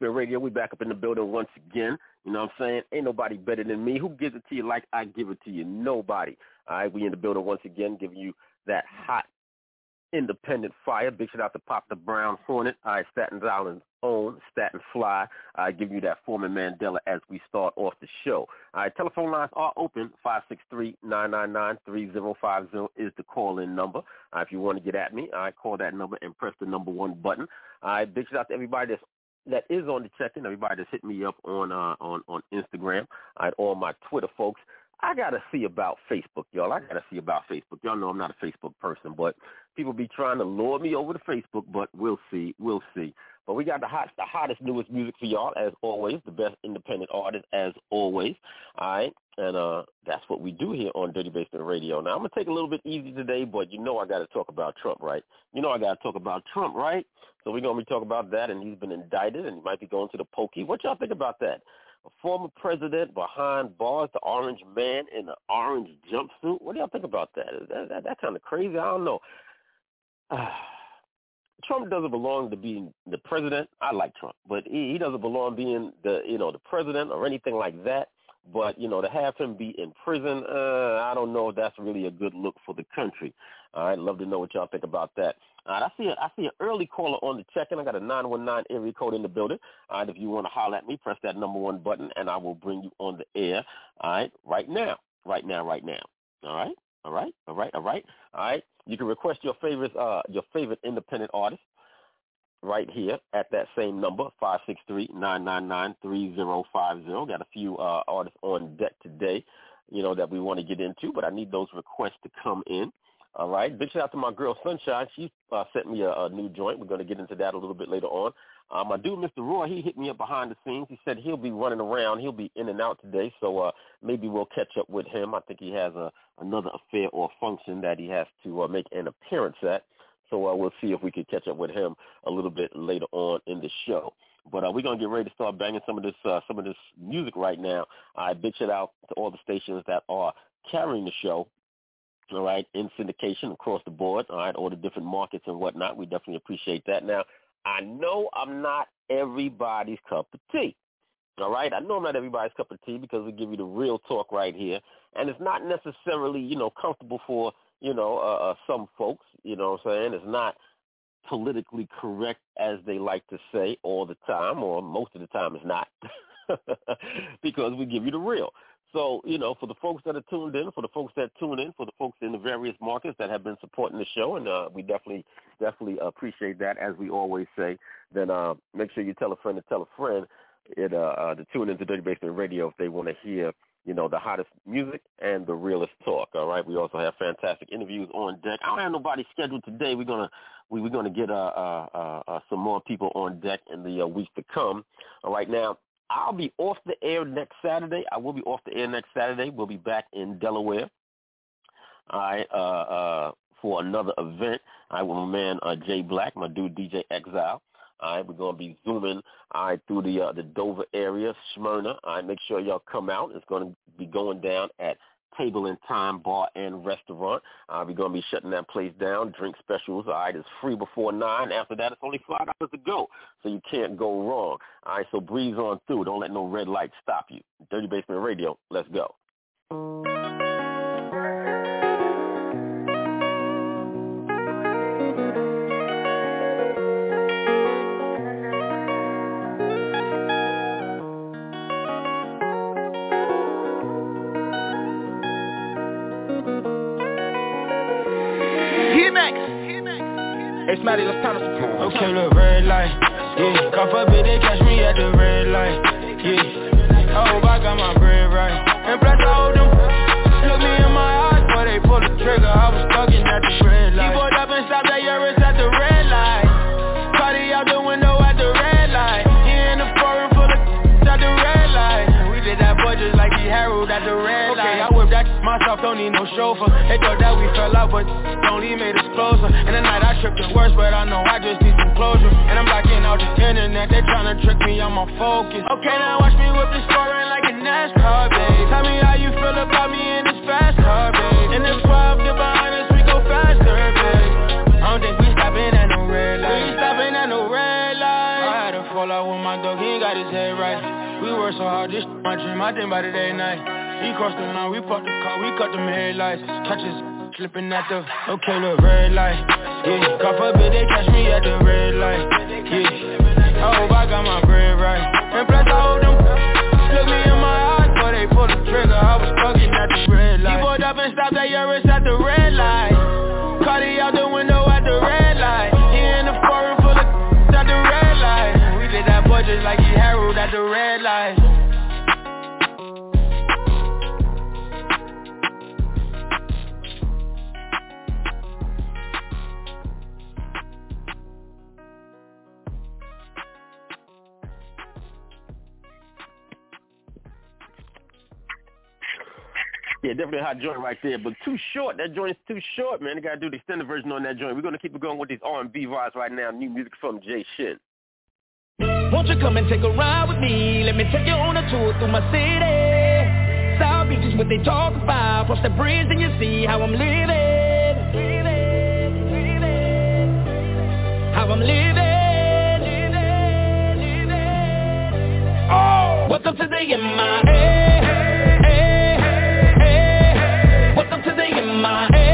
Radio, we back up in the building once again. You know what I'm saying? Ain't nobody better than me. Who gives it to you like I give it to you? Nobody. All right, we in the building once again, giving you that hot, independent fire. Big shout out to Pop the Brown Hornet. All right, Staten Island's own Staten Fly. I give you that Foreman Mandela as we start off the show. All right, telephone lines are open. 563-999-3050 is the call-in number. Uh, if you want to get at me, I right, call that number and press the number one button. All right, big shout out to everybody that's that is on the check-in. Everybody that's hit me up on uh, on on Instagram, all, right, all my Twitter folks. I gotta see about Facebook, y'all. I gotta see about Facebook. Y'all know I'm not a Facebook person, but people be trying to lure me over to Facebook. But we'll see, we'll see. But we got the hot, the hottest, newest music for y'all as always. The best independent artists as always. All right, and uh, that's what we do here on Dirty Basement Radio. Now I'm gonna take a little bit easy today, but you know I got to talk about Trump, right? You know I got to talk about Trump, right? So we're gonna be talking about that, and he's been indicted, and he might be going to the pokey. What y'all think about that? A former president behind bars, the orange man in an orange jumpsuit. What do y'all think about that? Is that, that, that kind of crazy? I don't know. Trump doesn't belong to being the president. I like Trump, but he, he doesn't belong being the you know the president or anything like that. But you know to have him be in prison, uh, I don't know if that's really a good look for the country. All right, love to know what y'all think about that. All right, I see a, I see an early caller on the check-in. I got a 919 area code in the building. All right, if you want to holler at me, press that number one button, and I will bring you on the air. All right, right now, right now, right now. All right, all right, all right, all right, all right. You can request your favorite uh, your favorite independent artist right here at that same number, 563-999-3050. Got a few uh, artists on deck today, you know, that we want to get into, but I need those requests to come in. All right. Big shout out to my girl Sunshine. She uh, sent me a, a new joint. We're going to get into that a little bit later on. Uh, my dude, Mr. Roy, he hit me up behind the scenes. He said he'll be running around. He'll be in and out today, so uh, maybe we'll catch up with him. I think he has a, another affair or function that he has to uh, make an appearance at. So uh, we'll see if we can catch up with him a little bit later on in the show. But uh, we're gonna get ready to start banging some of this uh, some of this music right now. I bitch it out to all the stations that are carrying the show. All right, in syndication across the board. All right, all the different markets and whatnot. We definitely appreciate that. Now, I know I'm not everybody's cup of tea. All right, I know I'm not everybody's cup of tea because we give you the real talk right here, and it's not necessarily you know comfortable for you know uh, uh, some folks. You know what I'm saying? It's not politically correct as they like to say all the time, or most of the time it's not, because we give you the real. So, you know, for the folks that are tuned in, for the folks that tune in, for the folks in the various markets that have been supporting the show, and uh, we definitely, definitely appreciate that, as we always say, then uh, make sure you tell a friend to tell a friend it, uh, uh, to tune into Dirty Basement Radio if they want to hear, you know, the hottest music and the realest talk. All right. We also have fantastic interviews on deck. I don't have nobody scheduled today. We're gonna we, we're gonna get uh, uh, uh, uh, some more people on deck in the uh, weeks to come. All right. Now I'll be off the air next Saturday. I will be off the air next Saturday. We'll be back in Delaware. All right. Uh, uh, for another event. I my man uh, Jay Black, my dude DJ Exile. All right, we're gonna be zooming all right through the uh, the Dover area, Smyrna. All right, make sure y'all come out. It's gonna be going down at Table and Time Bar and Restaurant. Uh, we're gonna be shutting that place down. Drink specials. All right, it's free before nine. After that, it's only five dollars to go, so you can't go wrong. All right, so breeze on through. Don't let no red light stop you. Dirty Basement Radio. Let's go. Hey, Smatty, let's count us. Okay, look, red light. Yeah, call for bitch, they catch me at the red light. Yeah, I hope I got my bread right. And plus Don't need no chauffeur. They thought that we fell out, but only made us closer. And the night I tripped the worst, but I know I just need some closure. And I'm blocking out the internet, they tryna trick me, on focus. Okay, now watch me whip this foreign like a NASCAR, babe. Tell me how you feel about me in this fast car, babe. In this 12, get behind us, we go faster, babe. I don't think we stopping at no red light. We stopping at no red light. I had to fall out with my dog, he ain't got his head right. We work so hard, this my dream, I think by the day night. He crossed the line, we parked the car, we cut them headlights. Catch us slipping at the, okay, look, red light. Yeah, God forbid they catch me at the red light. Yeah, I hope I got my bread right. And plus I hold them, look me in my eyes, but they pull the trigger. I was stuck in at the red light. He pulled up and stopped at Yaris at the red light. Cardi out the window at the red light. He in the foreign full of at the red light. We did that boy just like he Harold at the red light. Yeah, definitely a hot joint right there, but too short. That joint is too short, man. You gotta do the extended version on that joint. We're gonna keep it going with these R&B vibes right now. New music from Jay Shin. Won't you come and take a ride with me? Let me take you on a tour through my city. South Beach is what they talk about. Cross the bridge and you see how I'm living. How I'm living. Oh, welcome to the MIA. To the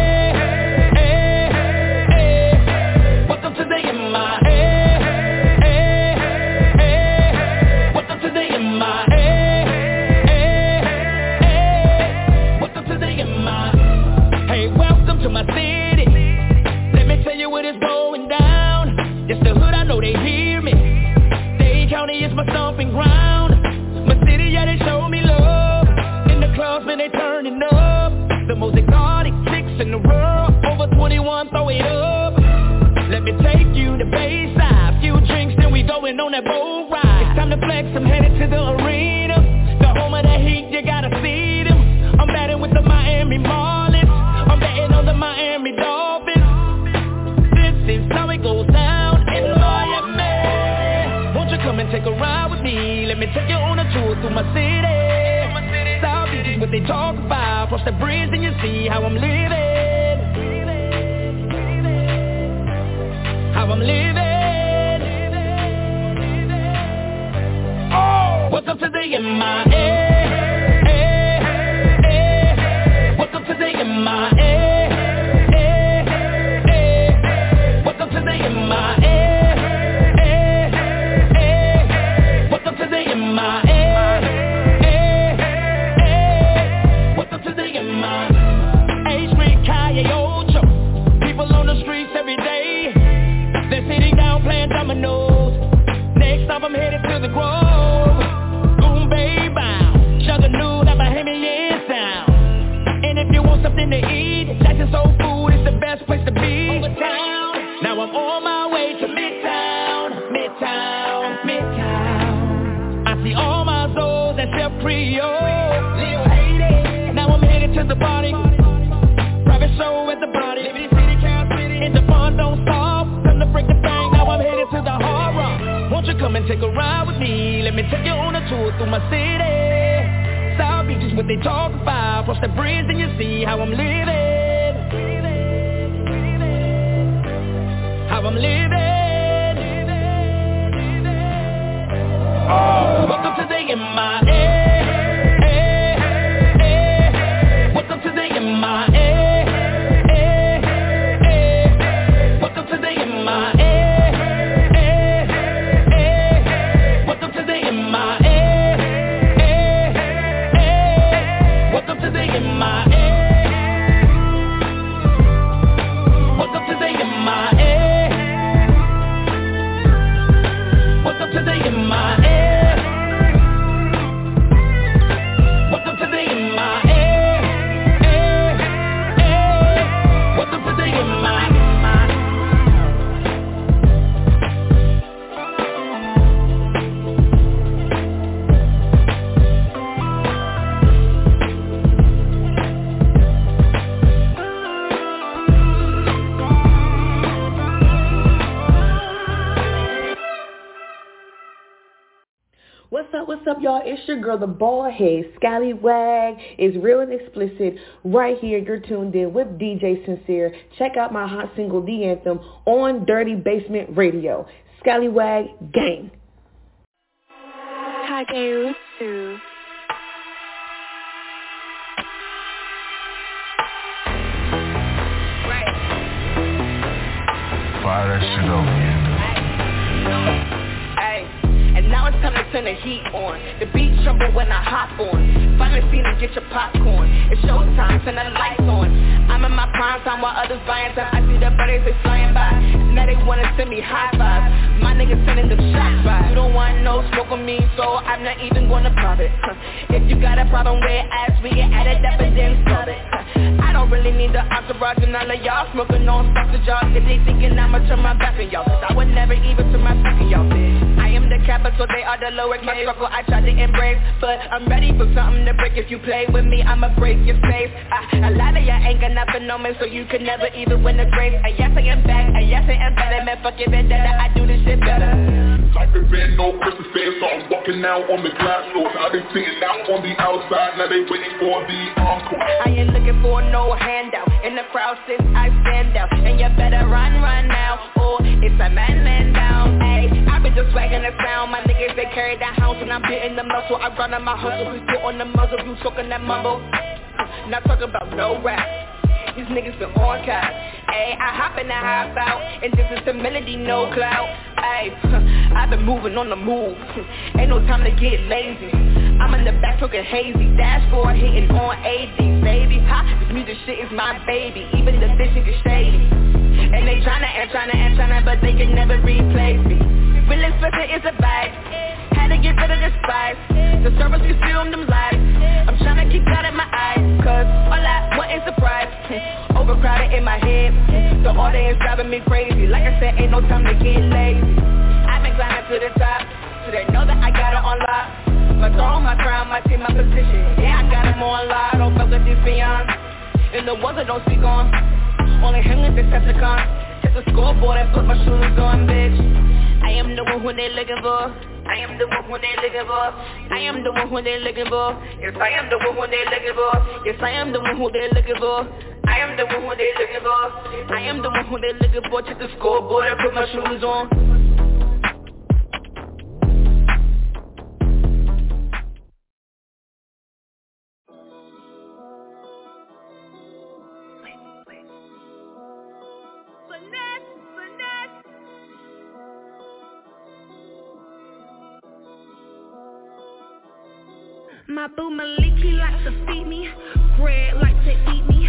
your girl, the ball head, Scallywag. is real and explicit. Right here, you're tuned in with DJ Sincere. Check out my hot single, The Anthem, on Dirty Basement Radio. Scallywag on me So you can never even win the race And yes, I am back, and yes, I am better Man, fuck it, vendetta, I do this shit better. Life has been no Christmas fair So I'm walking out on the glass floor I've been sitting out on the outside Now they waiting for the encore. I ain't looking for no handout. In the crowd since I stand out. And you better run, run now Or it's a man, man down. Ayy, I've been just swagging the sound My niggas, they carry that house and I'm hitting the muscle. I run on my hustle, we put on the muzzle. You talking that mumble? Uh, not talking about no rap These niggas been on cap Ayy, I hop in the hop out And this is the melody, no clout. Ayy, I've been moving on the move. Ain't no time to get lazy. I'm in the back talking hazy. Dashboard hitting on 80, baby. Ha, this music shit is my baby. Even the bitch is shady. And they tryna and tryna and tryna The audience driving me crazy. Like I said, ain't no time to get lazy. I've been climbing to the top. So they know that I got it on lock. My throne, my crown, my team, my position. Yeah, I got them on lock. Don't fuck with these beyond And the ones that don't speak on. Only him with Decepticon. Check the scoreboard and put my shoes on, bitch. I am the one who they looking for I am the one who they looking for. I am the one who they looking for. Yes, I am the one who they looking for. Yes, I am the one who they looking for. I am the one who they looking for. I am the one who they looking for. Check the scoreboard and put my shoes on. My boo Malik, he likes to feed me. Greg like to eat me.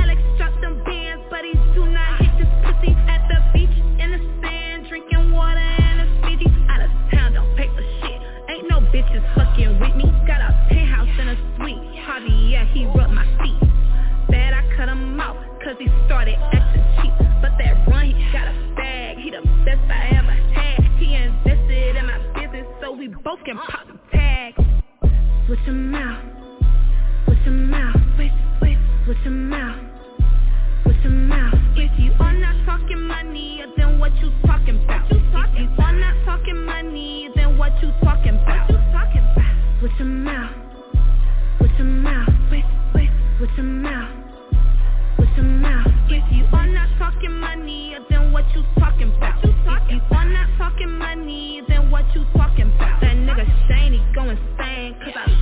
Alex dropped them bands, but he do not hit this pussy at the beach. In the sand, drinking water and a Fiji. Out of town, don't pay for shit. Ain't no bitches fucking with me. Got a penthouse and a suite. Harvey, yeah, he rubbed my feet. Bad, I cut him off, cause he started acting cheap. But that run, he got a bag. He the best I ever had. He invested in my business, so we both can pop tags. With your mouth, with your mouth, wait, wait, with your mouth, with your mouth. If you are not talking money, then what you talking about? If you are not talking money, then what you talking about? With your mouth, with your mouth, wait, wait, with your mouth, with your mouth. If you are not talking money, then what you talking about? If you are not talking money, then what you talking about? That nigga Shane, he go insane, cause I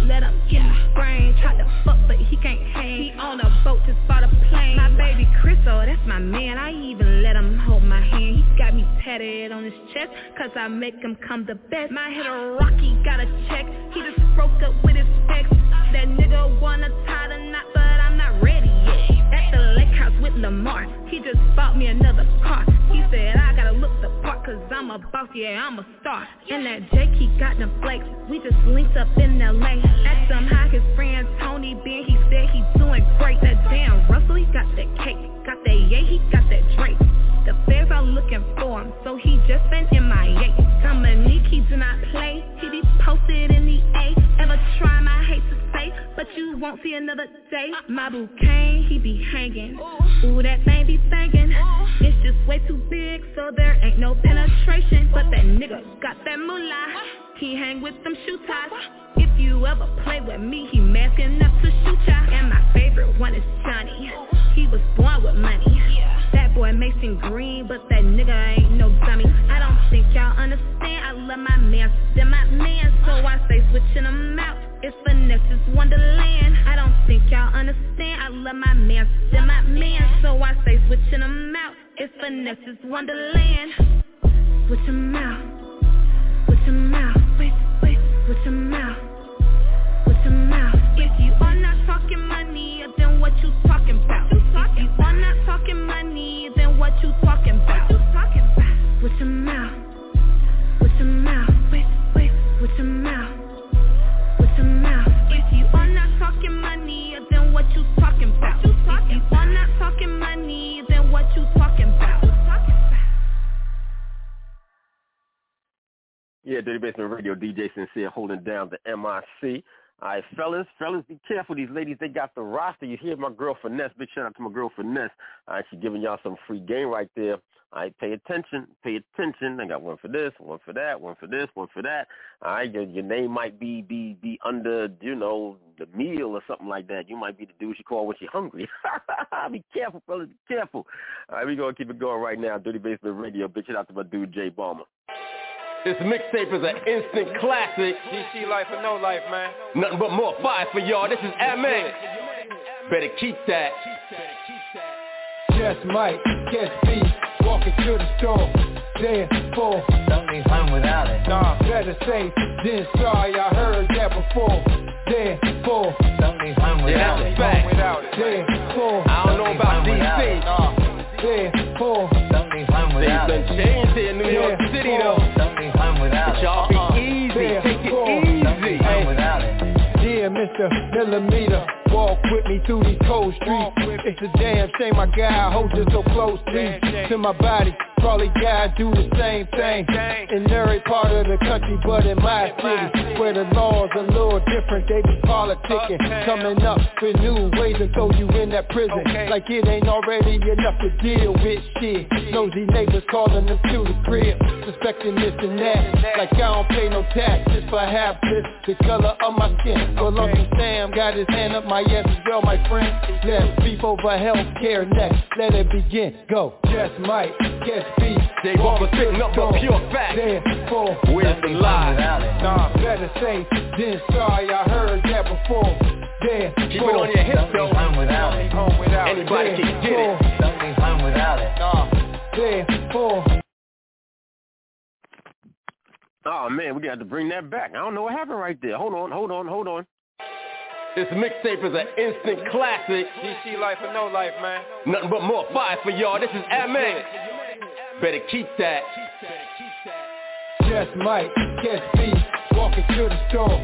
let him get my brain. Tried to fuck, but he can't hang. He on a boat, just bought a plane. My baby Crystal, that's my man. I even let him hold my hand. He got me tatted on his chest, cause I make him come the best. My hitter Rocky got a check. He just broke up with his ex. That nigga wanna tie the knot, but the lake house with Lamar, he just bought me another car. He said I gotta look the part, cause I'm a boss, yeah, I'm a star. And that Jake, he got them flakes. We just linked up in LA. Asked him how his friend Tony been, he said he doing great. That damn Russell, he got that cake. Got that yay, he got that Drake. The feds are looking for him, so he just been MIA. Dominique, he do not play. He be posted in the A. Ever try my hate to but you won't see another day. My bouquet, he be hanging. Ooh, that thing be banging. It's just way too big, so there ain't no penetration. But that nigga got that moolah. He hang with them shoe ties. If you ever play with me, he masking up to shoot ya. And my favorite one is Johnny. He was born with money. That boy Mason Green, but that nigga ain't no dummy. I don't think y'all understand. I love my man, still my man, so I stay switching them out. It's Vanessa's Wonderland. I don't think y'all understand. I love my man, still my man, so I say switching them out. It's Vanessa's Wonderland. Switch them out. Switch them out. Wait, wait, switch them out. Switch them out. If you are not talking money, then what you talking about? If you are not talking money, then what you talking about? Switch them out. Switch them out. Wait, wait, switch them out. What you talking about? If you are not talking money, then what you talking about? Yeah, Dirty Basement Radio, DJ Sincere holding down the MIC. All right, fellas, fellas, be careful. These ladies, they got the roster. You hear my girl Finesse. Big shout out to my girl Finesse. All right, she's giving y'all some free game right there. All right, pay attention, pay attention. I got one for this, one for that, one for this, one for that. All right, your, your name might be be be under, you know, the meal or something like that. You might be the dude she call when she's hungry. be careful, fellas, be careful. All right, we gonna keep it going right now. Dirty Basement Radio. Big shout out to my dude Jay Balmer. This mixtape is an instant classic. GC life or no life, man. Nothing but more fire for y'all. This is MX. Better keep that. Just might catch beef, walking to the store. There for Don't leave home without it. Nah, better safe than sorry. I heard that before. There for Don't leave home Yeah, without that's a it. fact. Without it. There for I don't know about DC. There for Don't leave home Things without done it. changed here in New York Yeah. City though. Don't leave home without But it. y'all be easy. Yeah. Take it Don't easy. leave home without it. Yeah, Mr. Millimeter, walk with me through these cold streets. It's a damn shame my guy holds you so close to, to my body. Probably guys do the same thing in every part of the country, but in my city, where the laws are a little different, they be politicking, coming up with new ways to throw you in that prison, like it ain't already enough to deal with shit. Nosy neighbors calling them to the crib, suspecting this and that, like I don't pay no taxes, perhaps it's the color of my skin. Well, Uncle Sam got his hand up my ass as well, my friend. Let's beef over health care next. Let it begin. Go. Just might catch beef. They bumper spitting up a pure fact. Then for Where's the lie? Without it. Nah, better safe than sorry. I heard that before. Then Keep it on your hips Don't though. leave home without it. Home without it. Anybody can get it. Don't leave home without it. Then for Oh man, we got to have to bring that back. I don't know what happened right there. Hold on, hold on, hold on. This mixtape is an instant classic. GC life or no life, man. Nothing but more fire for y'all. This is MX. Better keep that. just might catch beef. Walking to the store.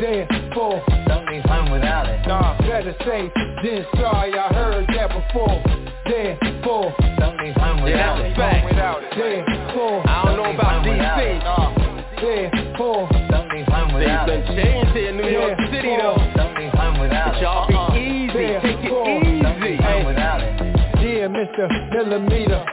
Then for Don't leave home without it. Nah, better safe than sorry. I heard that before. Then for Don't leave home Yeah, without that's a it. fact. Without it. then for I don't know about DC. then for Don't leave home Things without done it. changed here in New York City though. Don't leave home without But it. y'all be easy. Yeah. Take it Don't easy. leave home without it. Yeah, Mr. Millimeter,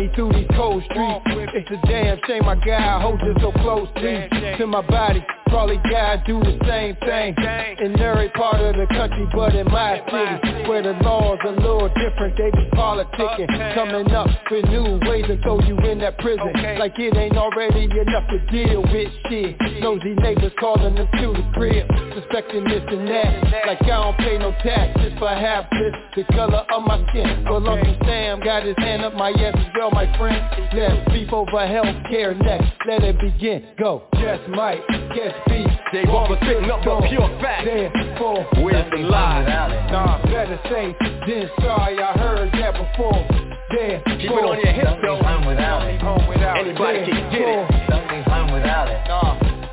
me through these cold streets. It's a damn shame my guy holds you so close to, to my body. Probably guys do the same thing in every part of the country, but in my city, where the laws are a little different, they be politicking, coming up with new ways to throw you in that prison, like it ain't already enough to deal with shit. Nosy neighbors calling them to the crib, suspecting this and that, like I don't pay no taxes, perhaps it's the color of my skin. Well, Uncle Sam got his hand up my ass as well, my friend. Let's beef over health care next. Let it begin. Go. Just might catch beef. They bumper spitting up a pure fact. Then for Where's the lie? Without it. Nah, better safe than sorry. I heard that before. Then Keep it on your hips Don't though. home without it. Home without it. Anybody can get it. Don't leave home without it.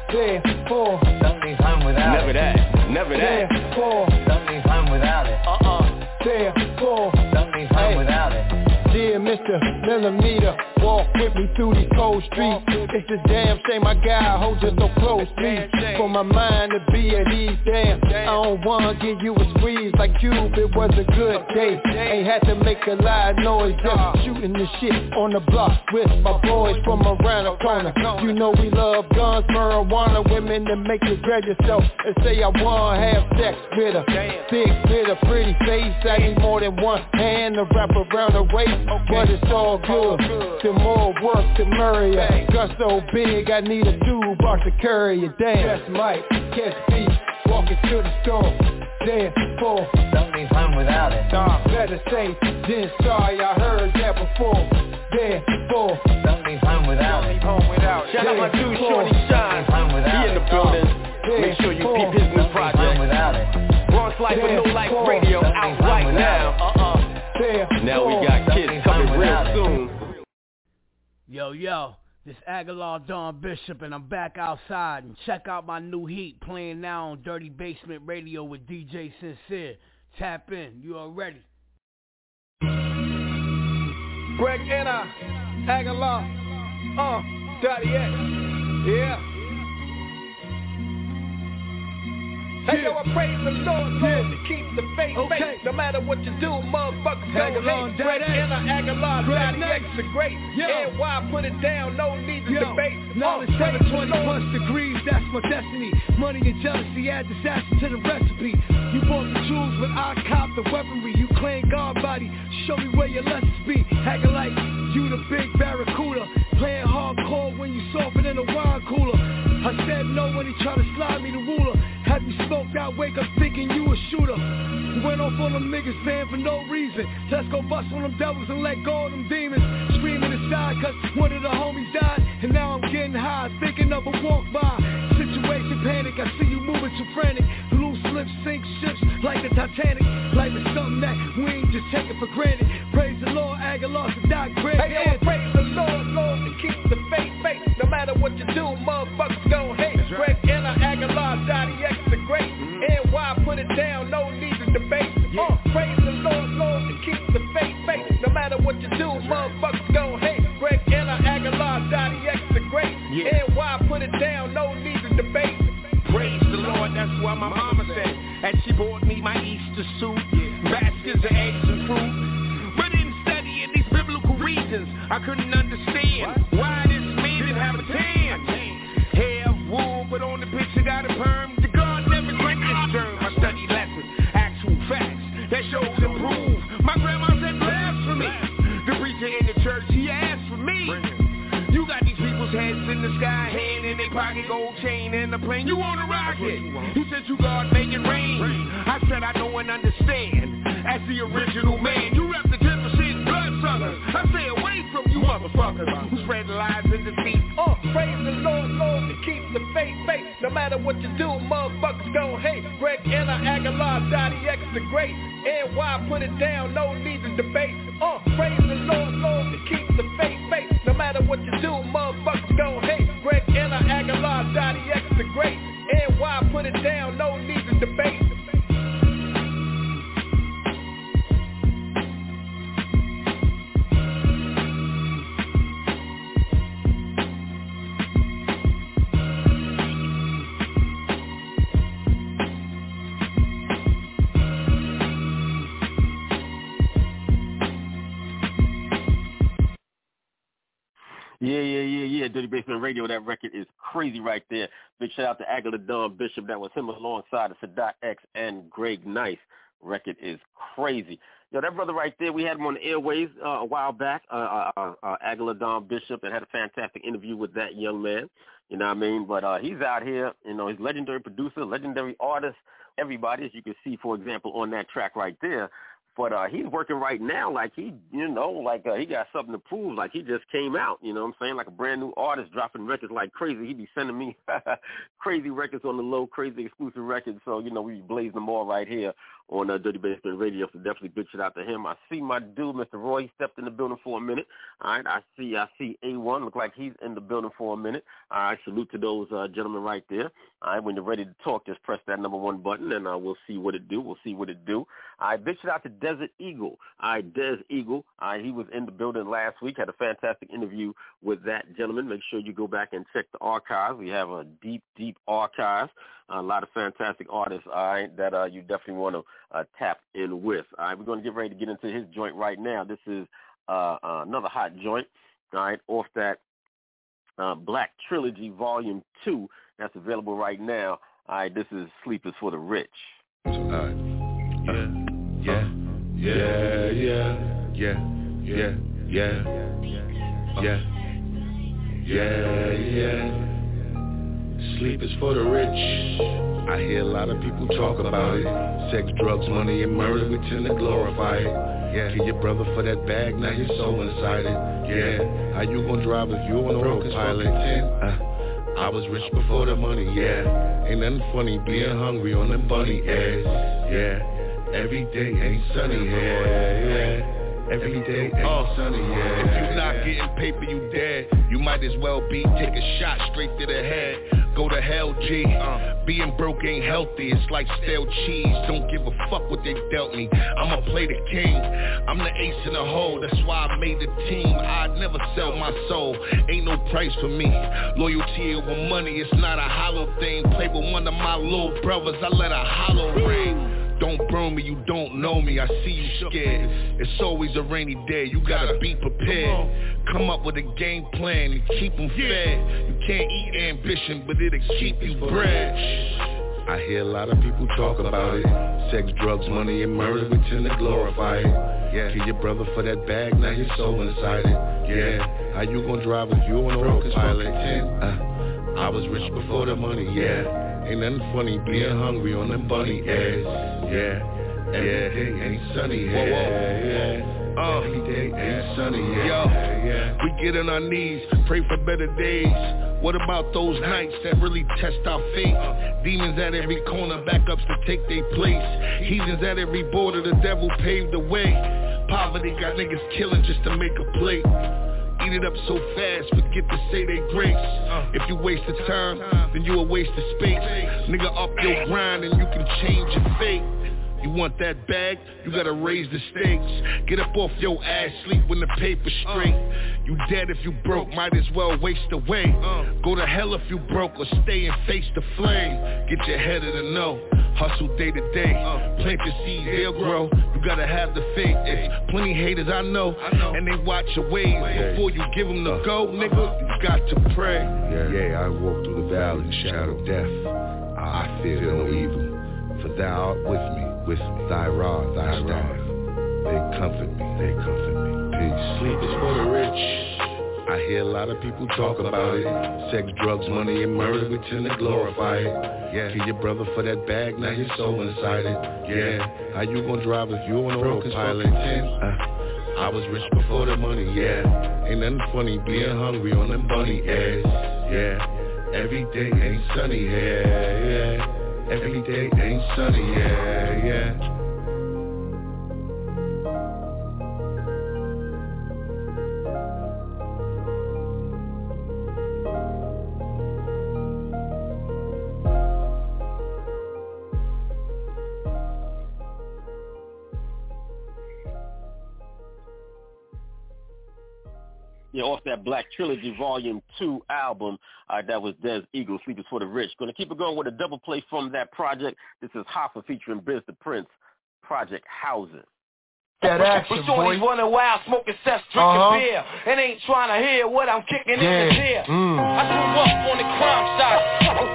Then for Don't leave home without Never it. that. Never then that. for Don't leave home without it. Uh-uh. then for Don't leave home Hey. without it. Dear Mr. Millimeter, walk with me through these cold streets. It's a damn shame my guy holds you so close me. For my mind to be at ease, damn. I don't wanna give you a squeeze like Cube, it was a good day. Ain't had to make a loud noise, just shooting the shit on the block with my boys from around the corner. You know we love guns, marijuana, women that make you grab yourself and say I wanna have sex with her. Big with a pretty face, I need more than one hand to wrap around her waist, but it's all good. To more work to murray her. Gun so big, I need a tube box to carry it. Damn, that's Mike, catch beat, walking to the store. Damn, for Don't leave home without it. Nah, better say, then sorry, I heard that before. Damn, for Don't leave home without it. Home without. Shout out my Yeah, dude cool. Shorty Shine. Home without He in the it. building. Make sure you peep his new Don't leave project. without it. Bronx Life with No Life Radio out right now. Uh-uh. damn, Now we got Yo, yo, this Agallah Don Bishop, and I'm back outside. And check out my new heat playing now on Dirty Basement Radio with DJ Sincere. Tap in, you already. Greg Anna, Agallah, uh, Sadat X, yeah. Hey yo, I praise the Lord, Lord, to keep the faith, Okay. faith. No matter what you do, motherfuckers Aguilar, don't hate. X. Anna, Agallah, Daddy. X, the great. And why put it down? No need to Yo, debate. now Uh, the 720 plus degrees, that's my destiny. Money and jealousy add disaster to the recipe. You bought the jewels, but I cop the weaponry. You claim God body, show me where your lessons be. Acting like you the big barracuda. Playing hardcore when you softer than a wine cooler. I said no when he tried to slide me the ruler. You smoked out, wake up thinking you a shooter. Went off on them niggas, man, for no reason. Let's go bust on them devils and let go of them demons. Screaming inside, cause one of the homies died. And now I'm getting high, thinking of a walk by. Situation panic, I see you moving too frantic. Loose lips sink ships like the Titanic. Life is something that we ain't just taking for granted. Praise the Lord, Aguilar, to die great. Hey, yo, praise the Lord, Lord, to keep the faith, faith. No matter what you do, motherfuckers gon' hate. Praise the Lord, Lord, to keep the faith, faith. No matter what you do, motherfuckers gon' hate. Greg Anna, Agallah, Sadat X, the great. And why put it down? No need to debate. Praise the Lord, that's what my mama said. And she bought me my Easter suit, baskets plane. You want a rocket? He said, you God shout out to Agallah Don Bishop. That was him alongside of Sadat X and Greg Nice. Record is crazy. Yo, that brother right there, we had him on the airways uh, a while back, uh, uh, uh, Agallah Don Bishop, and had a fantastic interview with that young man. You know what I mean? But uh, he's out here, you know, he's legendary producer, legendary artist, everybody, as you can see, for example, on that track right there. But uh, he's working right now like he, you know, like uh, he got something to prove. Like he just came out, you know what I'm saying? Like a brand new artist dropping records like crazy. He be sending me crazy records on the low, crazy exclusive records. So, you know, we blazing them all right here on uh, Dirty Basement Radio. So definitely big shout out to him. I see my dude, Mr. Roy, he stepped in the building for a minute. All right, I see I see A1 look like he's in the building for a minute. All right, salute to those uh, gentlemen right there. All right, when you're ready to talk, just press that number one button and uh, we'll see what it do. We'll see what it do. All right, big shout out to Desert Eagle. All right, Des Eagle. All right, he was in the building last week. Had a fantastic interview with that gentleman. Make sure you go back and check the archives. We have a deep, deep archive. A lot of fantastic artists, all right, that uh, you definitely want to uh, tap in with. All right, we're going to get ready to get into his joint right now. This is uh, uh, another hot joint, all right, off that uh, Black Trilogy Volume 2 that's available right now. All right, this is Sleep is for the Rich. Right. Yeah, yeah, yeah, yeah, yeah, yeah, yeah, yeah, yeah. Sleep is for the rich. I hear a lot of people talk about it. Sex, drugs, money, and murder, we tend to glorify it. Yeah, kill your brother for that bag, now you're so inside it. Yeah, how you gonna drive if you on a road pilot? Uh, I was rich before the money, yeah. Ain't nothing funny being hungry on them bunny ass, Yeah, every day ain't sunny here. Yeah. Every day ain't Uh, sunny, yeah. If you not getting paper, you dead. You might as well be take a shot straight to the head. Go to hell, G. Uh, being broke ain't healthy. It's like stale cheese. Don't give a fuck what they dealt me. I'ma play the king. I'm the ace in the hole. That's why I made the team. I'd never sell my soul. Ain't no price for me. Loyalty over money. It's not a hollow thing. Play with one of my little brothers. I let a hollow ring. Don't burn me, you don't know me, I see you scared. It's always a rainy day, you gotta be prepared. Come up with a game plan and keep them fed. You can't eat ambition, but it'll keep you bred. I hear a lot of people talk about it. Sex, drugs, money, and murder, we tend to glorify it. Yeah, kill your brother for that bag, now you're so inside it. Yeah, how you gonna drive if you on a road pilot? Uh, I was rich before the money, yeah. Ain't nothing funny being hungry on them bunny eggs. Yeah, every day ain't sunny. Yeah, Uh, every day ain't sunny here. Yo, yeah. we get on our knees, pray for better days. What about those nights that really test our faith? Demons at every corner, backups to take their place. Heathens at every border, the devil paved the way. Poverty got niggas killing just to make a plate. Eat it up so fast, forget to say they grace. Uh. If you waste the time, then you a waste of space. Nigga, up your grind and you can change your fate. You want that bag? You gotta raise the stakes. Get up off your ass, sleep when the paper's straight. Uh. You dead if you broke, might as well waste away. Uh. Go to hell if you broke or stay and face the flame. Get your head in the know. Hustle day to day. Uh. Plant your seeds, they'll grow. You gotta have the faith. It's plenty haters I know, and they watch your ways. Before you give them the go, nigga, you got to pray. Yeah, yeah, I walk through the valley shadow of death. I fear no evil, for thou art with me, with. Thy rod, thy staff, they comfort me, they comfort me. Peace. Sleep is for the rich. I hear a lot of people talk about it. Sex, drugs, money, and murder, we tend to glorify it. Yeah, kill your brother for that bag, now you're so inside it. Yeah, how you gonna drive if you on a road pilot? Uh, I was rich before the money, yeah. Ain't nothing funny being hungry on them bunny ass, Yeah, every day ain't sunny here. Yeah, every day ain't sunny. Yeah. Yeah, that Black Trilogy Volume 2 album, uh, that was Des Eagle, Sleep is for the Rich. Going to keep it going with a double play from that project. This is Hoffa featuring Biz the Prince, Project Houses. That action, But shorties boy. running wild, smoking cess, drinking Uh-huh. beer, and ain't trying to hear what I'm kicking in Yeah. the ear. Mm. I grew up on the crime side.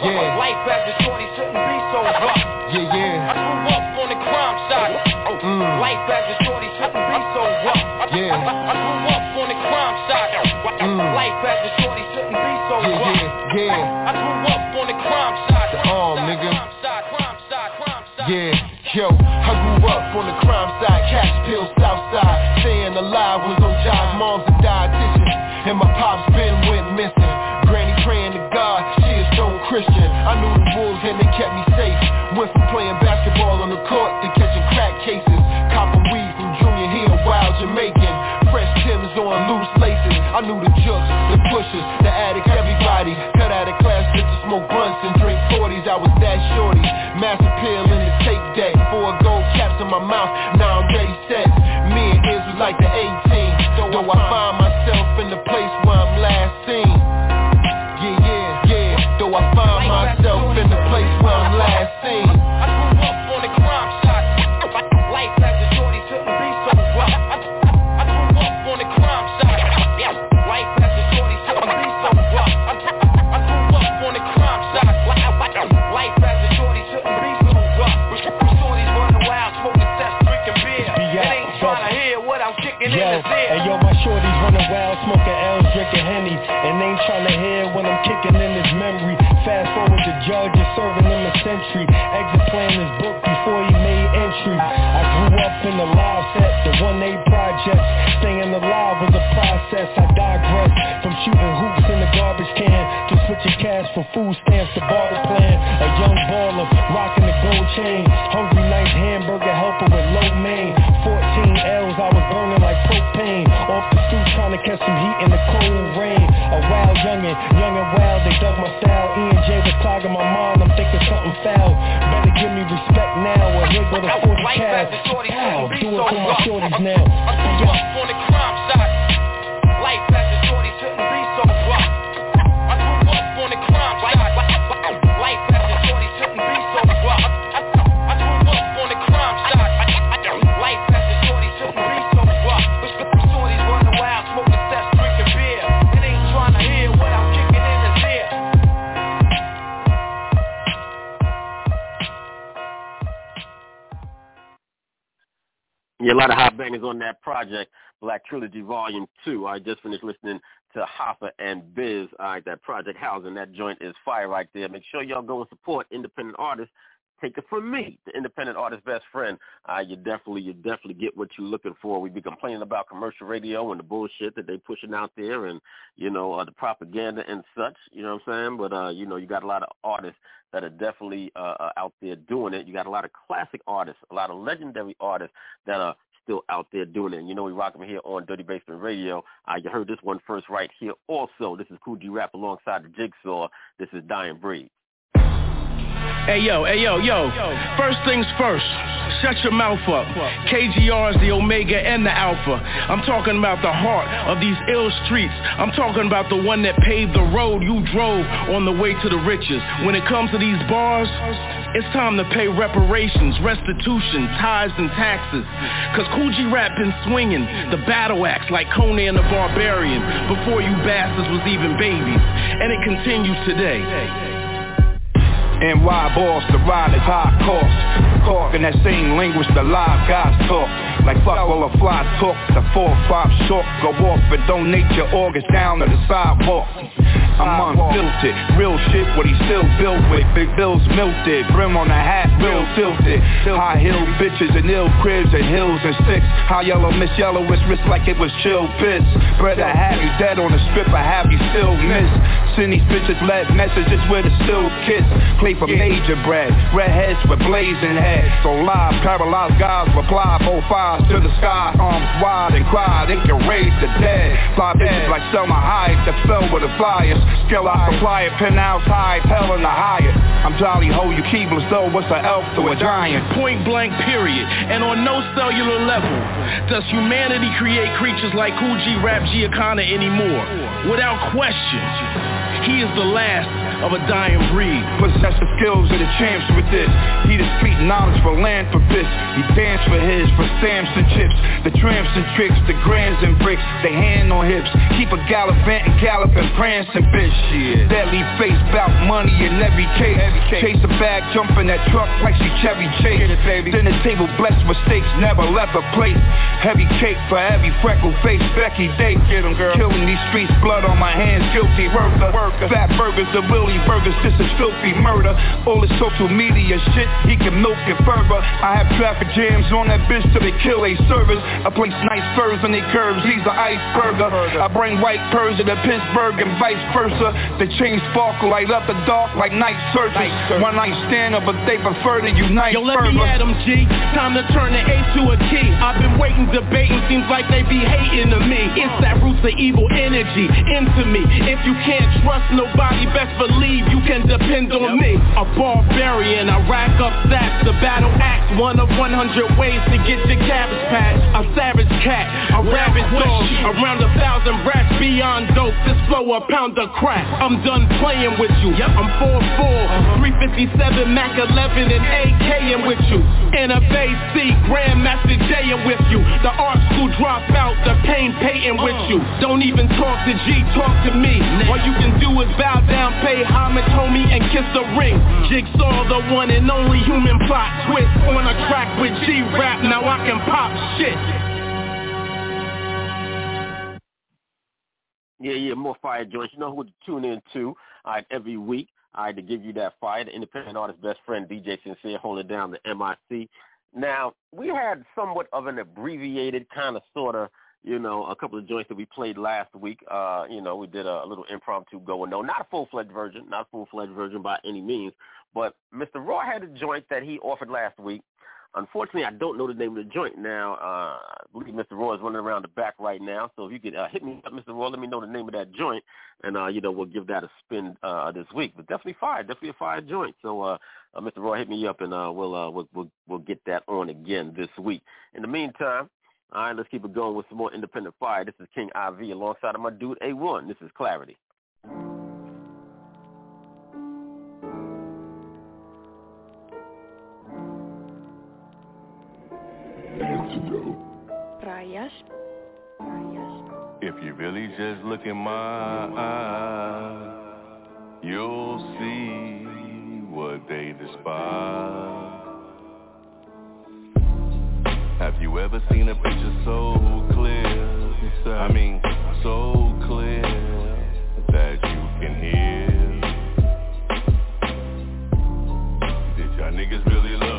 Yeah. Life as a shorty shouldn't be so rough. Yeah, yeah. I grew up on the crime side. Mm. Life as a shorty shouldn't be so rough. Yeah. I, I grew up Life as a shorty shouldn't be so Yeah, rough. yeah, yeah. I grew up on the crime side. The arm, nigga. Crime side, crime side, crime side. Yeah, yo, I grew up on the crime side, cash pills, south side. Staying pushers, the addicts, everybody. Cut out of class just to smoke blunts and drink 40s. I was that shorty. Catch some heat in the cold rain. A wild youngin', young and wild, they dug my style. E and J was clogging my mind, I'm thinking something foul. Better give me respect now, or here go the 40 Life cal. as a shorty Pow, couldn't be do it for my shorties now. I grew up on the crime side. A lot of hot bangers on that project, Black Trilogy Volume 2. I just finished listening to Hoffa and Biz. All right, that Project Housing, that joint is fire right there. Make sure y'all go and support independent artists. Take it from me, the independent artist best friend. Uh, you definitely, you definitely get what you're looking for. We be complaining about commercial radio and the bullshit that they pushing out there, and you know uh, the propaganda and such. You know what I'm saying? But uh, you know, you got a lot of artists that are definitely uh, uh, out there doing it. You got a lot of classic artists, a lot of legendary artists that are still out there doing it. And you know we rock them here on Dirty Basement Radio. Uh, you heard this one first right here. Also, this is Kool G Rap alongside the Jigsaw. This is Dying Breed. Hey yo, hey yo, yo. First things first. Shut your mouth up. KGR is the Omega and the Alpha. I'm talking about the heart of these ill streets. I'm talking about the one that paved the road you drove on the way to the riches. When it comes to these bars, it's time to pay reparations, restitution, tithes, and taxes. Cause Kool G Rap been swinging the battle axe like Conan the Barbarian before you bastards was even babies. And it continues today. NY boss, the ride is high cost. Talk in that same language the live guys talk. Like fuck all the fly talk, the four five short go off and donate your organs down to the sidewalk. I'm unfiltered, real shit what he still built with. Big bills melted, brim on the hat, real tilted. High heel bitches and ill cribs and hills and sticks. High yellow, miss yellow, it's wrist like it was chill piss. Brother have you dead on the strip, I have you still miss. Send these bitches lead messages with a still kiss. Play for major bread, redheads with blazing heads. So live, paralyzed guys reply, both eyes to the sky, arms wide and cry, they can raise the dead. Fly bitches like Salma Hayek that fell with the flyers. Skill I supply it, penthouse high, hell in the higher. I'm jolly ho, you keeblers though, what's an elf to a giant? Point blank period. And on no cellular level does humanity create creatures like Coogee Rap Giacana anymore. Without question, he is the last of a dying breed. Possess the skills of the champs with this. He the street knowledge for land for philanthropist. He dance for his, for stamps and chips. The tramps and tricks, the grams and bricks. They hand on hips. Keep a gallivant and galloping, prancing bitch. Shit. Deadly face, bout money in every case. Chase a bag, jump in that truck like she Chevy Chase. Then the table blessed mistakes, never left a plate. Heavy cake for every freckle face, Becky Day. Get 'em, girl. Killing these streets, blood on my hands, guilty worker. Fat burgers, the Willie Philly burgers, this is filthy murder. All the social media shit, he can milk it further. I have traffic jams on that bitch till they kill a service. I place nice furs on they curves, he's an iceberger. I bring white pearls to Pittsburgh and vice versa. The chain sparkle light up the dark like night searchers. One night stand up, but they prefer to unite Yo, let further. me at 'em, G. Time to turn the A to a T. I've been waiting, debating, seems like they be hating to me. It's that roots of evil energy into me. If you can't trust nobody, best believe you can depend on me. A barbarian, I rack up stats, the battle axe, one of 100 ways to get your cabbage patch. A savage cat, a rabid dog, around a thousand rats beyond dope. This flow a pound of crack. I'm done playing with you. I'm 4-4, 357, Mac 11, and AKing with you. NFA C, Grandmaster J with you. The art school dropout, the pain Payton with uh. you. Don't even talk to G, talk to me. All you can do is bow down, pay homage, homie, and kiss the ring. Jigsaw, the one and only human plot twist on a track with G rap. Now I can pop shit. Yeah, yeah, more fire joints. You know who to tune in to all right, every week. All right, to give you that fire, the independent artist best friend, DJ Sincere, holding down the MIC. Now, we had somewhat of an abbreviated kind of sort of, you know, a couple of joints that we played last week. Uh, you know, we did a, a little impromptu going no, not a full-fledged version, not a full-fledged version by any means, but Mr. Raw had a joint that he offered last week. Unfortunately, I don't know the name of the joint now. Uh, I believe Mr. Raw is running around the back right now. So if you could uh, hit me up, Mr. Raw, let me know the name of that joint, and uh, you know we'll give that a spin uh, this week. But definitely fire, definitely a fire joint. So uh, uh, Mr. Roy, hit me up, and uh, we'll, uh, we'll we'll we'll get that on again this week. In the meantime, all right, let's keep it going with some more independent fire. This is King IV alongside of my dude A1. This is Clarity. Rayas. If you really just look in my eyes, you'll see what they despise. Have you ever seen a picture so clear? I mean, so clear that you can hear. Did y'all niggas really look?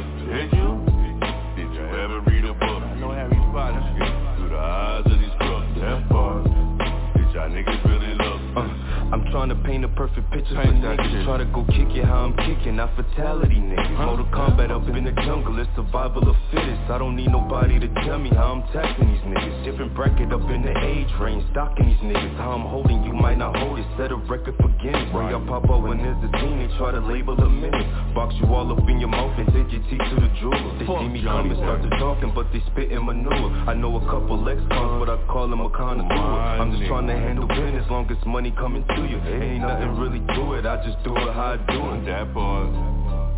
Trying to paint a perfect picture Paint for niggas shit. Try to go kick it how I'm kicking, not fatality niggas Mortal Kombat up in the jungle, it's survival of fittest. I don't need nobody to tell me how I'm tackling these niggas. Different bracket up in the age range, stocking these niggas. How I'm holding you might not hold it, set a record for Guinness. When y'all pop up when there's a teen, they try to label a minute Box you all up in your mouth and take your teeth to the jeweler. They see me coming, start to talking, but they spitting manure. I know a couple ex-cons, but I call them a connoisseur I'm just trying to handle business, long as money coming to you Ain't nothing really to it, I just do it how I do it That part.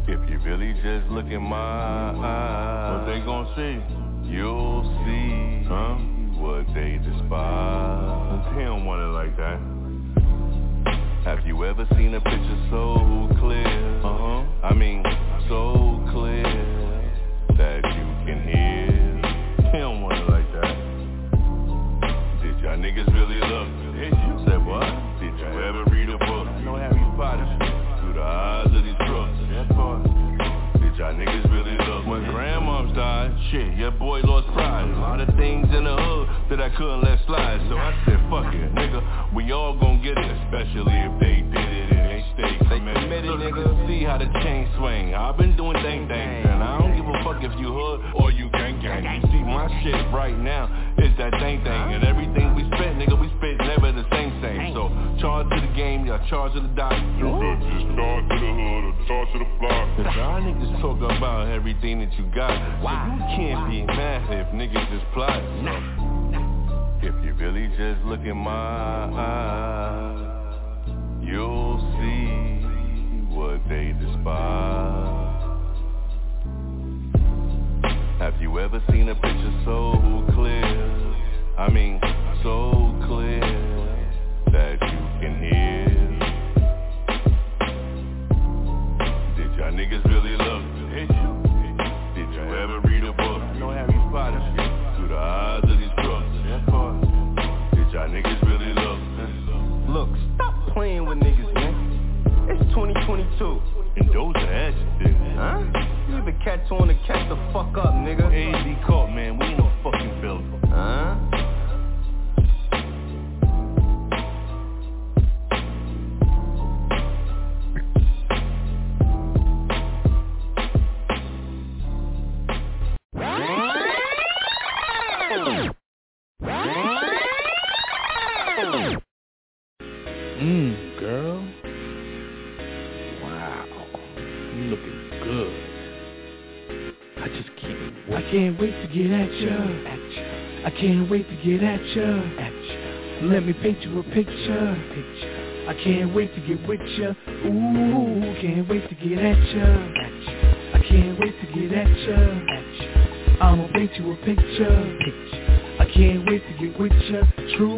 If you really just look in my eyes, what they gon' see? You'll see huh? what they despise. He don't want it like that. Have you ever seen a picture so clear? Uh-huh. I mean, get at ya. Let me paint you a picture. picture. I can't wait to get with ya. Ooh, can't wait to get at ya. I can't wait to get at ya. I'ma paint you a picture. picture. I can't wait to get with ya. True.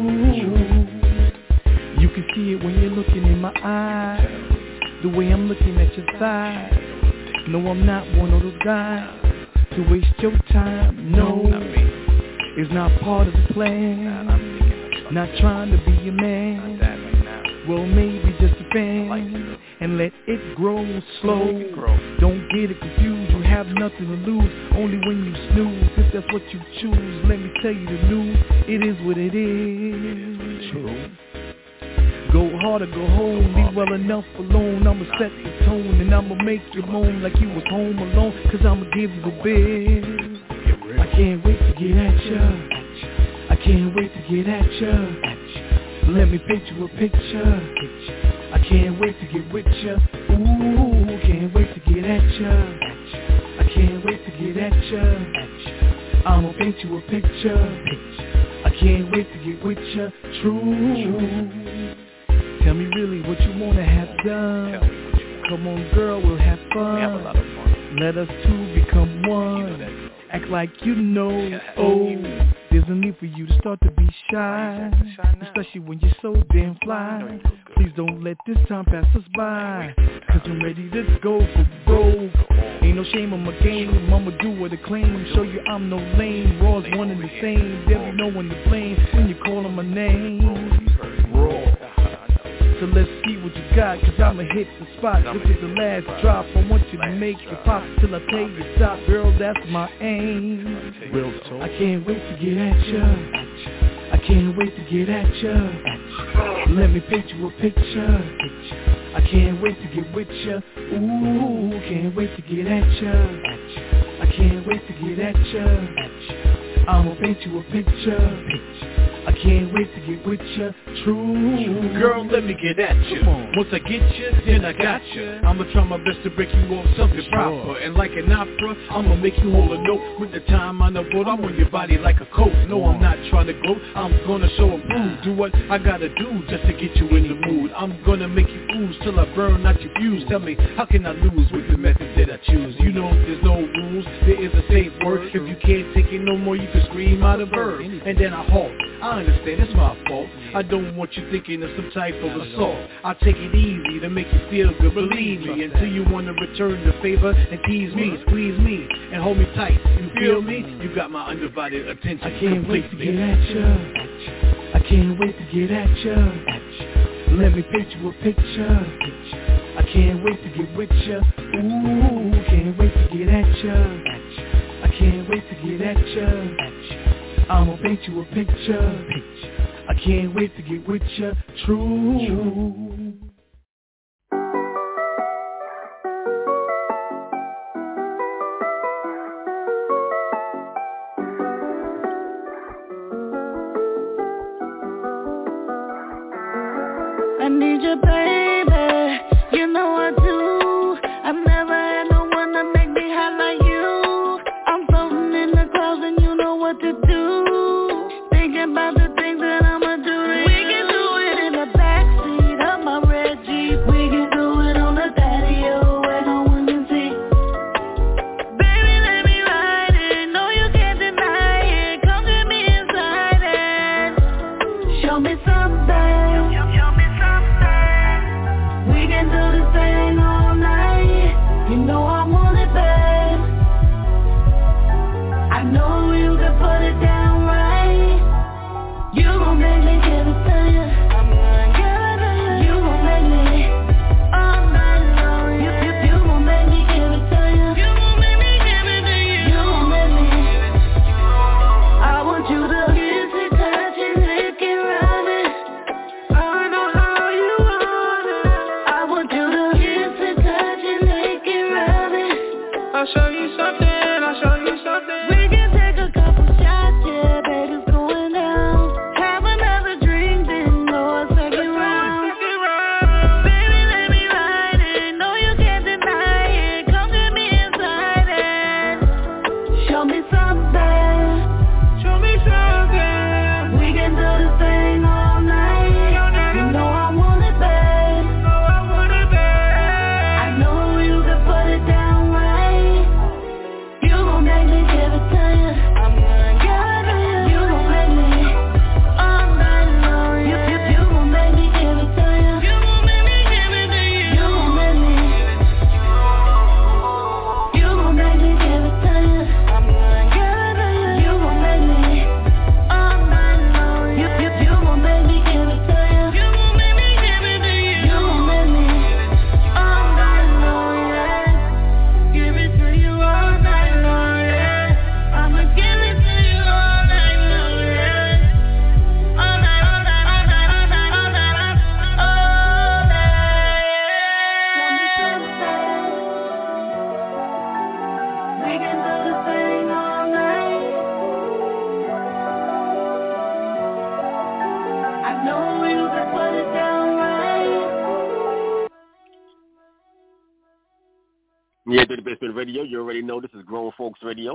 You can see it when you're looking in my eyes. The way I'm looking at your thighs. No, I'm not one of those guys part of the plan. Not trying to be your man. Well, maybe just a fan. And let it grow slow. Don't get it confused. You have nothing to lose. Only when you snooze. If that's what you choose, let me tell you the news. It is what it is. True. Go hard or go home, leave well enough alone I'ma set the tone and I'ma make you moan like you was home alone Cause I'ma give you a big I can't wait to get at ya can't wait to get at ya. Let me paint you a picture. I can't wait to get with ya. Ooh, can't wait to get at ya. I can't wait to get at ya. I'ma paint you a picture. I can't wait to get with ya. True. Tell me really what you wanna have done. Come on, girl, we'll have fun. Let us two become one. Act like you know. Oh, there's a need for you to start to be shy, especially when you're so damn fly. Please don't let this time pass us by, cause I'm ready to go for broke. Ain't no shame on my game, I'ma do what I claim. Show you I'm no lame. Raw's one and the same. There'll be no one to blame when you call on my name. So let's see what you got, cause I'ma hit the spot. This is the last drop, I want you to make it pop Till I tell you stop, girl, that's my aim. Real talk. I can't wait to get at ya. I can't wait to get at ya. Let me paint you a picture. I can't wait to get with ya. Ooh, can't wait to get at ya. I can't wait to get at ya. I'ma paint you a picture I can't wait to get with ya, true. Girl, let me get at you Once I get you, then I got you I'ma try my best to break you off something proper. And like an opera, I'ma make you hold a note. With the time on the boat, I'm on your body like a coat. No, I'm not trying to go, I'm gonna show and prove Do what I gotta do just to get you in the mood. I'm gonna make you ooze till I burn out your fuse Tell me, how can I lose with the method that I choose? You know there's no rules, there is a safe word. If you can't take it no more, you can scream out a verb. And then I halt I understand, it's my fault. I don't want you thinking of some type of assault. I take it easy to make you feel good, believe me. Until you wanna return the favor and tease me, squeeze me, and hold me tight. You feel me? You got my undivided attention. I can't completely. wait to get at ya. I can't wait to get at ya. Let me paint you a picture. I can't wait to get with ya. Ooh, can't wait to get at ya. I can't wait to get at ya. I'ma paint you a picture. I can't wait to get with ya. True. I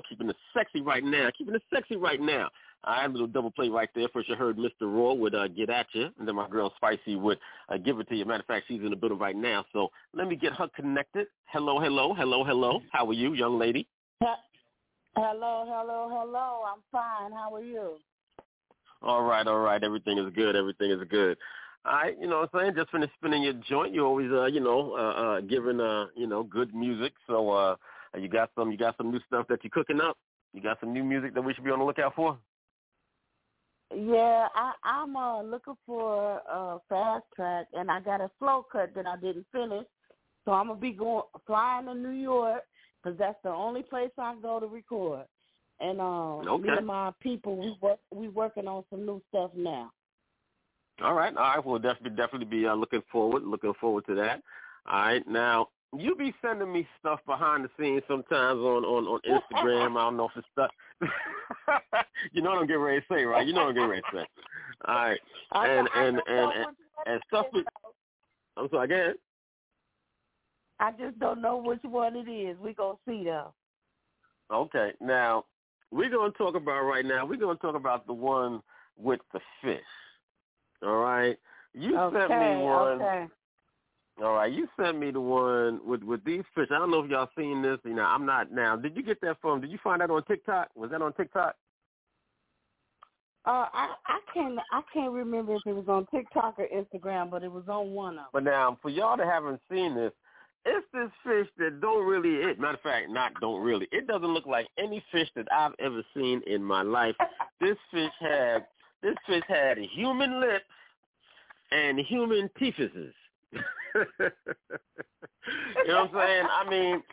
Keeping it sexy right now. Keeping it sexy right now. I had a little double play right there. First, you heard Mr. Raw with uh, Get At You, and then my girl Spicy would uh, Give It To You. Matter of fact, she's in the building right now. So let me get her connected. Hello, hello, hello, hello. How are you, young lady? Hello, hello, hello. I'm fine. How are you? All right, all right. Everything is good. Everything is good. I, you know what I'm saying? Just finished spinning your joint. You always, uh, you know, uh, uh, giving, uh, you know, good music. So uh, you got some, you got some new stuff that you're cooking up. You got some new music that we should be on the lookout for. Yeah, I, I'm uh, looking for a fast track, and I got a slow cut that I didn't finish. So I'm gonna be going flying to New York because that's the only place I go to record. And uh, me Okay. and my people, we work, we working on some new stuff now. All right, all right. We'll definitely, definitely be uh, looking forward, looking forward to that. All right, now you be sending me stuff behind the scenes sometimes on on on Instagram. I don't know if it's stuff. you know what I'm getting ready to say, right? You know what I'm getting ready to say. All right, and and and and, and stuff. With, I'm sorry, again. I just don't know which one it is. We gonna see though. Okay, now we're going to talk about right now. We're going to talk about the one with the fish. All right, you sent me one. okay. All right, you sent me the one with with these fish. I don't know if y'all seen this. You know, I'm not now. Did you get that from? Did you find that on TikTok? Was that on TikTok? Uh, I I can't I can't remember if it was on TikTok or Instagram, but it was on one of them. But now, for y'all that haven't seen this, it's this fish that don't really. It matter of fact, not don't really. It doesn't look like any fish that I've ever seen in my life. This fish had this fish had human lips and human teethuses. You know what I'm saying? I mean,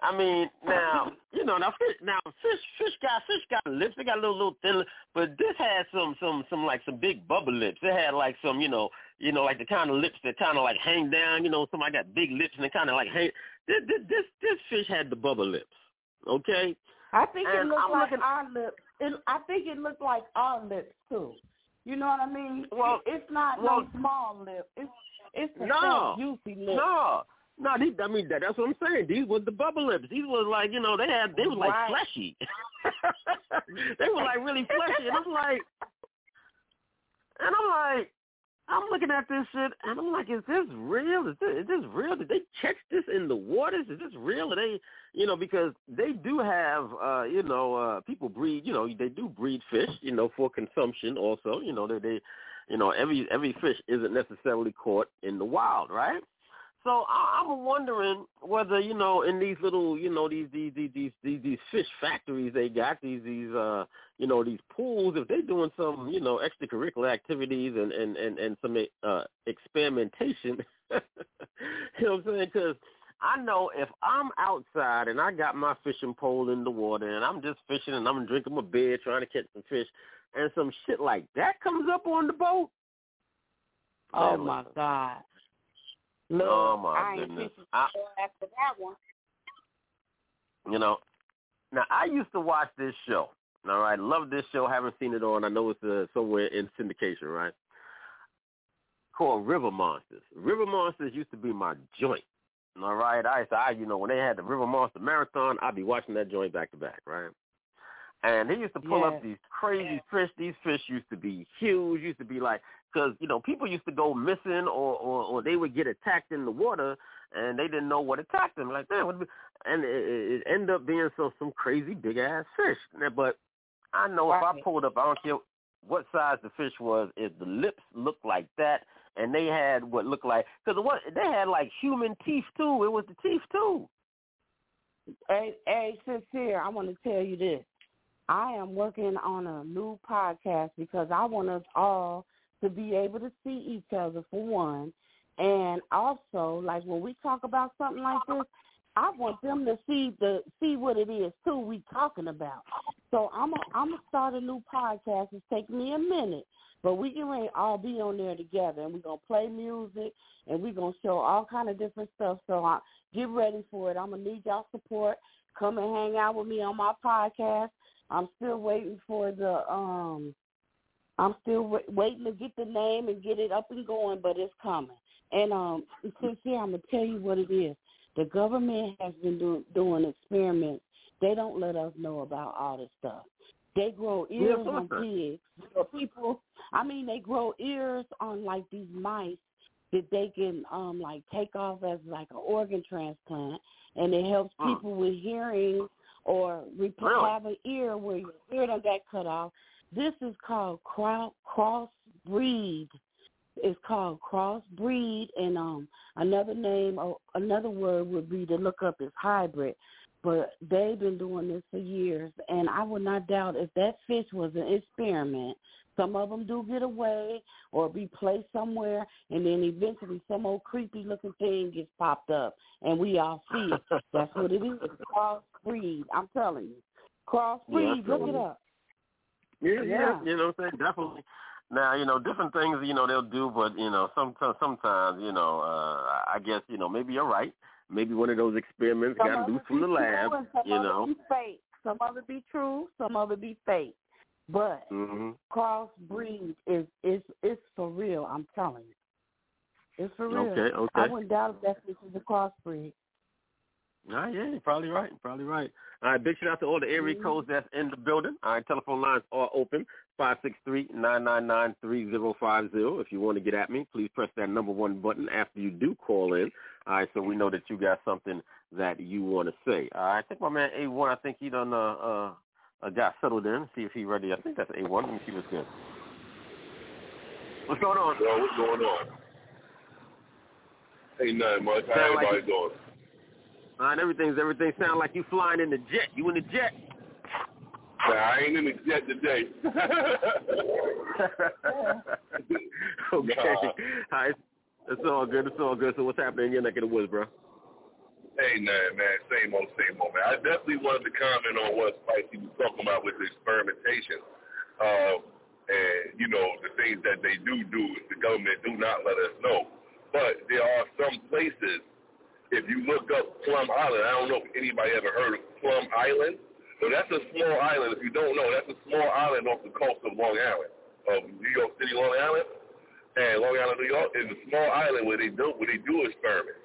I mean, now you know now fish now fish fish got fish got lips. They got a little little thin, but this had some some some like some big bubble lips. It had like some you know you know like the kind of lips that kind of like hang down. You know, somebody got big lips and they kind of like hang. This this this this fish had the bubble lips. Okay. I think it And looked I'm like looking- our lips. It, I think it looked like our lips too. You know what I mean? Well, it's not well- no small lip. It's it's the No, juicy lip. no, no. These, I mean, that, that's what I'm saying. These were the bubble lips. These was like, you know, they had, they were like Right. fleshy. they were like really fleshy, and I'm like, and I'm like, I'm looking at this shit, and I'm like, is this real? Is this, is this real? Did they catch this in the waters? Is this real? Are they, you know, because they do have, uh, you know, uh, people breed, you know, they do breed fish, you know, for consumption also. You know, they, they you know, every every fish isn't necessarily caught in the wild, right? So I, I'm wondering whether you know in these little you know these these these these these, these fish factories they got these these uh you know these pools if they're doing some you know extracurricular activities and and and and some uh experimentation. you know what I'm saying? Because I know if I'm outside and I got my fishing pole in the water and I'm just fishing and I'm drinking my beer trying to catch some fish and some shit like that comes up on the boat. Oh my. God. Look, Oh, my I goodness. I- after that one. You know, now I used to watch this show. All right, love this show. Haven't seen it on. I know it's uh, somewhere in syndication, right? Called River Monsters. River Monsters used to be my joint. All right, I, used to- I you know when they had the River Monster Marathon, I'd be watching that joint back to back, right? And they used to pull Yeah. up these crazy fish. These fish used to be huge. Used to be like because you know people used to go missing or, or or they would get attacked in the water and they didn't know what attacked them. Like that would be, and it, it ended up being some some crazy big ass fish. But I know if I pulled up, I don't care what size the fish was. If the lips looked like that, and they had what looked like because what they had like human teeth too. It was the teeth too. Hey, hey, sincere, I want to tell you this. I am working on a new podcast because I want us all to be able to see each other for one, and also like when we talk about something like this, I want them to see the see what it is too we talking about. So I'm a, I'm gonna start a new podcast. It's taking me a minute, but we can all be on there together, and we're gonna play music, and we're gonna show all kind of different stuff. So I, get ready for it. I'm gonna need y'all support. Come and hang out with me on my podcast. I'm still waiting for the um. I'm still wa waiting to get the name and get it up and going, but it's coming. And um, sincere, I'm gonna tell you what it is. The government has been do, doing experiments. They don't let us know about all this stuff. They grow ears course on pigs. People, I mean, they grow ears on like these mice that they can um like take off as like an organ transplant, and it helps Mm. people with hearing or re- Really? have an ear where your ear don't get cut off. This is called cross breed. It's called crossbreed, and um another name or another word would be to look up is hybrid. But they've been doing this for years, and I would not doubt if that fish was an experiment. Some of them do get away or be placed somewhere, and then eventually some old creepy looking thing gets popped up, and we all see it. That's what it is. Crossbreed. I'm telling you. Crossbreed. Yeah, look it up. Yeah, yeah, you know what I'm saying? Definitely. Now, you know, different things, you know, they'll do, but, you know, sometimes, sometimes, you know, uh, I guess, you know, maybe you're right. Maybe one of those experiments got loose from the lab, true and some you of know. be fake. Some of it be true, some of it be fake. But hmm crossbreed is is is for real. I'm telling you, it's for real. Okay, okay. I wouldn't doubt if that fish is a crossbreed. Ah, yeah, you're probably right. You're probably right. All right, big shout out to all the area Mhm. codes that's in the building. All right, telephone lines are open, five six three nine nine nine three zero five zero. If you want to get at me, please press that number one button after you do call in. All right, so we know that you got something that you want to say. All right, I think my man A1, I think he done uh, uh, uh, got settled in. See if he ready. I think that's A1. Let me see what's good. What's going on? Yo, what's going on? Hey, nothing much. How Sound like everybody you- doing? All right, everything's everything sound like you flying in the jet. You in the jet? Nah, I ain't in the jet today. okay. Nah. Hi. It's all good. It's all good. So what's happening in your neck of the woods, bro? Hey, man, man. Same old, same old, man. I definitely wanted to comment on what Spicy was talking about with the experimentation. Uh, and, you know, the things that they do do, the government do not let us know. But there are some places, look up Plum Island, I don't know if anybody ever heard of Plum Island. So that's a small island. If you don't know, that's a small island off the coast of Long Island, of New York City, Long Island. And Long Island, New York is a small island where they do where they do experiments.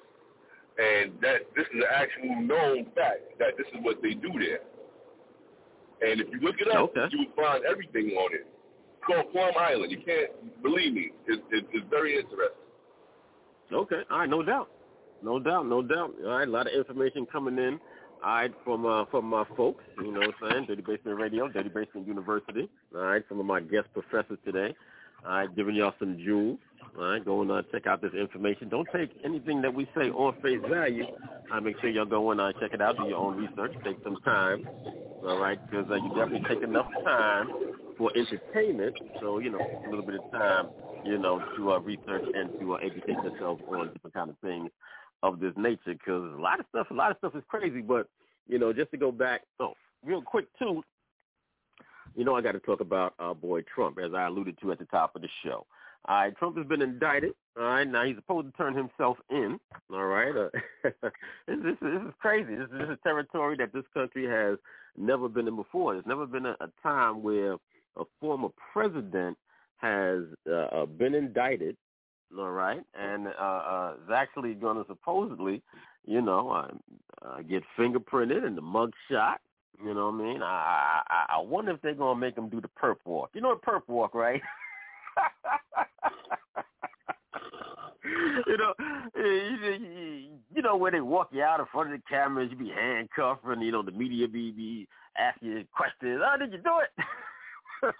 And that this is an actual known fact that this is what they do there. And if you look it up, Okay. you will find everything on it. It's called Plum Island. You can't believe me. It's, it's, it's very interesting. Okay. All right. No doubt. No doubt. No doubt. All right. A lot of information coming in. All right, from uh, from my folks, you know what I'm saying? Dirty Basement Radio, Dirty Basement University. All right, some of my guest professors today. All right, giving y'all some jewels. All right, go and uh, check out this information. Don't take anything that we say on face value. I make sure y'all go and uh, check it out, do your own research, take some time. All right, because uh, you definitely take enough time for entertainment. So you know, a little bit of time, you know, to uh, research and to uh, educate yourself on different kind of things of this nature. Because a lot of stuff, a lot of stuff is crazy. But you know, just to go back, oh, real quick too. You know, I got to talk about our boy Trump, as I alluded to at the top of the show. All right, Trump has been indicted. All right, now he's supposed to turn himself in. All right, uh, this, this, is crazy. This, this is territory that this country has never been in before. There's never been a, a time where a former president has uh, uh, been indicted. All right, and uh, uh, is actually going to supposedly, you know, uh, uh, get fingerprinted and the mug shot. You know what I mean? I, I I, I wonder if they're gonna make him do the perp walk. You know what perp walk, right? you know, you, you know where they walk you out in front of the cameras, you be handcuffed, and you know the media be be asking questions. Oh, did you do it?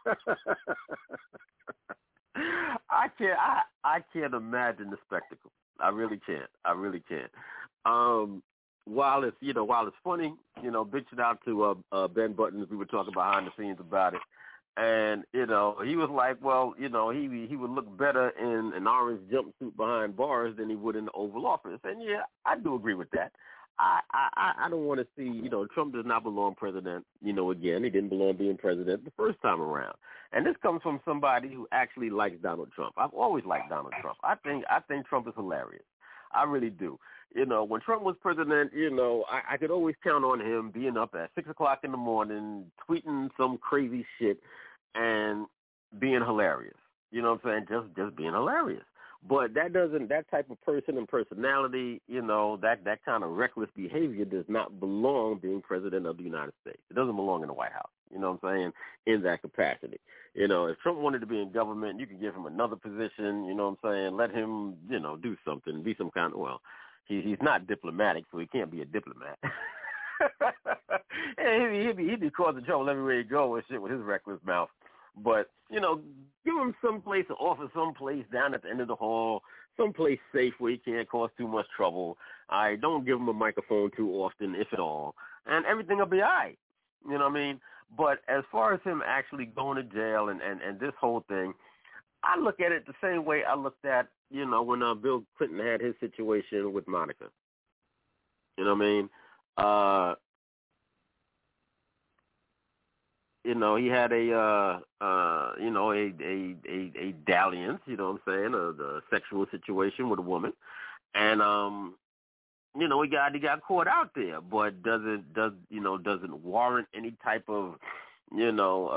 I can't. I I can't imagine the spectacle. I really can't. I really can't. Um, while it's you know while it's funny, you know, shout out to uh, uh, Ben Buttons. We were talking behind the scenes about it, and you know he was like, well, you know, he he would look better in an orange jumpsuit behind bars than he would in the Oval Office. And yeah, I do agree with that. I I I don't want to see you know Trump does not belong president. You know, again, he didn't belong being president the first time around. And this comes from somebody who actually likes Donald Trump. I've always liked Donald Trump. I think I think Trump is hilarious. I really do. You know, when Trump was president, you know, I, I could always count on him being up at six o'clock in the morning, tweeting some crazy shit, and being hilarious. You know what I'm saying? Just just being hilarious. But that doesn't that type of person and personality, you know, that that kind of reckless behavior does not belong being president of the United States. It doesn't belong in the White House. You know what I'm saying? In that capacity. You know, if Trump wanted to be in government, you could give him another position, you know what I'm saying? Let him, you know, do something, be some kind of well, he he's not diplomatic, so he can't be a diplomat. and he'd, be he'd be causing trouble everywhere he go and shit with his reckless mouth. But you know, give him some place to offer some place down at the end of the hall, some place safe where he can't cause too much trouble. I don't give him a microphone too often, if at all, and everything will be all right. You know what I mean? But as far as him actually going to jail and and and this whole thing, I look at it the same way I looked at you know when uh, Bill Clinton had his situation with Monica. You know what I mean? Uh, you know, he had a uh uh you know, a a a, a dalliance, you know what I'm saying, a, a sexual situation with a woman. And um you know, he got he got caught out there, but doesn't does you know, doesn't warrant any type of, you know,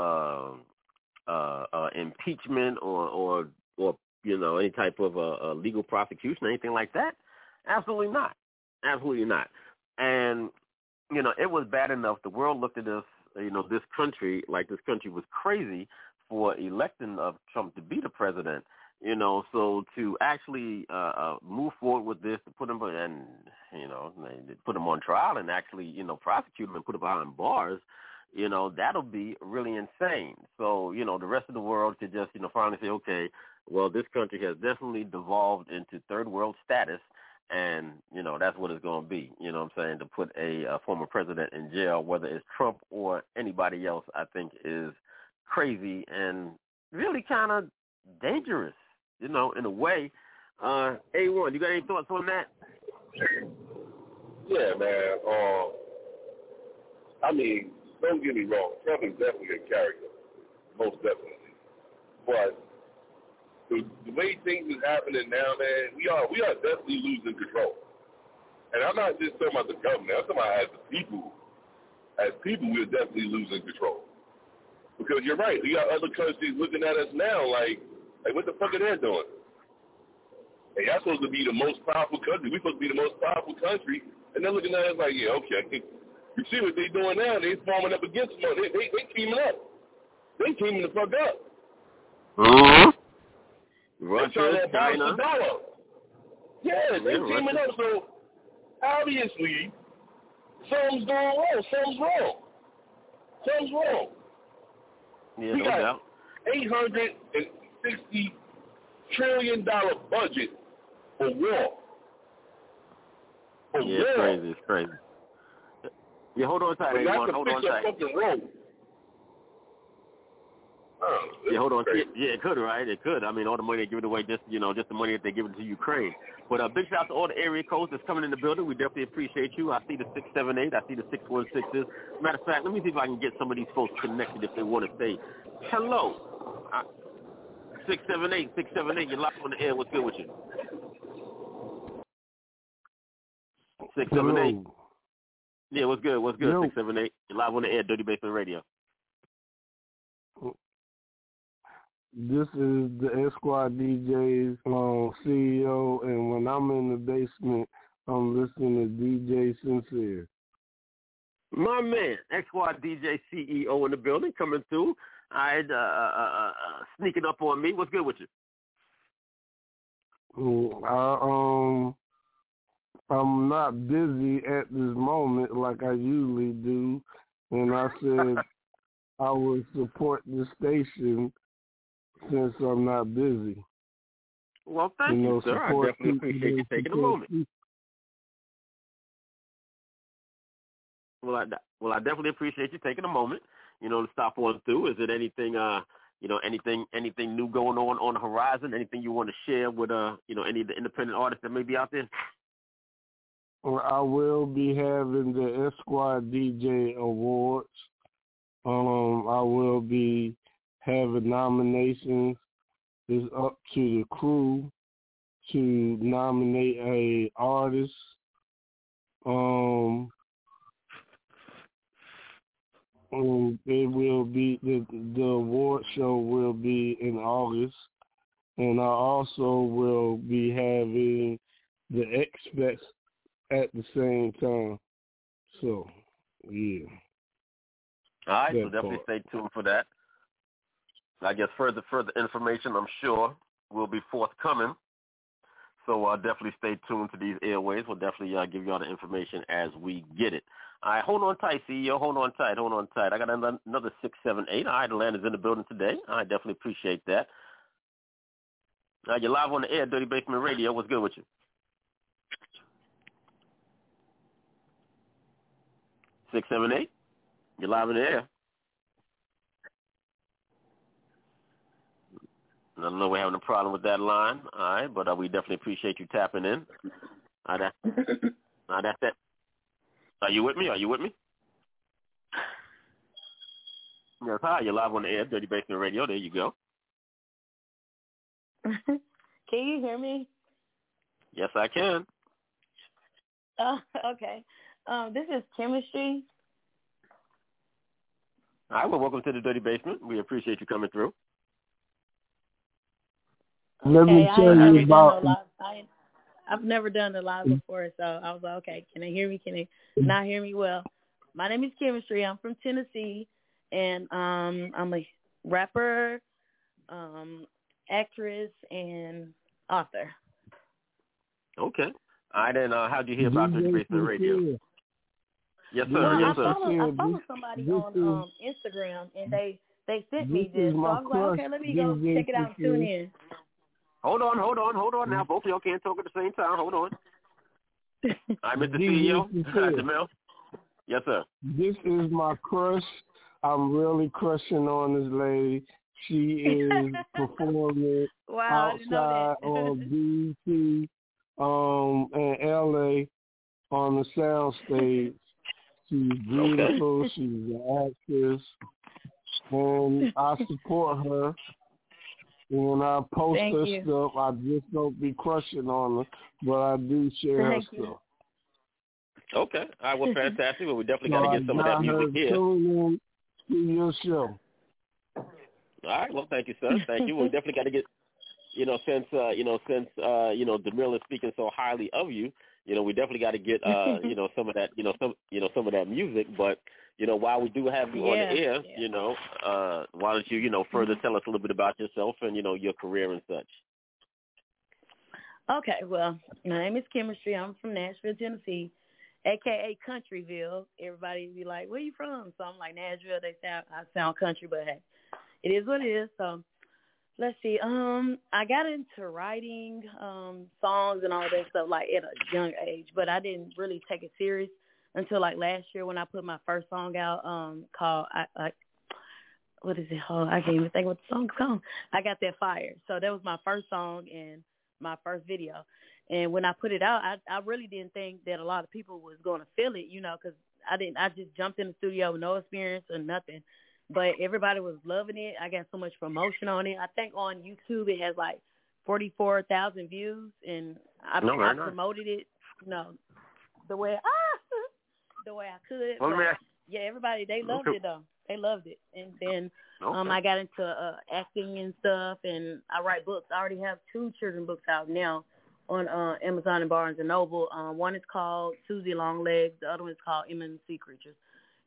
uh uh, uh impeachment or or or you know, any type of uh, uh legal prosecution, anything like that. Absolutely not. Absolutely not. And you know, it was bad enough. The world looked at us you know, this country, like this country was crazy for electing of Trump to be the president. You know, so to actually uh, uh, move forward with this, to put him and you know, put him on trial and actually you know prosecute him and put him behind bars, you know, that'll be really insane. So you know, the rest of the world could just you know finally say, okay, well, this country has definitely devolved into third world status and you know that's what it's going to be. You know what I'm saying? To put a, a former president in jail, whether it's Trump or anybody else, I think is crazy and really kind of dangerous. You know, in a way. Uh, A1, you got any thoughts on that? Yeah, man. Um, I mean, don't get me wrong. Trump is definitely a character, most definitely. But the, the way things is happening now, man, we are we are definitely losing control. And I'm not just talking about the government. I'm talking about as the people. As people, we're definitely losing control. Because you're right. We got other countries looking at us now like, like what the fuck are they doing? And y'all supposed to be the most powerful country. We're supposed to be the most powerful country. And they're looking at us like, yeah, okay. You see what they're doing now? They're forming up against us. They, they, they teaming up. They teaming the fuck up. Mm-hmm. Russia, China. Yeah, they yeah, teaming up. So obviously, something's going wrong. Something's wrong. Something's wrong. Yeah, we no got doubt. eight hundred and sixty trillion dollar budget for war. For yeah, war. it's crazy. It's crazy. Yeah, hold on tight, everyone. Hold on tight. Fucking road. Oh, yeah, hold on. Yeah, yeah, it could, right? It could. I mean, all the money they give it away, just you know, just the money that they give it to Ukraine. But uh, big shout out to all the area codes that's coming in the building. We definitely appreciate you. I see the six seven eight. I see the six one sixes. Matter of fact, let me see if I can get some of these folks connected if they want to say hello. Uh, six seven eight, six seven eight. You're locked on the air. What's good with you? Six seven eight. Yeah, what's good? What's good? Yo. Six seven eight. You're live on the air. Dirty Basement Radio. This is the Esquire DJs um, CEO, and when I'm in the basement, I'm listening to DJ Sincere. My man, Squad DJ CEO in the building, coming through. I had uh, uh, uh, sneaking up on me. What's good with you? I, um, I'm not busy at this moment like I usually do, and I said I would support the station since I'm not busy. Well, thank you, you know, sir. I definitely appreciate you taking a moment. Well, I well, I definitely appreciate you taking a moment. You know, to stop on through. Is it anything? uh you know, anything anything new going on on the horizon? Anything you want to share with uh, you know, any of the independent artists that may be out there? Well, I will be having the Esquire DJ Awards. Um, I will be having nominations. It's up to the crew to nominate a artist. Um, um, it will be the the award show will be in August, and I also will be having the X at the same time. So, yeah. All right, That so definitely part. stay tuned for that. I guess further further information, I'm sure, will be forthcoming. So uh, definitely stay tuned to these airways. We'll definitely uh, give you all the information as we get it. All right, hold on tight, CEO. Hold on tight. Hold on tight. I got another six, seven, eight. All right, Atlanta's in the building today. I definitely appreciate that. All right, you're live on the air, Dirty Basement Radio. What's good with you? Six, seven, eight. You're live in the air. I don't know we're having a problem with that line. All right, but uh, we definitely appreciate you tapping in. All right, that, all right, that's it. Are you with me? Are you with me? Yes, hi. You're live on the air, Dirty Basement Radio. There you go. Can you hear me? Yes, I can. Oh, okay. Um, this is chemistry. All right, well, welcome to the Dirty Basement. We appreciate you coming through. Let okay, me I tell ain't never you done about. no live. I ain't, I've never done the live before, so I was like, okay, can they hear me? Can they not hear me? Well, my name is Chemistry. I'm from Tennessee, and um, I'm a rapper, um, actress, and author. Okay. All right, and uh, how'd you hear about Dirty Basement Radio? Yes, sir. Well, yes, I sir. follow I follow somebody this on um Instagram, and they they sent me this is this, so I was like, okay, let me go check it out and tune in. Hold on, hold on, hold on now. Both of y'all can't talk at the same time. Hold on. I'm Mr. DJ CEO. Kiki. Jamel. Yes, sir. This is my crush. I'm really crushing on this lady. She is performing Wow, I didn't know outside that. on BT um in LA on the sound stage. She's beautiful, she's an actress and I support her. And I post Thank her you. stuff, I just don't be crushing on her, but I do share Thank her you. stuff. Okay. All right, well, fantastic. Well, we definitely So got to get some of that music here. tune in to your show. All right. Well, thank you, sir. Thank you. We definitely got to get, you know, since uh, you know, since uh, you know, Demille is speaking so highly of you, you know, we definitely got to get, uh, you know, some of that, you know, some, you know, some of that music. But you know, while we do have you on the air, you know, uh, why don't you, you know, further tell us a little bit about yourself and you know your career and such. Okay, well, my name is Chemistry. I'm from Nashville, Tennessee, aka Countryville. Everybody be like, "Where you from?" So I'm like Nashville. They sound I sound country, but hey, it is what it is. So let's see. Um, I got into writing um songs and all that stuff like at a young age, but I didn't really take it serious until like last year when I put my first song out um called I, I what is it? Oh, I can't even think what the song's called. I got that fire. So that was my first song and my first video. And when I put it out, I I really didn't think that a lot of people was going to feel it, you know, because I didn't. I just jumped in the studio with no experience or nothing, but everybody was loving it. I got so much promotion on it. I think on YouTube it has like forty four thousand views, and I, No, I promoted it, you know, the way ah, the way I could. Well, but yeah, everybody they loved it though. They loved it, and then um, I got into uh, acting and stuff, and I write books. I already have two children books out now on uh, Amazon and Barnes and Noble. Um, one is called Susie Longlegs. The other one is called M and C Creatures.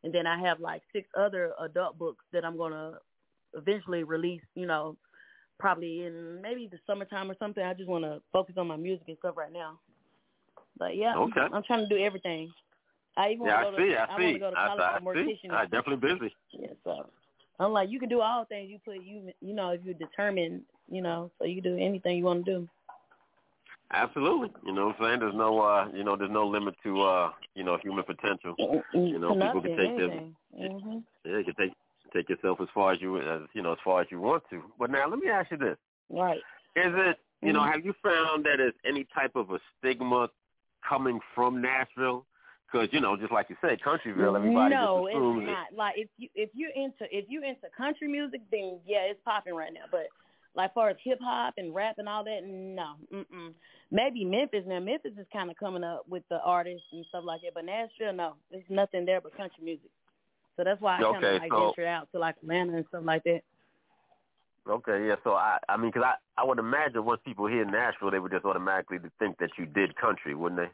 and then I have like six other adult books that I'm gonna eventually release. You know, probably in maybe the summertime or something. I just want to focus on my music and stuff right now. But yeah, Okay. I'm trying to do everything. I even Yeah, want I to go see. to, I want to go to I, college I for see. mortician. I definitely busy. Yeah, so I'm like, you can do all things you put you you know if you're determined, you know, so you can do anything you want to do. Absolutely. You know what I'm saying? There's no uh you know, there's no limit to uh, you know, human potential. You know, people can take their anything. hmm yeah, you can take take yourself as far as you as you know, as far as you want to. But now let me ask you this. Right. Is it you know, Mhm. have you found that there's any type of a stigma coming from Nashville? Because you know, just like you said, Countryville, everybody no, just assumes it's it. not. Like if you if you're into if you into country music, then yeah, it's popping right now. But like far as hip hop and rap and all that, no. Mm-mm. Maybe Memphis now. Memphis is kind of coming up with the artists and stuff like that. But Nashville, no, there's nothing there but country music. So that's why I kind of Okay, like so- ventured out to like Atlanta and stuff like that. Okay, yeah. So I, I mean, because I, I would imagine once people hear Nashville, they would just automatically think that you did country, wouldn't they?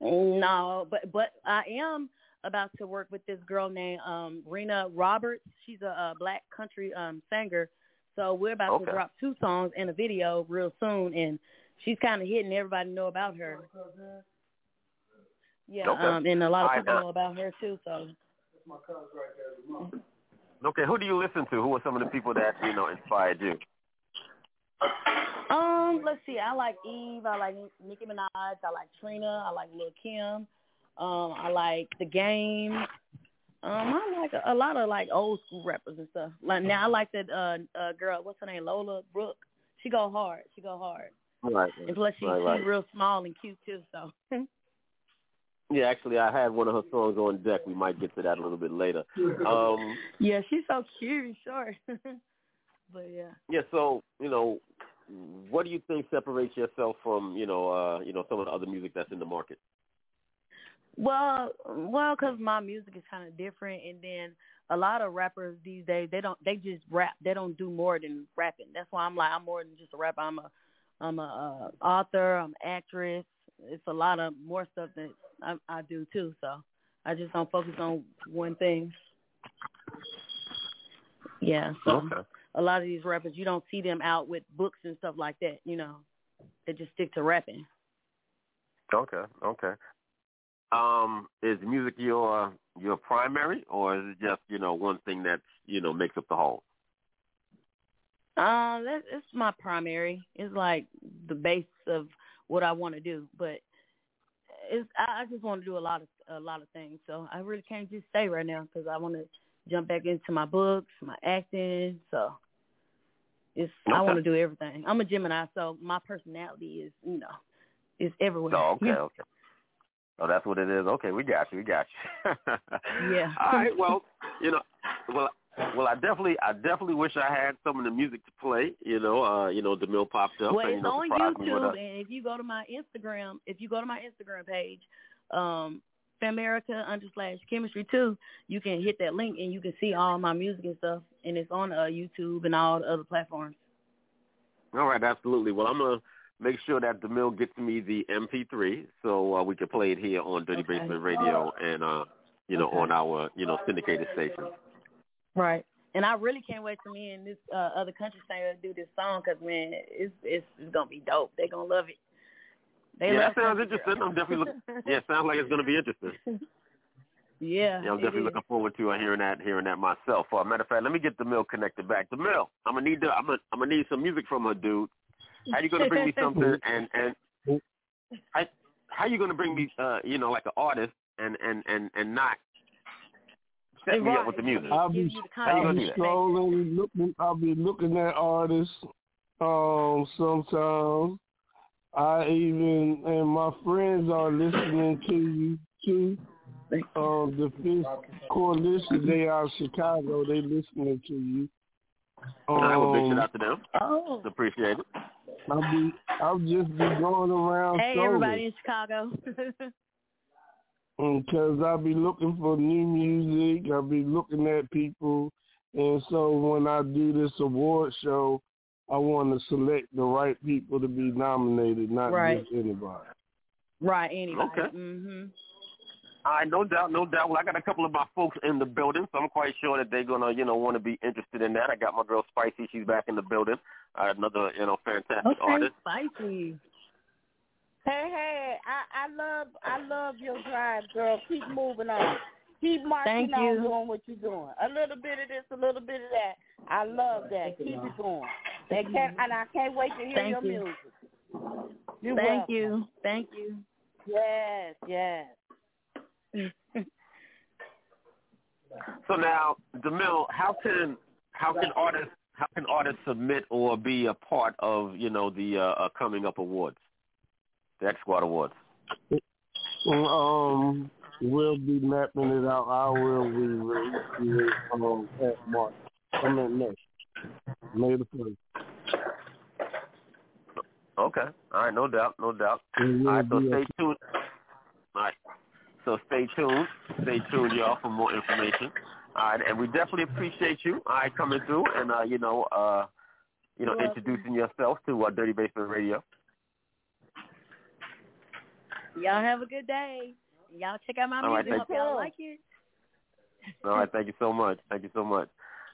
No, but but I am about to work with this girl named um Rena Roberts. She's a, a black country um singer. So we're about Okay. to drop two songs and a video real soon, and she's kind of hitting everybody know about her. Yeah, Okay. um, and a lot of people uh, know about her too. So Okay, who do you listen to? Who are some of the people that you know inspired you? Um, let's see. I like Eve. I like Nicki Minaj. I like Trina. I like Lil Kim. Um, I like The Game. Um, I like a, a lot of like old school rappers and stuff. Like now, I like that uh, uh girl. What's her name? Lola Brooke. She go hard. She go hard. Right. And plus, she, right. she's real small and cute too. So Yeah, actually, I had one of her songs on deck. We might get to that a little bit later. Um, yeah, she's so cute short. but yeah. yeah, so you know, what do you think separates yourself from you know, uh, you know, some of the other music that's in the market? Well, well, because my music is kind of different, and then a lot of rappers these days they don't they just rap. They don't do more than rapping. That's why I'm like I'm more than just a rapper. I'm a I'm a uh, author. I'm an actress. It's a lot of more stuff that I, I do too. So I just don't focus on one thing. Yeah. So Okay. A lot of these rappers, you don't see them out with books and stuff like that. You know, they just stick to rapping. Okay, okay. Um, is music your your primary, or is it just you know one thing that you know makes up the whole? Um, that it's my primary. It's like the base of what I want to do, but it's I, I just want to do a lot of a lot of things. So I really can't just stay right now because I want to jump back into my books, my acting. So it's I want to do everything. I'm a Gemini, so my personality is you know is everywhere. Oh, okay, okay. Oh, that's what it is. Okay, we got you. We got you. Yeah. All right. Well, you know, well, well, I definitely, I definitely wish I had some of the music to play. You know, uh, you know, Demille popped up Well, and you it's know on surprised me with YouTube, and if you go to my Instagram, if you go to my Instagram page, um, Famerica under slash chemistry too. you can hit that link and you can see all my music and stuff, and it's on uh, YouTube and all the other platforms. All right, absolutely. Well, I'm gonna make sure that Demille gets me the MP3 so uh, we can play it here on Dirty Okay. Basement Radio and uh, you know, Okay. on our you know syndicated station. Right. And I really can't wait for me and this uh, other country singer to do this song because man, it's, it's it's gonna be dope. They're gonna love it. They yeah, that sounds country interesting. I'm definitely looking. Yeah, it sounds like it's gonna be interesting. Yeah, Yeah, I'm definitely is. looking forward to uh, hearing that, hearing that myself. Uh, matter of fact, let me get the mill connected back. The mill, I'm gonna need the, I'm gonna, I'm gonna need some music from her, dude. How you gonna bring me something and and how, how you gonna bring me, uh, you know, like an artist and and and and not set me up with the music? I'll be, How you I'll gonna be do that? scrolling, looking. I'll be looking at artists. Um, sometimes I even and my friends are listening to you too. Um, the Fifth Coalition, they are Chicago. They listening to you. All right, well, big Um, shout out to them. Oh. Appreciate it. I'll be, I'll just be going around. Hey, solo. everybody in Chicago. because I'll be looking for new music. I'll be looking at people, and so when I do this award show, I want to select the right people to be nominated, not Right. just anybody. right. Anybody. Okay. Mm-hmm. All right, no doubt, no doubt. Well, I got a couple of my folks in the building, so I'm quite sure that they're gonna, you know, want to be interested in that. I got my girl Spicy; she's back in the building. Uh, another, you know, fantastic Okay, artist. spicy. Hey, hey, I, I love I love your drive, girl. Keep moving on. Keep marching Thank on doing what you're doing. A little bit of this, a little bit of that. I love that. Keep it going. They can't, and I can't wait to hear Thank your you. music. You're Thank welcome. you. Thank you. Yes, yes. So now, Demille, how can how can artists how can artists submit or be a part of, you know, the uh, uh, coming up awards, the X Squad Awards? Um, we'll be mapping it out. I will be releasing it um, at March. I mean next May the first. Okay. All right, no doubt, no doubt. And All we'll right, so stay tuned. All right. So stay tuned. Stay tuned, y'all, for more information. All right, and we definitely appreciate you. All right, coming through and uh, you know, uh, you know, You're welcome. introducing yourself to uh, Dirty Basement Radio. Y'all have a good day. Y'all check out my All right, music. thank Hope y'all you. like it. All right, thank you so much. Thank you so much.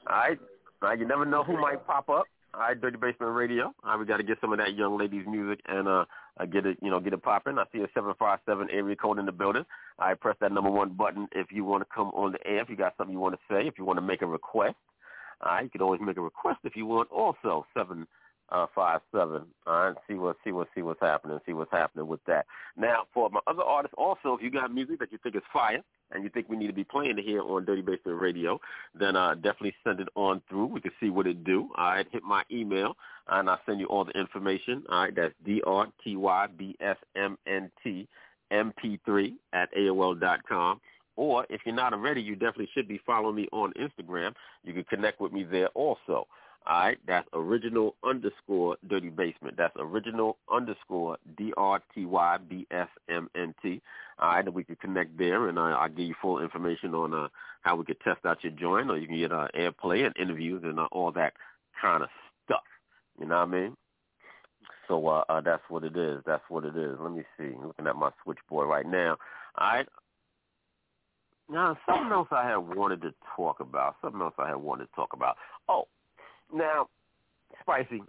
All right, right, you never know who might pop up. All right, Dirty Basement Radio. All right, we got to get some of that young lady's music and uh, uh get it, you know, get it popping. I see a seven five seven area code in the building. All right, press that number one button if you want to come on the air. If you got something you want to say, if you want to make a request. All right, you can always make a request if you want. Also, seven uh, five seven. All right, see what see what see what's happening. See what's happening with that. Now, for my other artists, also, if you got music that you think is fire and you think we need to be playing it here on Dirty Basement Radio, then uh, definitely send it on through. We can see what it do. All right, hit my email and I'll send you all the information. All right, that's D R T Y B S M N T M P three at AOL dot com. Or if you're not already, you definitely should be following me on Instagram. You can connect with me there also. All right, that's original underscore dirty basement. That's original underscore D R T Y B S M N T. All right, and we can connect there, and uh, I'll give you full information on uh, how we could test out your joint, or you can get uh, airplay and interviews and uh, all that kind of stuff. You know what I mean? So uh, uh, that's what it is. That's what it is. Let me see. looking at my switchboard right now. All right. Now, something else I had wanted to talk about. Something else I had wanted to talk about. Oh, now, Spicy,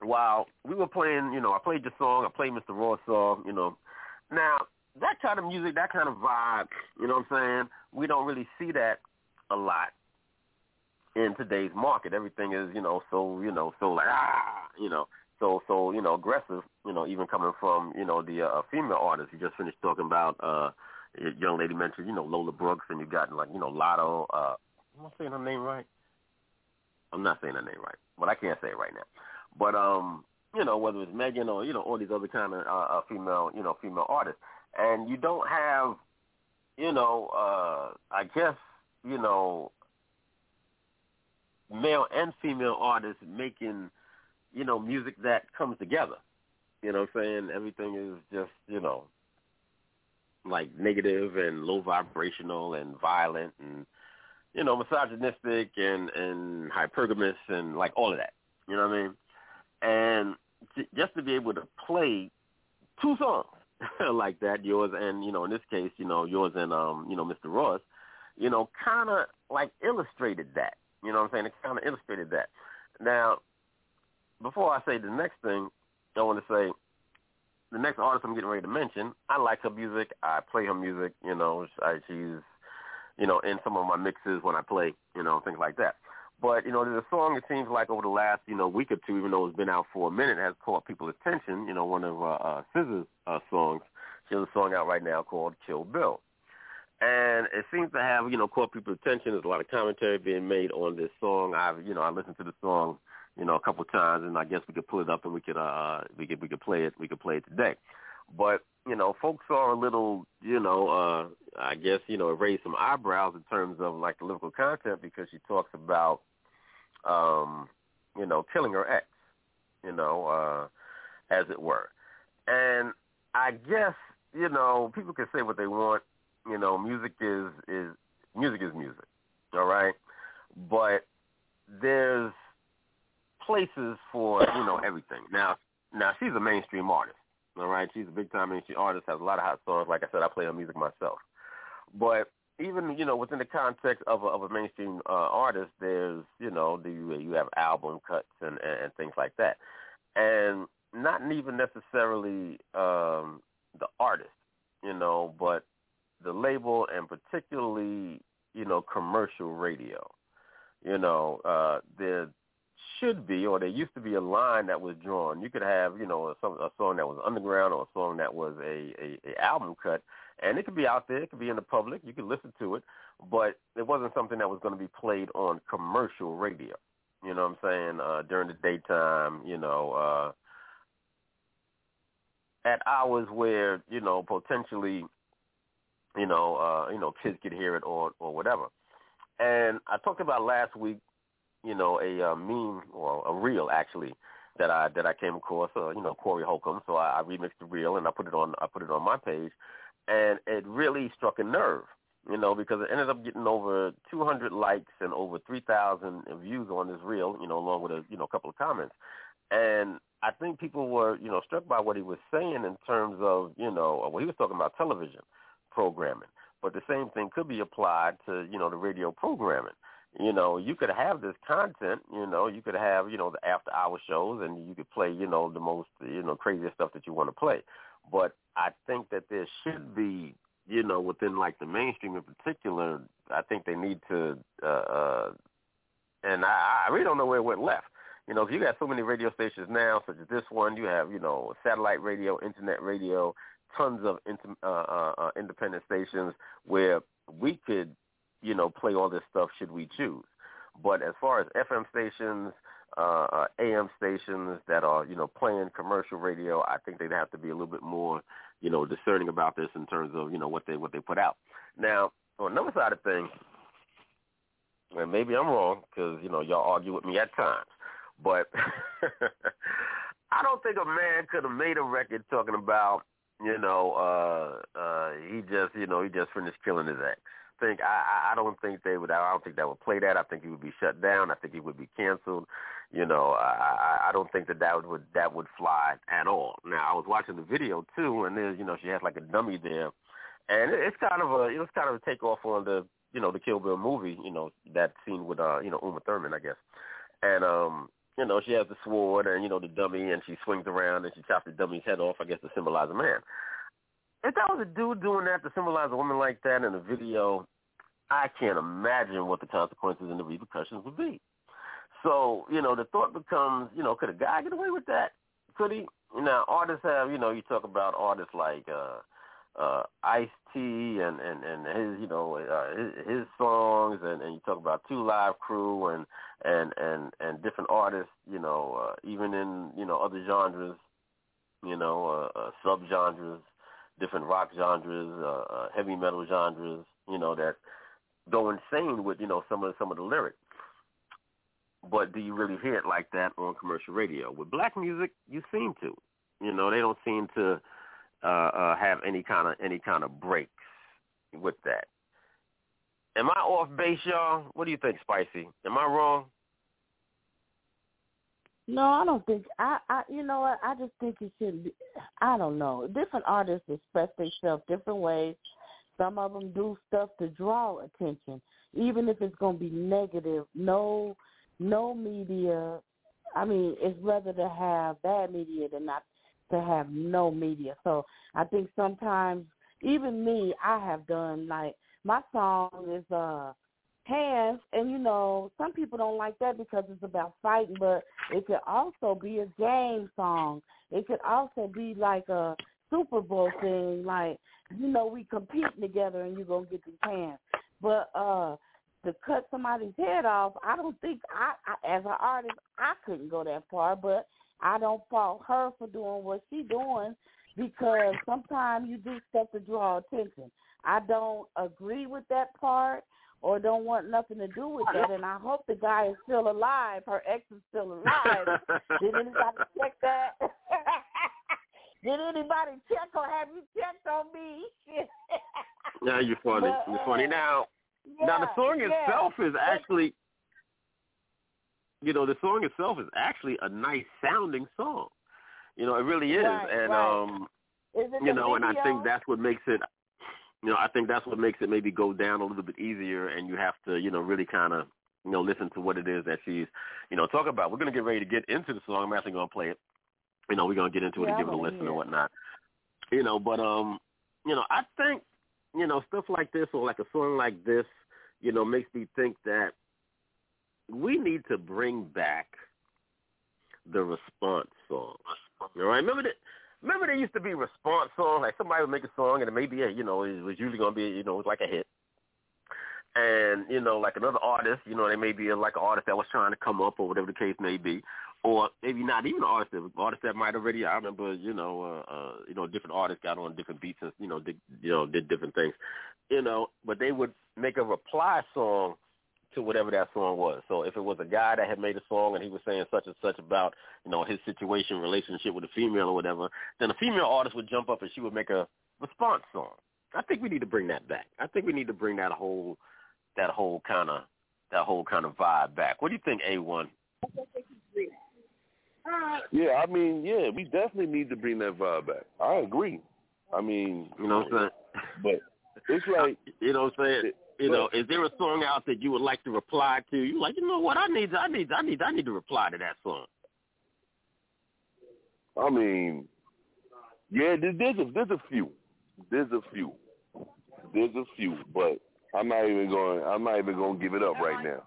while we were playing, you know, I played your song, I played Mr. Raw's song, you know. Now, that kind of music, that kind of vibe, you know what I'm saying? We don't really see that a lot in today's market. Everything is, you know, so, you know, so like, ah, you know, so, so, you know, aggressive, you know, even coming from, you know, the uh, female artists. You just finished talking about, uh, young lady mentioned, you know, Lola Brooks, and you got, like, you know, Latto, uh, am I saying her name right? I'm not saying her name right, but I can't say it right now. But um, you know, whether it's Megan or you know all these other kind of uh, uh, female, you know, female artists, and you don't have, you know, uh, I guess you know, male and female artists making, you know, music that comes together. You know what I'm saying? Everything is just, you know, like negative and low vibrational and violent and you know, misogynistic and and hypergamous and like all of that. You know what I mean? And j- just to be able to play two songs like that, yours and you know, in this case, you know, yours and um, you know, Mr. Ross, you know, kind of like illustrated that. You know what I'm saying? It kind of illustrated that. Now, before I say the next thing, I want to say the next artist I'm getting ready to mention. I like her music. I play her music. You know, I, she's you know, in some of my mixes when I play, you know, things like that. But, you know, there's a song it seems like over the last, you know, week or two, even though it's been out for a minute, has caught people's attention. You know, one of uh, uh, SZA's uh, songs. She has a song out right now called Kill Bill. And it seems to have, you know, caught people's attention. There's a lot of commentary being made on this song. I've, you know, I listened to the song, you know, a couple of times, and I guess we could pull it up and we could, uh, we could, we could play it. We could play it today. But you know, folks are a little, you know, uh, I guess, you know, raise some eyebrows in terms of like the lyrical content because she talks about, um, you know, killing her ex, you know, uh, as it were. And I guess, you know, people can say what they want. You know, music is is music is music, all right. But there's places for you know everything. Now, now she's a mainstream artist. All right, she's a big time mainstream artist, has a lot of hot songs. Like I said, I play her music myself. But even you know within the context of a, of a mainstream uh, artist, there's you know the, you have album cuts and, and, and things like that, and not even necessarily um, the artist, you know, but the label and particularly you know commercial radio. You know, uh, there should be or there used to be a line that was drawn. You could have you know a, a song that was underground or a song that was a, a, a album cut and it could be out there, it could be in the public, you could listen to it, but it wasn't something that was going to be played on commercial radio. You know what I'm saying? Uh, during the daytime, you know, uh, at hours where you know potentially, you know, uh, you know, kids could hear it or or whatever. And I talked about last week, you know, a uh, meme or a reel actually that I that I came across. Uh, you know, Corey Holcomb. So I, I remixed the reel and I put it on I put it on my page and it really struck a nerve, you know, because it ended up getting over 200 likes and over 3,000 views on this reel, you know, along with a you know a couple of comments, and I think people were you know struck by what he was saying in terms of you know well he was talking about television programming, but the same thing could be applied to you know the radio programming. You know, you could have this content, you know, you could have, you know, the after hour shows and you could play, you know, the most, you know, craziest stuff that you want to play. But I think that there should be, you know, within like the mainstream in particular, I think they need to, uh, uh and I, I really don't know where it went left. You know, you got so many radio stations now, such as this one, you have, you know, satellite radio, internet radio, tons of inter, uh, uh, uh, independent stations where we could, you know, play all this stuff should we choose. But as far as FM stations, uh, uh, AM stations that are, you know, playing commercial radio, I think they'd have to be a little bit more, you know, discerning about this in terms of, you know, what they what they put out. Now, on another side of things, and maybe I'm wrong because you know y'all argue with me at times, but I don't think a man could have made a record talking about, you know, uh, uh, he just, you know, he just finished killing his ex think I I don't think they would I don't think that would play that. I think he would be shut down. I think he would be canceled. You know, I I don't think that that would that would fly at all. Now I was watching the video too, and there's you know she has like a dummy there, and it's kind of a it was kind of a takeoff on the you know the Kill Bill movie. You know that scene with uh you know Uma Thurman I guess, and um you know she has the sword and you know the dummy and she swings around and she chops the dummy's head off I guess to symbolize a man if that was a dude doing that to symbolize a woman like that in a video, I can't imagine what the consequences and the repercussions would be. So, you know, the thought becomes, you know, could a guy get away with that? Could he? Now, artists have, you know, you talk about artists like uh uh Ice T and and and his, you know, uh, his, his songs, and and you talk about Two Live Crew and and and and different artists, you know, uh, even in you know other genres, you know, uh, uh, sub genres, different rock genres, uh, uh, heavy metal genres, you know, that go insane with you know some of some of the lyrics. But do you really hear it like that on commercial radio? With black music, you seem to. You know, they don't seem to uh, uh, have any kind of any kind of breaks with that. Am I off base, y'all? What do you think, Spicy? Am I wrong? No, I don't think I. I you know what? I just think it should be. I don't know. Different artists express themselves different ways. Some of them do stuff to draw attention, even if it's going to be negative. No, no media. I mean, it's rather to have bad media than not to have no media. So I think sometimes, even me, I have done like my song is uh hands and you know some people don't like that because it's about fighting but it could also be a game song. It could also be like a super bowl thing like you know we competing together and you're gonna get these hands but uh to cut somebody's head off i don't think i, I as an artist i couldn't go that far but i don't fault her for doing what she doing because sometimes you do stuff to draw attention. I don't agree with that part or don't want nothing to do with that. And I hope the guy is still alive. Her ex is still alive. Did anybody check that? Did anybody check or have you checked on me? now you're funny. But, you're funny. Now, yeah, now the song yeah. itself is actually, you know, the song itself is actually a nice sounding song. You know, it really is, right, and right. um, is you know, and I think that's what makes it you know, I think that's what makes it maybe go down a little bit easier, and you have to, you know, really kind of, you know, listen to what it is that she's, you know, talking about. We're gonna get ready to get into the song. I'm actually gonna play it. You know, we're gonna get into it Yeah, and give it a listen hear and whatnot. You know, but um, you know, I think, you know, stuff like this or like a song like this, you know, makes me think that we need to bring back the response song. All right, remember that. Remember there used to be response songs, like somebody would make a song and it may be a, you know, it was usually gonna be, you know, it was like a hit. And, you know, like another artist, you know, they may be like an artist that was trying to come up or whatever the case may be. Or maybe not even an artist, that- artist that might already. I remember, you know, uh, uh, you know, different artists got on different beats and you know, did, you know, did different things, you know. But they would make a reply song to whatever that song was. So if it was a guy that had made a song and he was saying such and such about, you know, his situation, relationship with a female or whatever, then a female artist would jump up and she would make a response song. I think we need to bring that back. I think we need to bring that whole that whole kind of that whole kind of vibe back. What do you think, A one? Yeah, I mean, yeah, we definitely need to bring that vibe back. I agree. I mean, You know what I'm saying? But it's like you know what I'm saying. You know, is there a song out that you would like to reply to? You like, you know what? I need, I need, I need, I need to reply to that song. I mean, yeah, there, there's a there's a few, there's a few, there's a few, but I'm not even going. I'm not even going to give it up right now.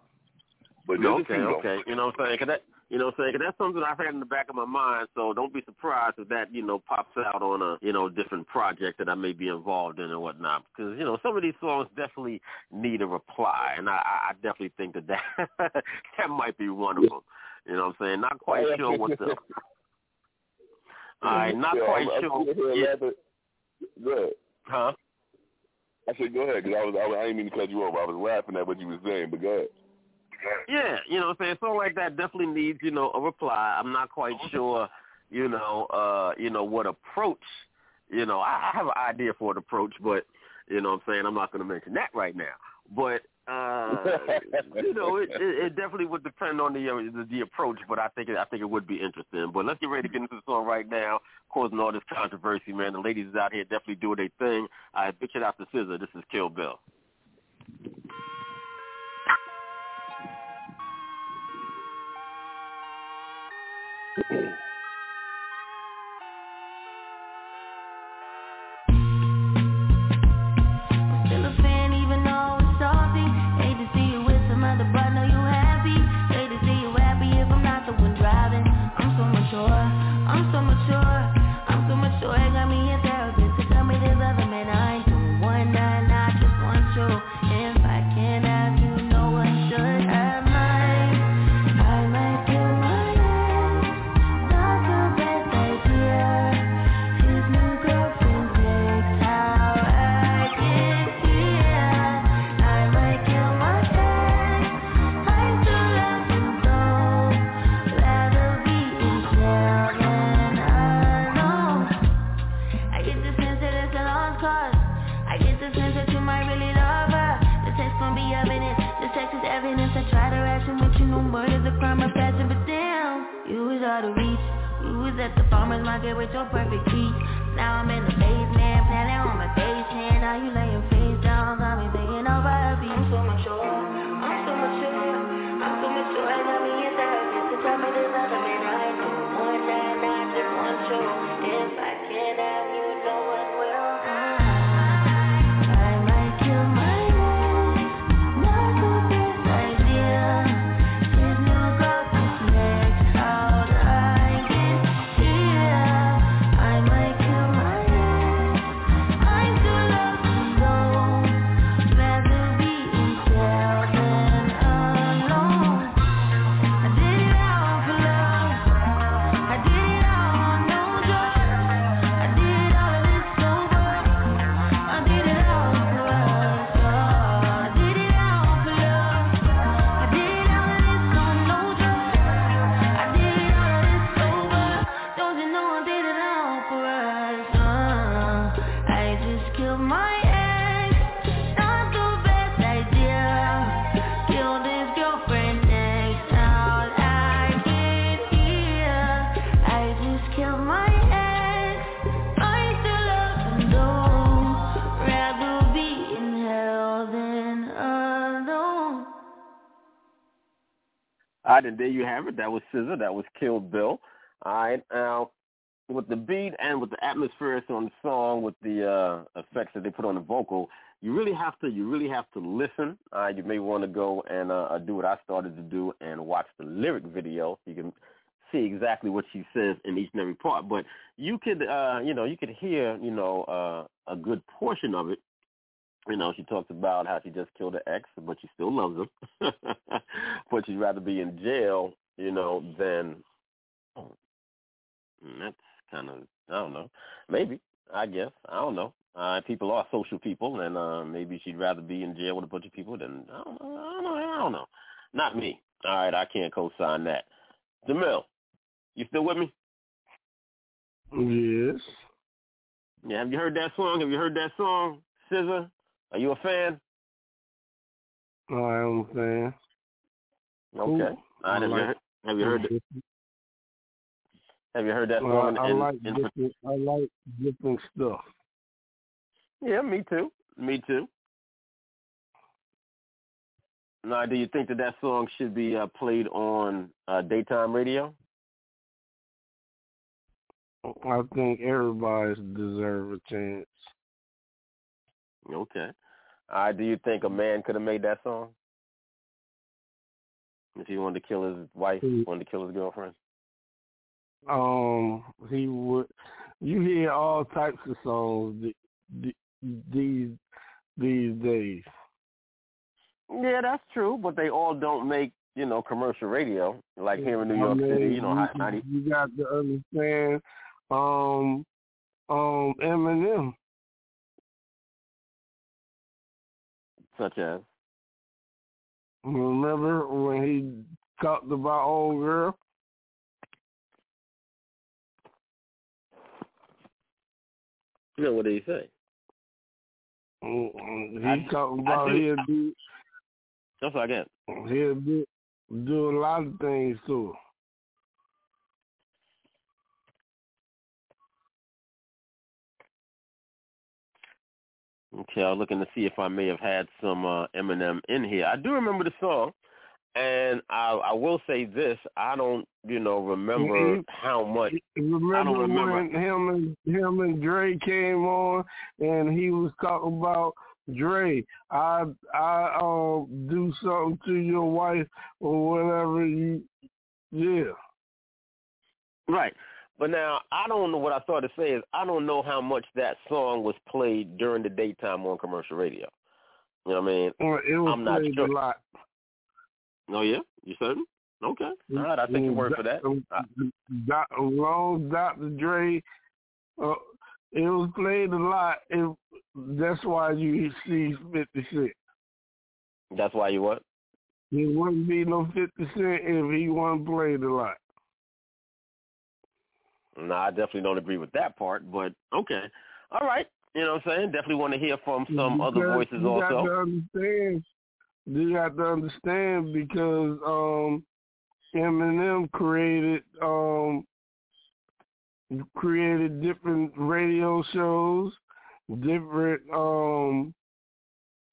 But there's okay, a few, though. okay. You know what I'm saying? 'Cause that, you know what I'm saying? 'Cause that's something I've had in the back of my mind. So don't be surprised if that, you know, pops out on a, you know, different project that I may be involved in and whatnot. Because, you know, some of these songs definitely need a reply. And I, I definitely think that that, that might be one of them. You know what I'm saying? Not quite sure what the... All right, not Yeah, quite I'm, sure. I'm Yeah. Go ahead. Huh? I said go ahead because I was I, was, I didn't mean to cut you off. I was laughing at what you were saying, but go ahead. Yeah, you know what I'm saying? Something like that definitely needs, you know, a reply. I'm not quite sure, you know, uh, you know, what approach, you know, I, I have an idea for an approach, but you know what I'm saying, I'm not gonna mention that right now. But uh you know, it, it, it definitely would depend on the, uh, the the approach, but I think it, I think it would be interesting. But let's get ready to get into the song right now, causing all this controversy, man. The ladies out here definitely doing their thing. I bitch it out to SZA. This is Kill Bill. Thank you. At the farmer's market with your perfect peach. Now I'm in the basement, planning on my basement. Now you laying And there you have it. That was SZA. That was Kill Bill. All right, now with the beat and with the atmosphere on the song, with the uh, effects that they put on the vocal, you really have to you really have to listen. Uh, you may want to go and uh, do what I started to do and watch the lyric video. You can see exactly what she says in each and every part. But you could uh, you know you could hear you know uh, a good portion of it. You know, she talks about how she just killed her ex, but she still loves him. but she'd rather be in jail, you know, than oh, that's kind of I don't know. Maybe I guess I don't know. Uh, people are social people, and uh, maybe she'd rather be in jail with a bunch of people than I don't know. I don't know. I don't know. Not me. All right, I can't co-sign that. Jamil, you still with me? Yes. Yeah. Have you heard that song? Have you heard that song, SZA? Are you a fan? I am a fan. Okay. Cool. Right. Have, like, you heard, have you heard it? Have you heard that song? Uh, I in, like in, different. I like different stuff. Yeah, me too. Me too. Now, do you think that that song should be uh, played on uh, daytime radio? I think everybody deserves a chance. Okay. Uh, do you think a man could have made that song? If he wanted to kill his wife, wanted to kill his girlfriend? Um, he would. You hear all types of songs these these days. Yeah, that's true, but they all don't make you know commercial radio like here in New York I mean, City. You know, you, 90. you got to understand. Um, um, Eminem. Such as. Remember when he talked about old girl? Yeah, what did he say? He talking about he'll do. That's what I get. He'll do, do a lot of things to her. Okay, I'm looking to see if I may have had some uh, Eminem in here. I do remember the song, and I, I will say this: I don't, you know, remember how much. Remember, I don't remember when him and him and Dre came on, and he was talking about Dre. I I um do something to your wife or whatever you. Yeah. Right. But now I don't know what I started to say is I don't know how much that song was played during the daytime on commercial radio. You know what I mean? it was I'm not played sure. a lot. Oh yeah, you certain? Okay, all right. I think your word for that. Doc, long Dr. Dre, uh, it was played a lot. It, that's why you see Fifty Cent. That's why you what? It wouldn't be no Fifty Cent if he wasn't played a lot. No, I definitely don't agree with that part, but okay. All right. You know what I'm saying? Definitely want to hear from some because other voices you also. Got to understand, you got to understand because um, Eminem created um, created different radio shows, different um,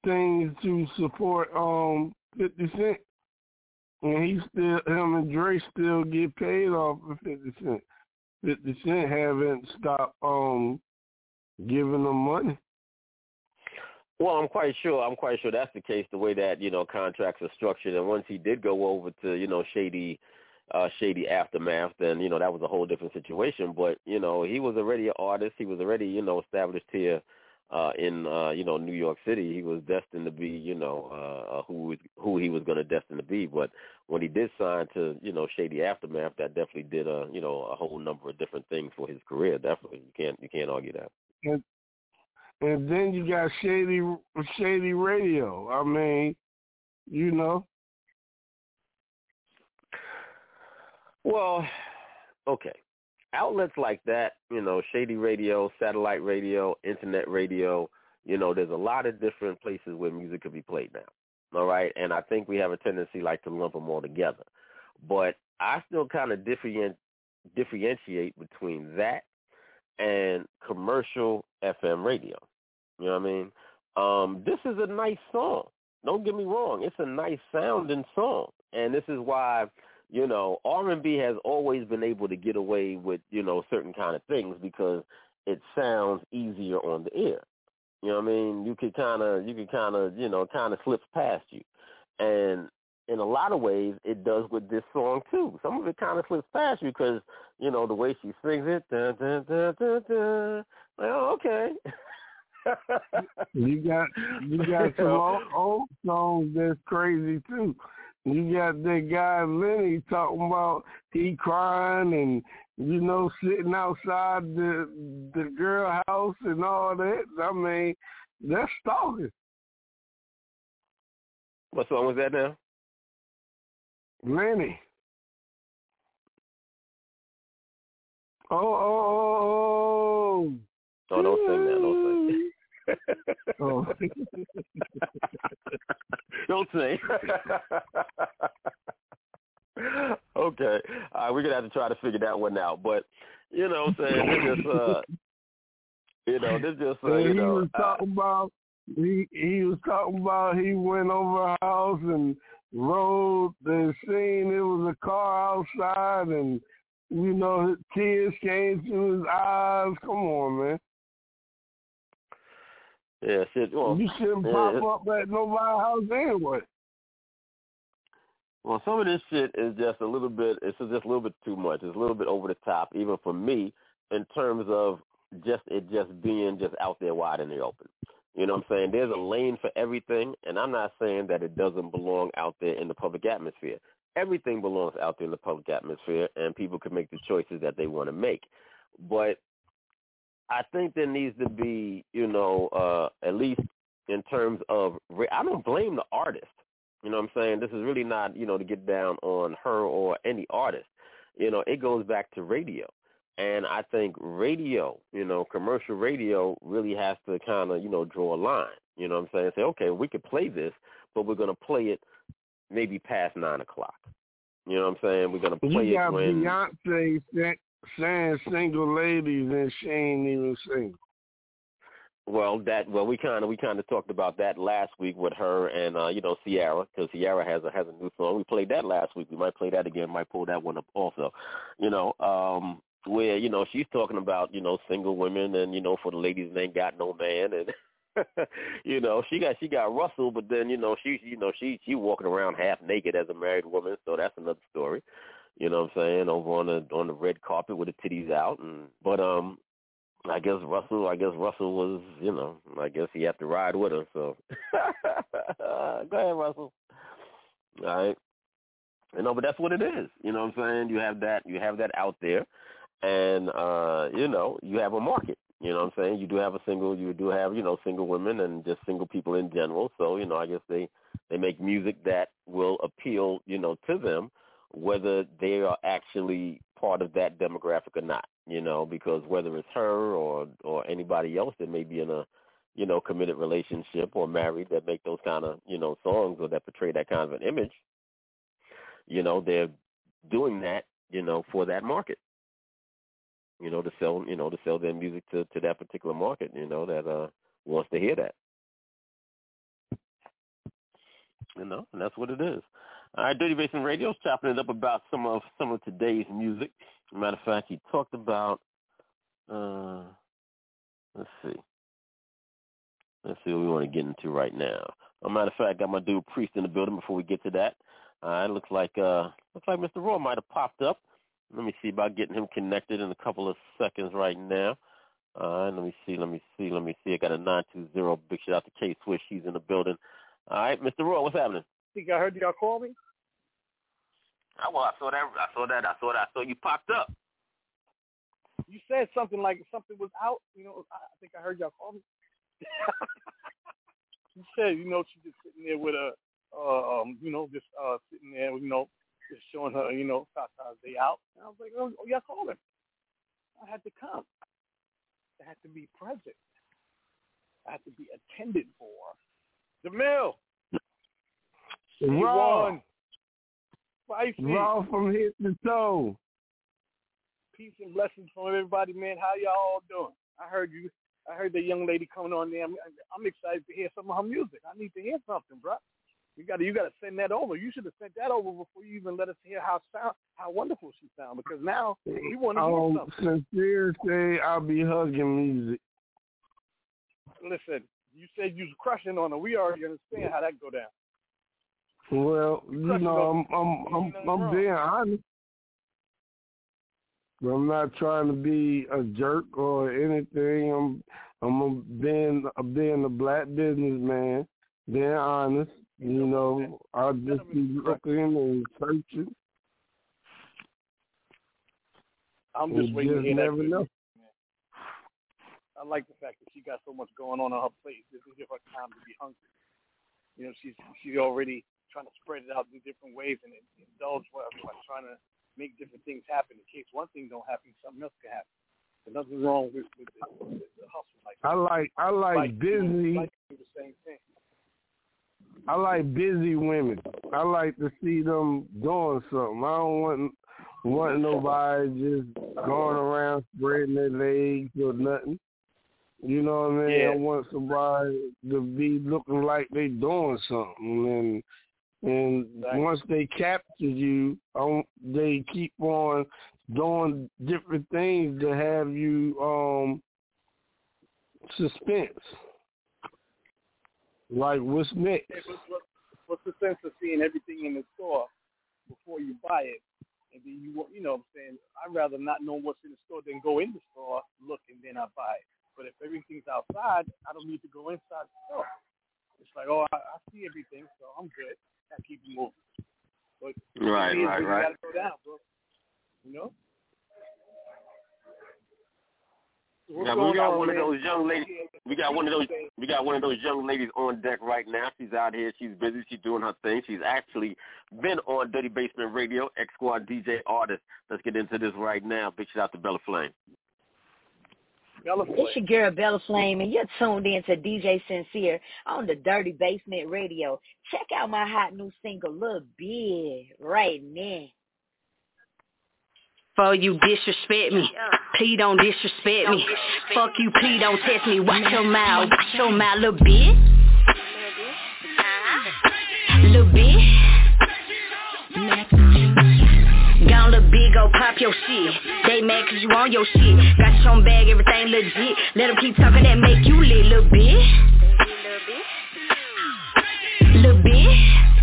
things to support um, 50 Cent. And he still, him and Dre still get paid off of 50 Cent. 50 Cent haven't stopped um giving them money. Well, I'm quite sure. I'm quite sure that's the case. The way that you know contracts are structured, and once he did go over to you know shady, uh, shady aftermath, then you know that was a whole different situation. But you know he was already an artist. He was already you know established here uh, in uh, you know New York City. He was destined to be you know uh, who who he was going to destined to be. But when he did sign to you know Shady Aftermath, that definitely did a you know a whole number of different things for his career. Definitely, you can't you can't argue that. And, and then you got Shady Shady Radio. I mean, you know. Well, okay outlets like that, you know, shady radio, satellite radio, internet radio, you know, there's a lot of different places where music could be played now. All right, and I think we have a tendency like to lump them all together. But I still kind of different, differentiate between that and commercial FM radio. You know what I mean? Um, this is a nice song. Don't get me wrong; it's a nice sounding song, and this is why you know R and B has always been able to get away with you know certain kind of things because it sounds easier on the ear. You know what I mean? You could kind of you could kind of you know kind of slips past you, and in a lot of ways it does with this song too. Some of it kind of slips past you because you know the way she sings it. Dun, dun, dun, dun, dun. Well, oh, okay. you got you got some old, old songs that's crazy too. You got that guy Lenny talking about he crying and you know sitting outside the the girl house and all that. I mean, that's stalking. What song was that now? Lenny. Oh, oh, oh, oh. Oh, oh don't sing that. Don't sing. Oh. don't sing. okay. Right, we're gonna have to try to figure that one out. But you know what I'm saying? This just uh you know, this just uh, you he know was uh, talking about he he was talking about he went over a house and rode and seen it was a car outside and you know his tears came to his eyes. Come on, man. Yeah, shit. Well, you shouldn't yeah, pop up at nobody's house anyway. Well, some of this shit is just a little bit. It's just a little bit too much. It's a little bit over the top, even for me, in terms of just it just being just out there wide in the open. You know what I'm saying? There's a lane for everything, and I'm not saying that it doesn't belong out there in the public atmosphere. Everything belongs out there in the public atmosphere, and people can make the choices that they want to make. But I think there needs to be, you know, uh, at least in terms of, I don't blame the artist. You know what I'm saying? This is really not, you know, to get down on her or any artist. You know, it goes back to radio. And I think radio, you know, commercial radio really has to kind of, you know, draw a line. You know what I'm saying? Say, okay, we could play this, but we're going to play it maybe past 9 o'clock. You know what I'm saying? We're going to play You it when... Beyonce sa- saying single ladies and she ain't even single. Well, that well, we kind of we kind of talked about that last week with her and uh, you know Ciara because Ciara has a has a new song. We played that last week. We might play that again. Might pull that one up also. You know, um, where you know she's talking about you know single women and you know for the ladies that ain't got no man and you know she got she got Russell, but then you know she you know she she walking around half naked as a married woman, so that's another story. You know what I'm saying over on the on the red carpet with the titties out and but um I guess Russell, I guess Russell was, you know, I guess he had to ride with her. So go ahead, Russell. All right. You know, but that's what it is. You know what I'm saying? You have that, you have that out there, and uh, you know, you have a market. You know what I'm saying? You do have a single, you do have, you know, single women and just single people in general. So you know, I guess they they make music that will appeal, you know, to them, whether they are actually part of that demographic or not you know, because whether it's her or or anybody else that may be in a, you know, committed relationship or married that make those kind of, you know, songs or that portray that kind of an image, you know, they're doing that, you know, for that market. You know, to sell, you know, to sell their music to to that particular market, you know, that uh wants to hear that. You know, and that's what it is. All right, Dirty Basement Radio's chopping it up about some of some of today's music. Matter of fact, he talked about. Uh, let's see. Let's see what we want to get into right now. As matter of fact, I got my dude Priest in the building. Before we get to that, uh, it looks like uh, looks like Mr. Raw might have popped up. Let me see about getting him connected in a couple of seconds right now. Uh, let me see, let me see, let me see. I got a nine two zero. Big shout out to K Swish. He's in the building. All right, Mr. Raw, what's happening? think I heard y'all call me. Oh, well, I saw that. I saw that. I saw that. I saw you popped up. You said something like something was out. You know, I I think I heard y'all call me. you said, you know, she just sitting there with a, uh, um, you know, just uh, sitting there, you know, just showing her, you know, Tata's day out. And I was like, oh, oh y'all calling. I had to come. I had to be present. I had to be attended for. The mill. Raw, raw from head to toe. Peace and blessings from everybody, man. How y'all all doing? I heard you. I heard the young lady coming on there. I'm, I'm excited to hear some of her music. I need to hear something, bro. You got to you got to send that over. You should have sent that over before you even let us hear how sound how wonderful she sound. Because now we want to um, hear something. Sincere say I'll be hugging music. Listen, you said you was crushing on her. We already understand how that go down. Well, you know, I'm I'm I'm, I'm being honest. I'm not trying to be a jerk or anything. I'm I'm a, being a, being a black businessman, being honest. You know, I'll just be looking and searching. I'm just waiting to just hear never know. I like the fact that she got so much going on on her plate. This is give her time to be hungry. You know, she's she's already trying to spread it out in different ways and indulge whatever, like trying to make different things happen. In case one thing don't happen, something else can happen. There's nothing wrong with, with, the, with the hustle. Like I like I like busy. like the same thing. I like busy women. I like to see them doing something. I don't want want nobody just going around spreading their legs or nothing. You know what I mean? Yeah. I want somebody to be looking like they doing something, and and once they capture you, they keep on doing different things to have you um suspense. Like what's next? What's the sense of seeing everything in the store before you buy it? And then you, you know what I'm saying? I'd rather not know what's in the store than go in the store, look, and then I buy it. But if everything's outside, I don't need to go inside the store. It's like, oh, I, I see everything, so I'm good. I keep it moving. But Right, right, right. You gotta go down, bro. You know? So Now, we got on, one of those young ladies. We got one of those. We got one of those young ladies on deck right now. She's out here. She's busy. She's doing her thing. She's actually been on Dirty Basement Radio, X Squad DJ artist. Let's get into this right now. Big shout out to Bella Flame. It's your girl Bella Flame, and you're tuned in to DJ Sincere on the Dirty Basement Radio. Check out my hot new single, Lil Big, right now. For you disrespect me, please don't disrespect me. Fuck you, please don't test me. Watch your mouth, watch your mouth, little bitch. Uh-huh. Little bitch. Gone little big, go pop your shit. They mad cause you on your shit. Got your own bag, everything legit. Let them keep talking that make you lit, little bitch. Little bitch.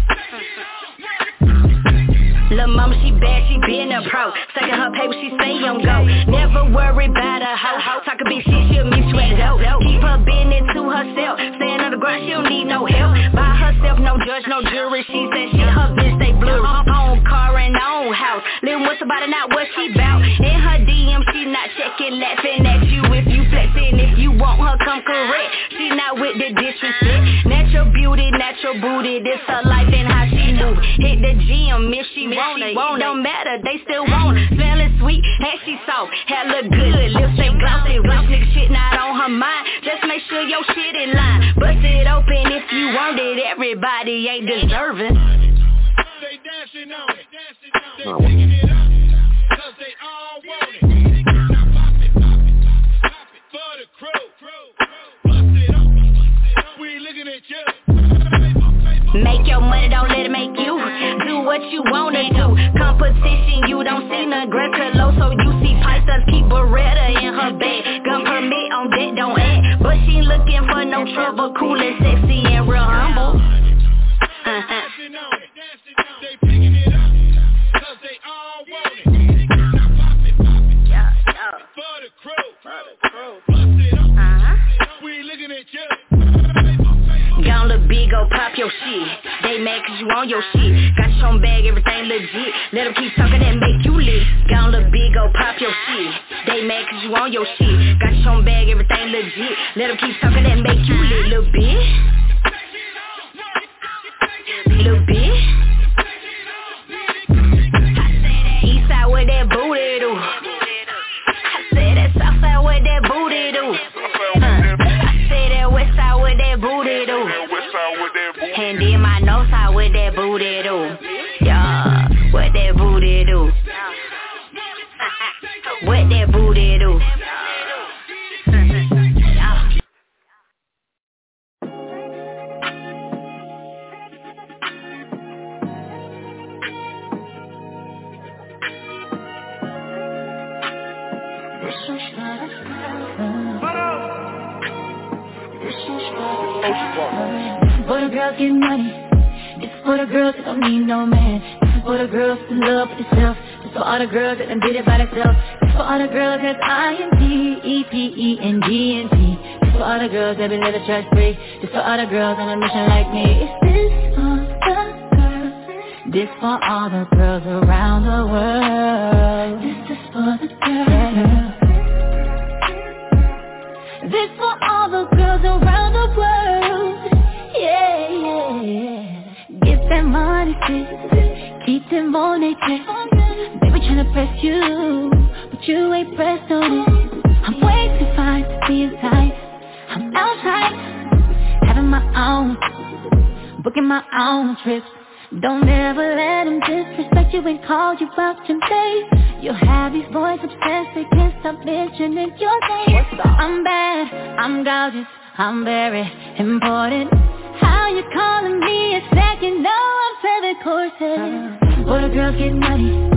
Lil' mama, she bad, she been a pro. Sucking her paper, she stay on go. Never worry about a hoe. Talk a big shit, she'll meet you at dope Keep her business to herself. Stand on the ground, she don't need no help. By herself, no judge, no jury. She said she her bitch, they blue Own car and own house. Living with somebody, not what she bout? In her DM, she not checking Laughing at you. If you flexing If you want her, come correct. She not with the disrespect. Natural beauty, natural booty. This her life and how she move. Hit the gym if she want it Don't matter, they still want it Smelling sweet, and she soft Hair look good, lips stay glossy Rich nigga shit not on her mind Just make sure your shit in line Bust it open if you want it Everybody ain't deserving They dancing on it. They picking it up. Cause they all want it. Now pop it, pop it, pop it for the crew. Bust it up. We looking at you. Make your money, don't let it make you Do what you wanna do Competition, you don't see none Greta low, so you see Pythons Keep Beretta in her bag Gun permit on deck, don't act But she looking for no trouble Cool and sexy and real humble uh-huh. They picking it up. Cause they all want it. Now pop it, pop it. For the crew. Bust it up. We looking at you. Gone look big, go pop your shit. They mad cause you on your shit. Got your own bag, everything legit. Let them keep talking that make you lit. Gone look big, go pop your shit. They mad cause you on your shit. Got your own bag, everything legit. Let them keep talking that make you lit Little bitch Little bitch Eastside with that booty do what that booty do? What that booty do the girls that done did it by themselves. This for all the girls that's I-N-T-E-P-E-N-D-N-T. This for all the girls that been living stress free. This for all the girls on a mission like me. It's this for the girls. This for all the girls around the world. Press you, but you ain't pressed on it. I'm way too fine to be inside. I'm outside, having my own, booking my own trips. Don't ever let them disrespect you and call you out your name. You'll have these boys obsessed, they can't stop mentioning your name. I'm bad, I'm gorgeous, I'm very important. How you calling me a second? No, I'm seven courses. For the girls get money.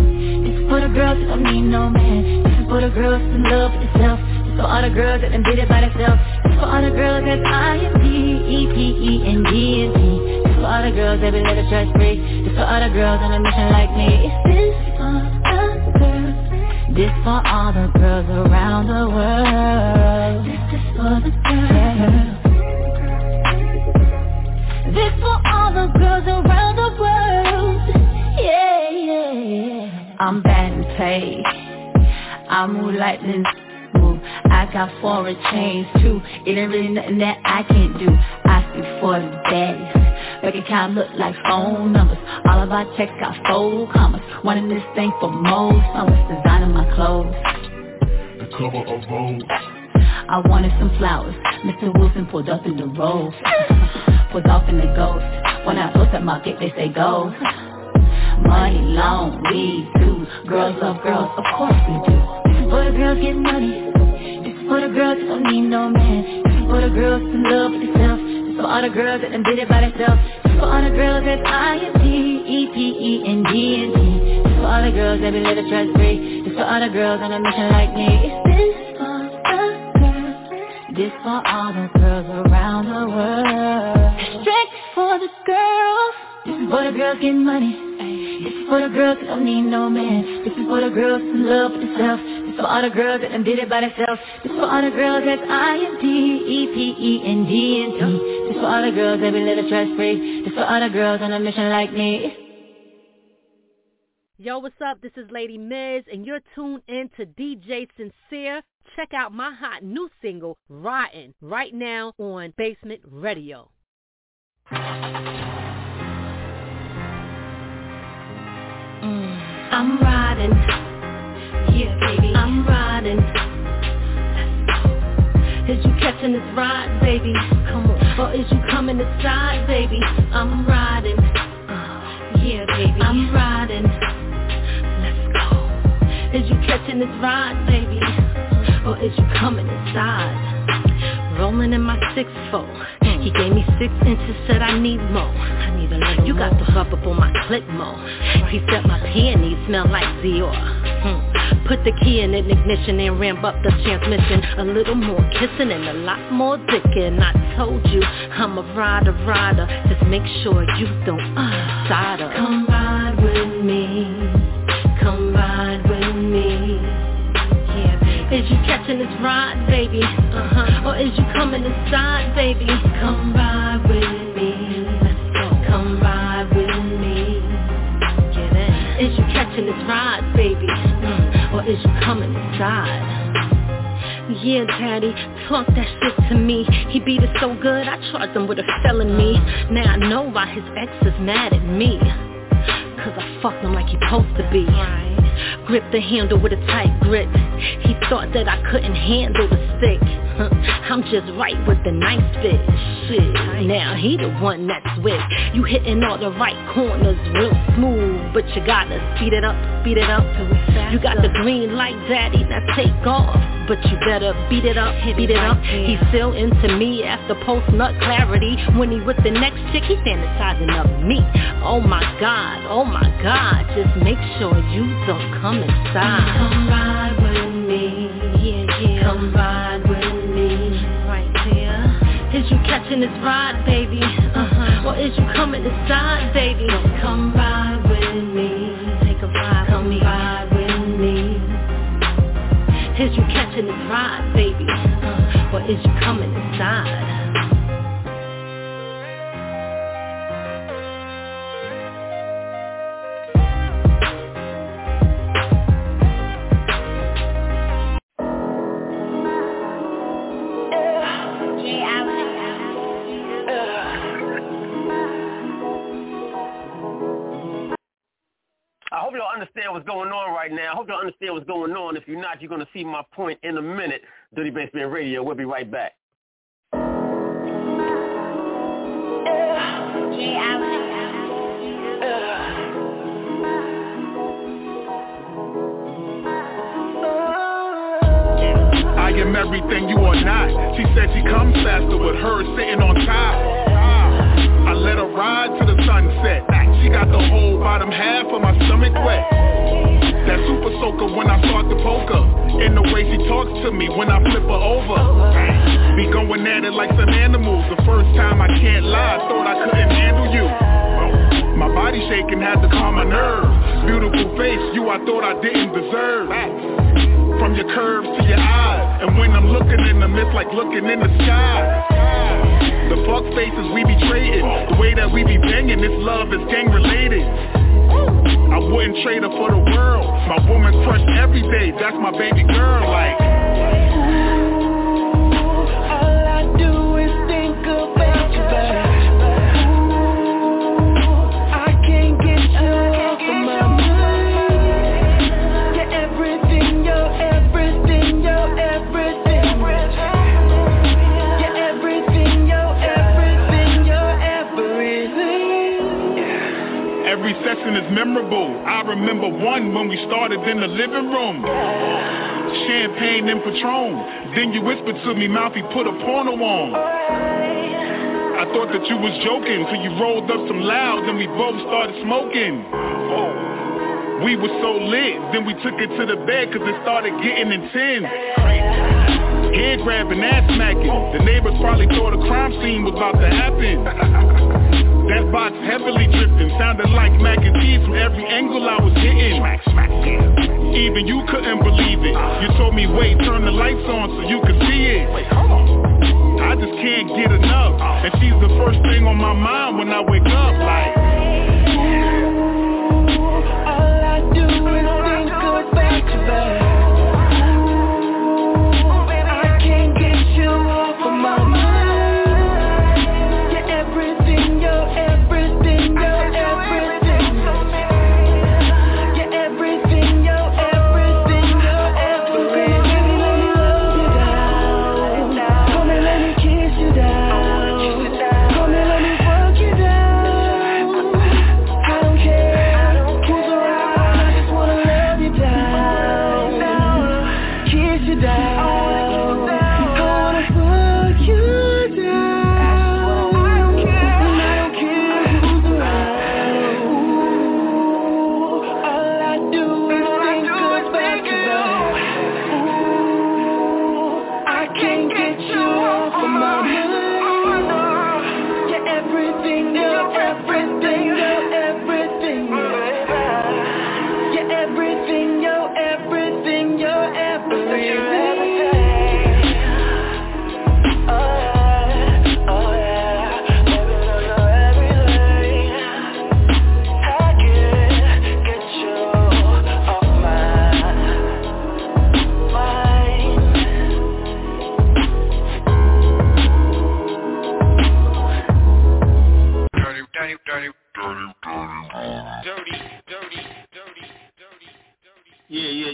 For the girls that don't need no man. This is for the girls in love themselves. This is for all the girls that done did it by themselves. This is for all the girls that I that's I-M-P-E-P-E-N-D-N-T. This is for all the girls that been living trust free. This is for all the girls on a mission like me. This for the girls. This for all the girls around the world. This is for the girls. This for all the girls around the world. Yeah, yeah, yeah. I'm bad I move like this. Move. I got foreign chains too. It ain't really nothing that I can't do. I speak for the daddies. Bank account look like phone numbers. All of our checks got four commas. Wanting this thing for most. I was designing my clothes. The cover of Vogue. I wanted some flowers. Mr. Wilson pulled up in the rose. Pulled off in the ghost. When I post at market, they say go. Money, long, weed, too. Girls love girls, of course we do. This is for the girls get money. This is for the girls that don't need no man. This is for the girls in love with themselves. This is for all the girls that done did it by themselves. This is for all the girls that's I-N-T-E-P-E-N-D-N-T. This is for all the girls that been living stress free. This is for all the girls on a mission like me. It's this for the girls. This for all the girls around the world. Strength for the girls. This is for the girls getting money. This is for the girls that don't need no man. This is for the girls in love with themselves. This is for all the girls that done did it by themselves. This is for all the girls that's I-N-T-E-P-E-N-D-N-T. This is for all the girls that been living stress free. This is for all the girls on a mission like me. Yo, what's up? This is Lady Miz, and you're tuned in to DJ Sincere. Check out my hot new single, Rotten, right now on Basement Radio. I'm riding. Yeah, baby. I'm riding. Is you catching this ride, baby? Come on. Or is you coming inside, baby? I'm riding. Uh, yeah, baby. I'm riding. Let's go. Is you catching this ride, baby? Or is you coming inside? Rolling in my six four. He gave me six inches, said I need more. I need a little You got to rub up on my clit more. He said my peonies smell like Dior. Hmm. Put the key in the ignition and ramp up the transmission. A little more kissing and a lot more dicking. I told you I'm a rider, rider. Just make sure you don't uh, side up. Come ride with me. Is you catching this ride, baby? Uh-huh. Or is you coming inside, baby? Come ride with me. Come ride with me. Is you catching this ride, baby? Mm. Or is you coming inside? Yeah, daddy, talk that shit to me He beat it so good, I charged him with a felony Now I know why his ex is mad at me Cause I fucked him like he supposed to be Grip the handle with a tight grip. He thought that I couldn't handle the stick. I'm just right with the nice fit Shit, now he the one that's with. You hitting all the right corners real smooth But you gotta speed it up, speed it up You got the green light daddy, now take off But you better beat it up, beat it up He's still into me after post nut clarity When he with the next chick, he fantasizing of me Oh my god, oh my god Just make sure you don't come inside Come ride with me, yeah come ride with me right there. Is you catching this ride, baby? Uh-huh. Or is you coming inside, baby? Come ride Is you catching this ride, baby? Uh, or is you coming inside? Right now. I hope y'all understand what's going on. If you're not, you're going to see my point in a minute. Dirty Basement Radio. We'll be right back. I am everything you are not. She said she comes faster with her sitting on top. Let her ride to the sunset. She got the whole bottom half of my stomach wet. That super soaker when I start to poke her. And the way she talks to me when I flip her over. Be going at it like some animals. The first time I can't lie, thought I couldn't handle you. My body shaking had to calm my nerves. Beautiful face, you I thought I didn't deserve. From your curves to your eyes. And when I'm looking in them, it's like looking in the sky. The fuck faces we be trading The way that we be banging, this love is gang related. I wouldn't trade her for the world. My woman crush every day, that's my baby girl Like session is memorable. I remember one when we started in the living room. Champagne and Patron. Then you whispered to me, Mouthy, put a porno on. I thought that you was joking Till you rolled up some loud Then we both started smoking. We were so lit Then we took it to the bed Cause it started getting intense. Head grabbing, ass smacking. The neighbors probably thought a crime scene was about to happen That box heavily dripping Sounded like mac and cheese from every angle I was hitting. Even you couldn't believe it. You told me, wait, turn the lights on so you could see it. Wait, hold on. I just can't get enough. And she's the first thing on my mind when I wake up Like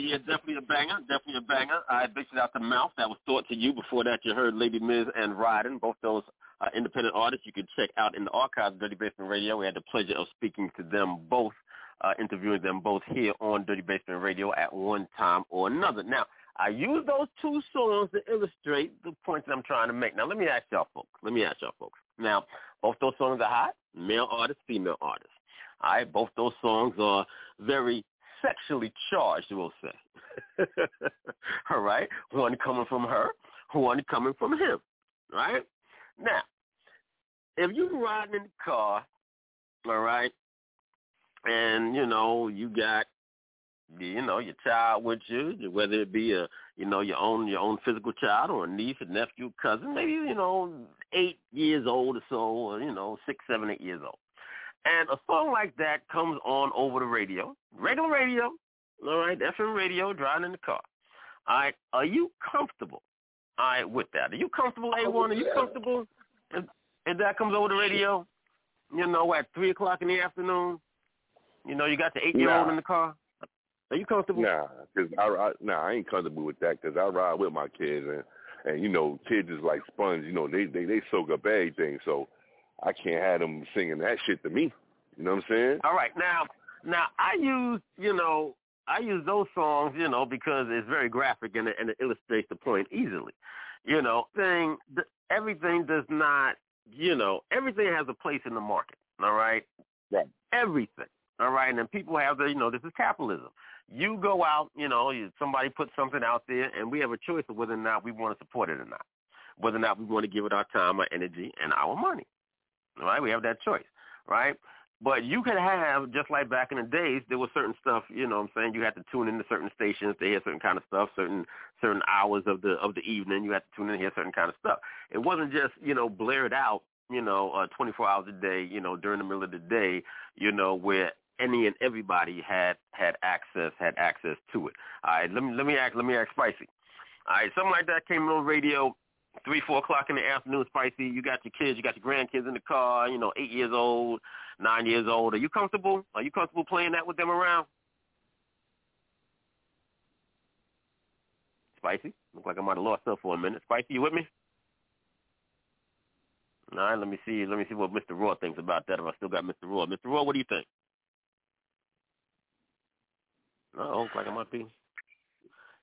Yeah, definitely a banger, definitely a banger. I big shout out to Mouth. That was thought to you. Before that, you heard Lady Miz and Ryden, both those uh, independent artists you can check out in the archives of Dirty Basement Radio. We had the pleasure of speaking to them both, uh, interviewing them both here on Dirty Basement Radio at one time or another. Now, I use those two songs to illustrate the points that I'm trying to make. Now, let me ask y'all folks. Let me ask y'all folks. Now, both those songs are hot, male artists, female artists. All right, both those songs are very sexually charged, we'll say. all right, one coming from her, one coming from him. Right now, if you're riding in the car, all right, and you know you got you know your child with you, whether it be a you know your own your own physical child or a niece, a nephew, cousin, maybe you know eight years old or so, or you know six, seven, eight years old, and a song like that comes on over the radio, regular radio, all right, FM radio, driving in the car. All right, are you comfortable? All right, with that, are you comfortable, A one? Are you comfortable? If, if that comes over the radio, you know, at three o'clock in the afternoon, you know, you got the eight year old Nah. in the car. Are you comfortable? Nah, because I, I nah, I ain't comfortable with that because I ride with my kids and and you know kids is like sponge. You know they they they soak up everything, so I can't have them singing that shit to me. You know what I'm saying? All right, now, now I use, you know, I use those songs, you know, because it's very graphic and it, and it illustrates the point easily. You know, thing, th- everything does not, you know, everything has a place in the market. All right, right. Everything. All right, and then people have the, you know, this is capitalism. You go out, you know, you, somebody puts something out there, and we have a choice of whether or not we want to support it or not, whether or not we want to give it our time, our energy, and our money. Right, we have that choice, right? But you could have, just like back in the days, there was certain stuff, you know what I'm saying, you had to tune into certain stations to hear certain kind of stuff, certain certain hours of the of the evening, you had to tune in to hear certain kind of stuff. It wasn't just, you know, blared out, you know, uh, 24 hours a day, you know, during the middle of the day, you know, where any and everybody had had access had access to it. All right, let me let me ask let me ask Spicy. All right, something like that came on radio three, four o'clock in the afternoon, Spicy. You got your kids, you got your grandkids in the car, you know, eight years old, nine years old. Are you comfortable? Are you comfortable playing that with them around? Spicy? Look like I might have lost her for a minute. Spicy, you with me? All right, let me see. Let me see what Mr. Raw thinks about that. If I still got Mr. Raw, Mr. Raw, what do you think? No, looks like I might be.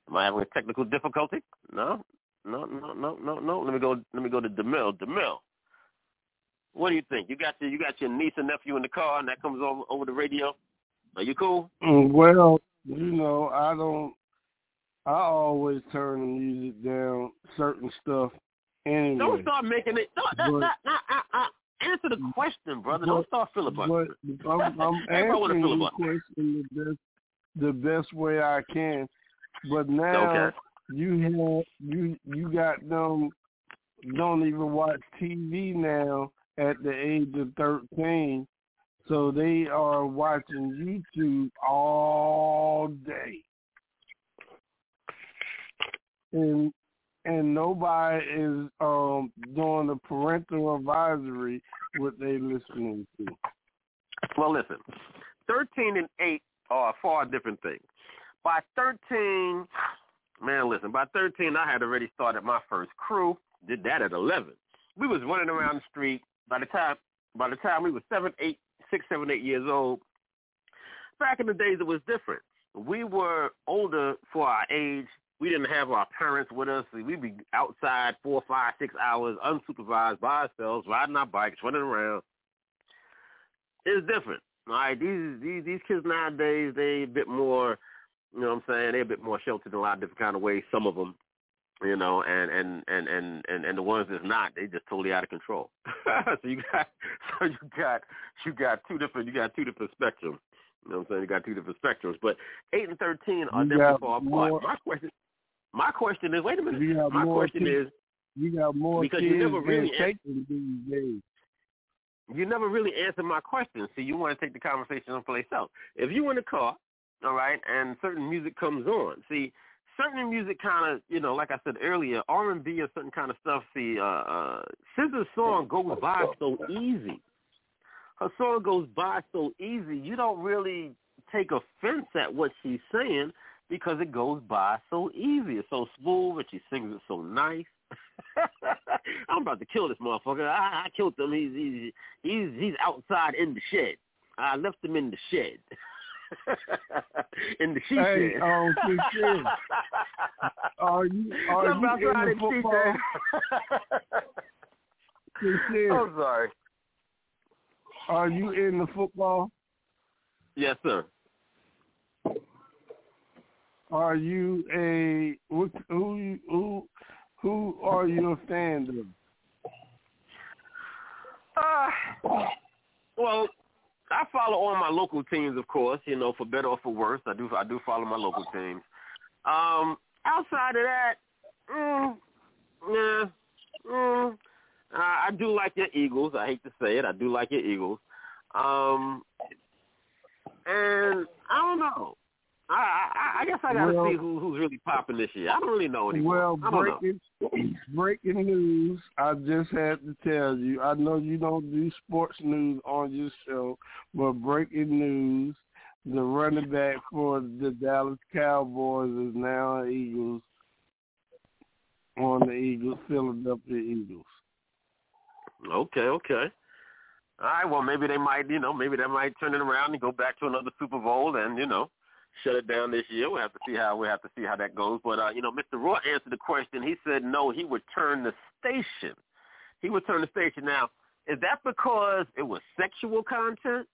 Am I having a technical difficulty? No, no, no, no, no, no. Let me go. Let me go to Demille. Demille, what do you think? You got your you got your niece and nephew in the car, and that comes over over the radio. Are you cool? Mm, Well, you know, I don't. I always turn the music down. Certain stuff. Anyway. Don't start making it. Don't, that, But- that, that, uh, uh, answer the question, brother. but- Don't start filibustering. But I'm, I'm answering the question the best, the best way I can. But now Okay. You have you you got them don't even watch TV now at the age of thirteen, so they are watching YouTube all day, and and nobody is um doing the parental advisory what they listening to. Well, listen, 13 and 8 are far different things. By 13, man, listen, by 13, I had already started my first crew. Did that at 11. We was running around the street. By the time, by the time we were seven, eight, six, seven, eight years old, back in the days, it was different. We were older for our age. We didn't have our parents with us. We'd be outside four, five, six hours, unsupervised by ourselves, riding our bikes, running around it's different. All right, these these these kids nowadays they a bit more, you know what I'm saying? They're a bit more sheltered in a lot of different kind of ways. Some of them, you know, and and and and and, and the ones that's not, they just totally out of control. so you got so you got you got two different you got two different spectrums. You know what I'm saying? You got two different spectrums, but eight and thirteen are You definitely far more- apart. My question, my question is, wait a minute. My question kids- is, You got more Because kids you never really than taking these days. you never really answered my question. See, you want to take the conversation someplace else. If you in the car, all right, and certain music comes on, see, certain music kind of, you know, like I said earlier, R and B or certain kind of stuff. See, uh, uh, SZA's song goes by so easy. Her song goes by so easy. You don't really take offense at what she's saying because it goes by so easy. It's so smooth, and she sings it so nice. I'm about to kill this motherfucker. I, I killed him. He's he's he's he's outside in the shed. I left him in the shed. in the she Hey, shed. um, sincere. Are you are I'm you in the in the she football? shed. I'm sorry. Are you in the football? Yes, sir. are you a what, who who who are you a fan of? Uh, well, I follow all my local teams, of course. You know, for better or for worse, I do. I do follow my local teams. Um, outside of that, mm, yeah, mm, uh, I do like your Eagles. I hate to say it, I do like your Eagles. Um, and I don't know. I I, I guess I got to Well- see who who's really popping this year. I don't really know anymore. Well, know. breaking breaking news. I just had to tell you. I know you don't do sports news on your show, but breaking news: the running back for the Dallas Cowboys is now an Eagles on the Eagles, Philadelphia Eagles. Okay, okay. All right, well, maybe they might, you know, maybe they might turn it around and go back to another Super Bowl and, you know, shut it down this year. We'll have to see how we have to see how that goes. But uh, you know, Mr. Roy answered the question. He said no, he would turn the station. He would turn the station. Now, is that because it was sexual content?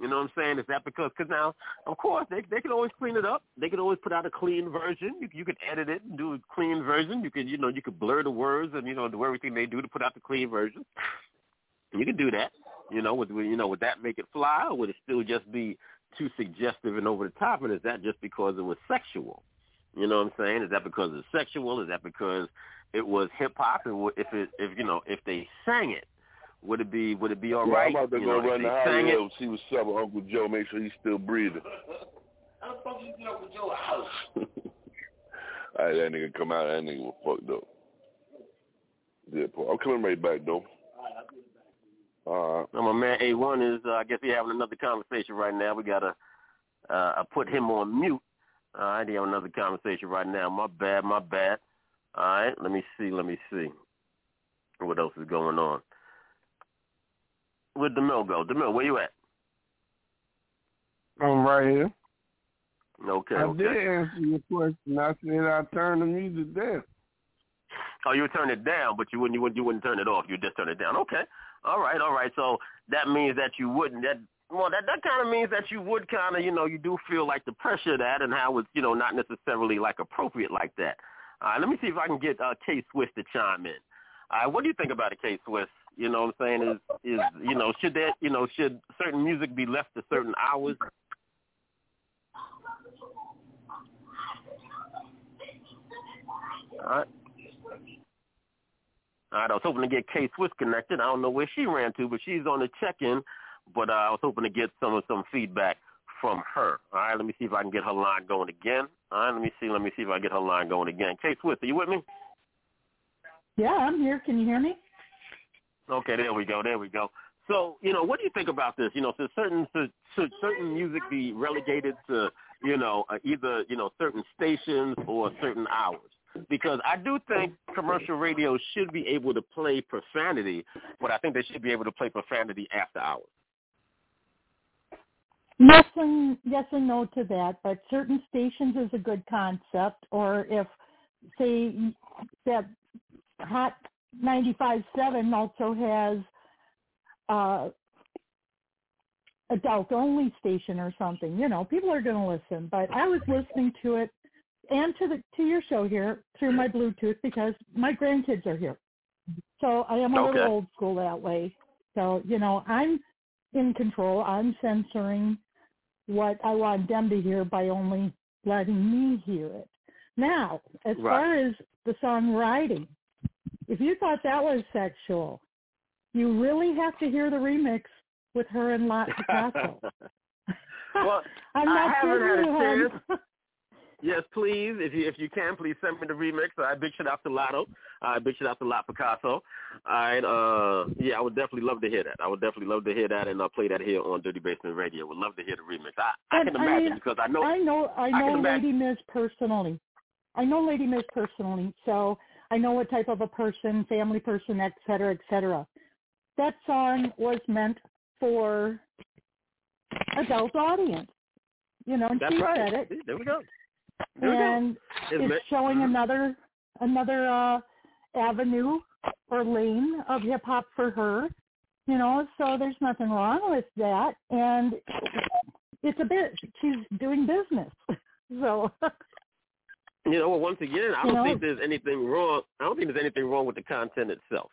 You know what I'm saying? Is that because? Because now, of course, they they can always clean it up. They can always put out a clean version. You you could edit it and do a clean version. You could you know you could blur the words and you know do everything they do to put out the clean version. You could do that. You know, would you know would that make it fly, or would it still just be too suggestive and over the top? And is that just because it was sexual? You know what I'm saying? Is that because it's sexual? Is that because it was hip hop? And would- if it if you know if they sang it, would it be would it be all yeah, right? I'm about to you go know, run the sang highway it? and see what's up with Uncle Joe. Make sure he's still breathing. How the fuck you get up with your house? All right, that nigga come out. That nigga was fucked up. Yeah, I'm coming right back though. Right. Now, my man A1 is, uh, I guess, we having another conversation right now. We gotta uh, I put him on mute. All right, he have another conversation right now. My bad, my bad. All right, let me see, let me see. What else is going on? Where'd DeMille go? DeMille, where you at? I'm right here. Okay, I okay. did answer your question. I said I turned the music down. Oh, you would turn it down, but you wouldn't. You wouldn't. You wouldn't turn it off. You just turn it down. Okay. All right. All right. So that means that you wouldn't. That well, that that kind of means that you would kind of, you know, you do feel like the pressure of that and how it's, you know, not necessarily like appropriate like that. All right. Let me see if I can get uh, K Swiss to chime in. All right. What do you think about it, K Swiss? You know what I'm saying? Is is you know should that you know should certain music be left to certain hours? All right. All right, I was hoping to get K Swiss connected. I don't know where she ran to, but she's on the check-in. But uh, I was hoping to get some some feedback from her. All right, let me see if I can get her line going again. All right, let me see. Let me see if I can get her line going again. K Swiss, are you with me? Yeah, I'm here. Can you hear me? Okay, there we go. There we go. So, you know, what do you think about this? You know, should certain should, should certain music be relegated to, you know, uh, either you know certain stations or certain hours? Because I do think commercial radio should be able to play profanity, but I think they should be able to play profanity after hours. Yes and yes and no to that, but certain stations is a good concept. Or if, say, that Hot 95.7 also has uh, adult only station or something, you know, people are going to listen. But I was listening to it and to the to your show here through my Bluetooth because my grandkids are here. So I am a Okay. little old school that way. So, you know, I'm in control. I'm censoring what I want them to hear by only letting me hear it. Now, as Right. far as the song songwriting, if you thought that was sexual, you really have to hear the remix with her and Lot Picasso. well, I'm I haven't had a kidding you, hon. chance. Yes, please. If you if you can, please send me the remix. I big shout out to Latto. I big shout out to Lot Picasso. All right. Uh, yeah, I would definitely love to hear that. I would definitely love to hear that and uh, play that here on Dirty Basement Radio. Would love to hear the remix. I, I And can imagine mean, because I know I know I I know imagine- Lady Miss personally. I know Lady Miss personally, so I know what type of a person, family person, et cetera, et cetera. That song was meant for adult audience. You know, and That's she right. said it. There we go. There and It's meant- showing Mhm. another another uh avenue or lane of hip hop for her. You know, so there's nothing wrong with that. And it's a bit she's doing business. So You know, well, once again, I don't know? think there's anything wrong. I don't think there's anything wrong with the content itself.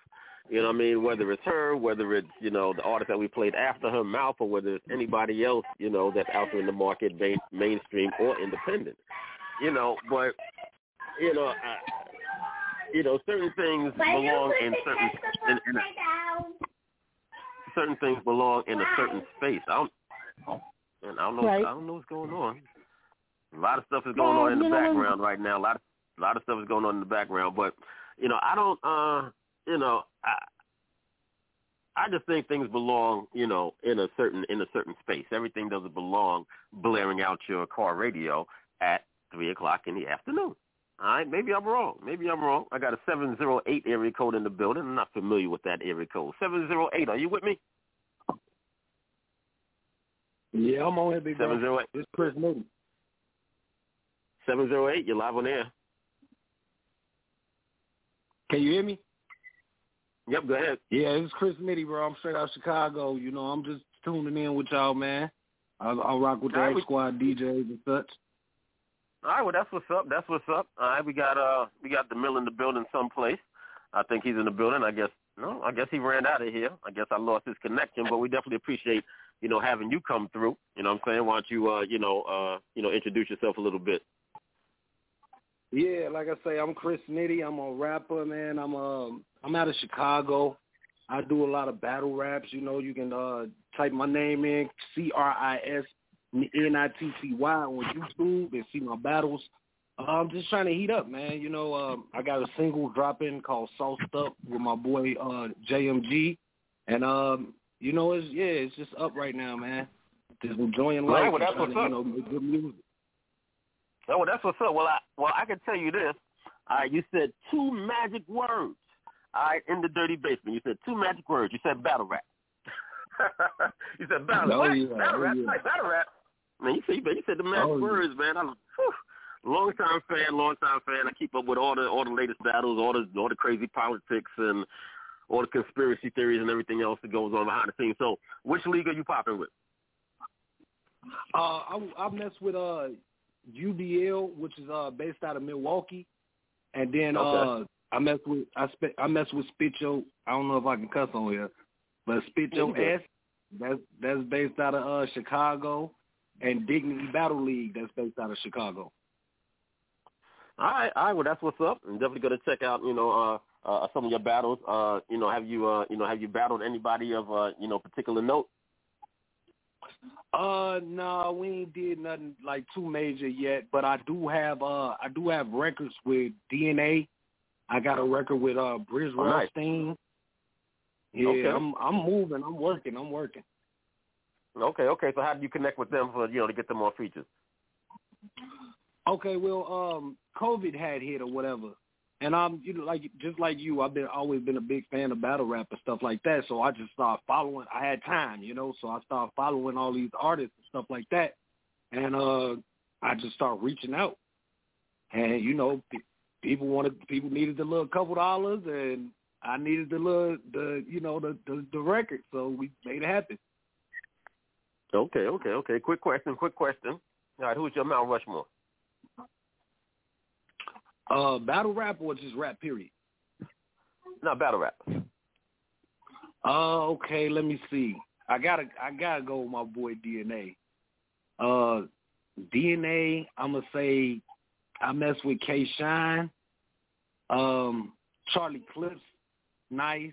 You know what I mean? Whether it's her, whether it's, you know, the artist that we played after her mouth, or whether it's anybody else, you know, that's out there in the market, main, mainstream or independent. You know, but, you know, I, you know, certain things belong in certain, in, in a, certain things belong in a certain space. I don't, and I don't know, Right. I don't know what's going on. A lot of stuff is going Well, on in the you know, background right now. A lot of a lot of stuff is going on in the background, but you know, I don't. uh You know, I I just think things belong, you know, in a certain in a certain space. Everything doesn't belong blaring out your car radio at three o'clock in the afternoon. All right, maybe I'm wrong. Maybe I'm wrong. I got a seven zero eight area code in the building. I'm not familiar with that area code. Seven zero eight. Are you with me? Yeah, I'm on here, big bro. Seven zero eight. It's Chris zero eight. You're live on air. Can you hear me? Yep. Go ahead. Yeah, it's Chris Nitty, bro. I'm straight out of Chicago. You know, I'm just tuning in with y'all, man. I, I rock with the X Squad DJs and such. All right, well that's what's up. That's what's up. All right, we got uh we got the mill in the building someplace. I think he's in the building. I guess no, I guess he ran out of here. I guess I lost his connection, but we definitely appreciate, you know, having you come through. You know what I'm saying? Why don't you uh, you know, uh, you know, introduce yourself a little bit. Yeah, like I say, I'm Chris Nitty. I'm a rapper, man. I'm um I'm out of Chicago. I do a lot of battle raps. You know, you can uh type my name in C R I S N I T T Y on YouTube and see my battles. Uh, I'm just trying to heat up, man. You know, um, I got a single dropping called Sauced Up with my boy uh JMG, and um, you know, it's yeah, it's just up right now, man. Just enjoying life. right, well, that's what's to, up. You know, make good music. Oh, well, that's what's up. Well, I well I can tell you this. All right, you said two magic words. All right, in the dirty basement, you said two magic words. You said battle rap. you said battle Oh, what? yeah, battle oh, rap. yeah. Like battle rap. Man, you said you said the magic Oh, yeah. words, man. I'm whew, long time fan, long time fan. I keep up with all the all the latest battles, all the all the crazy politics and all the conspiracy theories and everything else that goes on behind the scenes. So, which league are you popping with? Uh, I, I mess with uh UBL, which is uh based out of Milwaukee, and then Okay. uh I mess with I spe- I mess with Spitcho. I don't know if I can cuss on here, but Spitcho S. That's that's based out of uh Chicago, and Dignity Battle League. That's based out of Chicago. All right, all right. Well, that's what's up. I'm definitely gonna check out, you know, uh, uh, some of your battles. Uh, you know, have you, uh, you know, have you battled anybody of, uh, you know, particular note? Uh, no, we ain't did nothing like too major yet, but I do have uh I do have records with DNA. I got a record with uh Briz Oh, nice. Yeah, Okay. I'm I'm moving, I'm working, I'm working. Okay, okay. So how do you connect with them for, you know, to get them on features? Okay, well, um, COVID had hit or whatever, and I'm you know like just like you, I've been always been a big fan of battle rap and stuff like that. So I just started following. I had time, you know, so I started following all these artists and stuff like that, and uh, I just started reaching out, and you know, people wanted people needed the little couple dollars, and I needed the little the you know the the, the record, so we made it happen. Okay, okay, okay. Quick question, quick question. All right, who's your Mount Rushmore? Uh, battle rap or just rap period. No, battle rap. Uh, okay, let me see. I gotta I gotta go with my boy DNA. Uh DNA, I'ma say I mess with K Shine. Um, Charlie Clips, nice.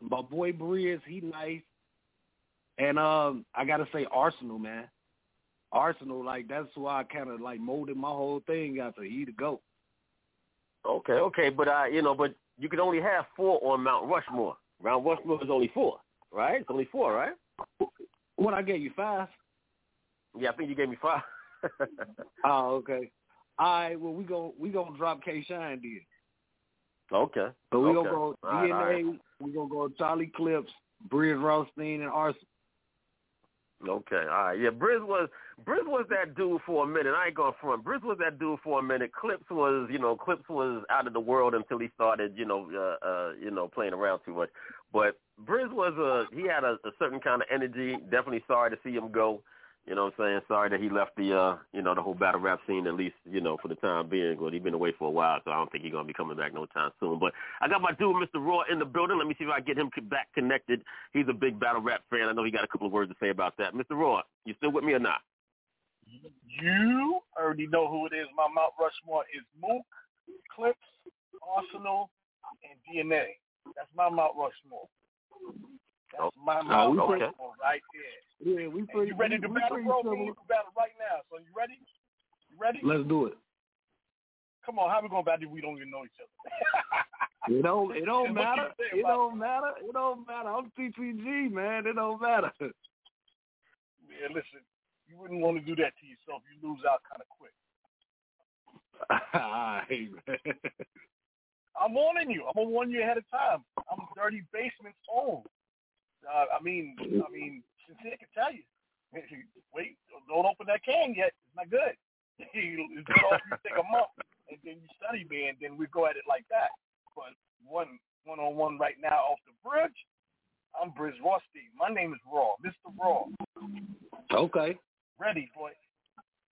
My boy Briz, he nice. And um I gotta say Arsenal, man. Arsenal, like that's why I kinda like molded my whole thing after he to go. Okay, okay, but I, you know, but you can only have four on Mount Rushmore. Mount Rushmore is only four, right? It's only four, right? What I gave you five? Yeah, I think you gave me five. Oh, okay. All right, well we gon' we gonna drop K Shine then. okay. So we okay. gonna go All right, DNA. all right. We gonna go Charlie Clips, Briz Rothstein, and Arsenal. Okay, all right. Yeah, Briz was Briz was that dude for a minute. I ain't going front. Briz was that dude for a minute. Clips was, you know, Clips was out of the world until he started, you know, uh, uh, you know, playing around too much. But Briz was a he had a, a certain kind of energy. Definitely sorry to see him go. You know what I'm saying? Sorry that he left the uh you know the whole battle rap scene at least you know for the time being. But he's been away for a while, so I don't think he's gonna be coming back no time soon. But I got my dude Mr. Raw in the building. Let me see if I get him back connected. He's a big battle rap fan. I know he got a couple of words to say about that. Mr. Raw, you still with me or not? You already know who it is. My Mount Rushmore is Mook, Clips, Arsenal, and DNA. That's my Mount Rushmore. That's oh, my Mount Oh, okay. Right there. Yeah, we And pretty. you ready to we battle, pretty bro? similar. We can battle right now. So you ready? You ready? Let's do it. Come on, how we gonna battle if we don't even know each other? It don't. It don't matter. It don't matter. It don't matter. I'm TPG, man. It don't matter. Yeah, listen, you wouldn't want to do that to yourself. You lose out kind of quick. Alright, man. I'm warning you. I'm gonna warn you ahead of time. I'm Dirty Basement's own. Uh, I mean, I mean, sincere can tell you. Wait, don't open that can yet. It's not good. it's off you take a month and then you study me, and then we go at it like that. But one one on one right now off the bridge. I'm Briz Rusty. My name is Raw, Mr. Raw. Okay. Ready, boy.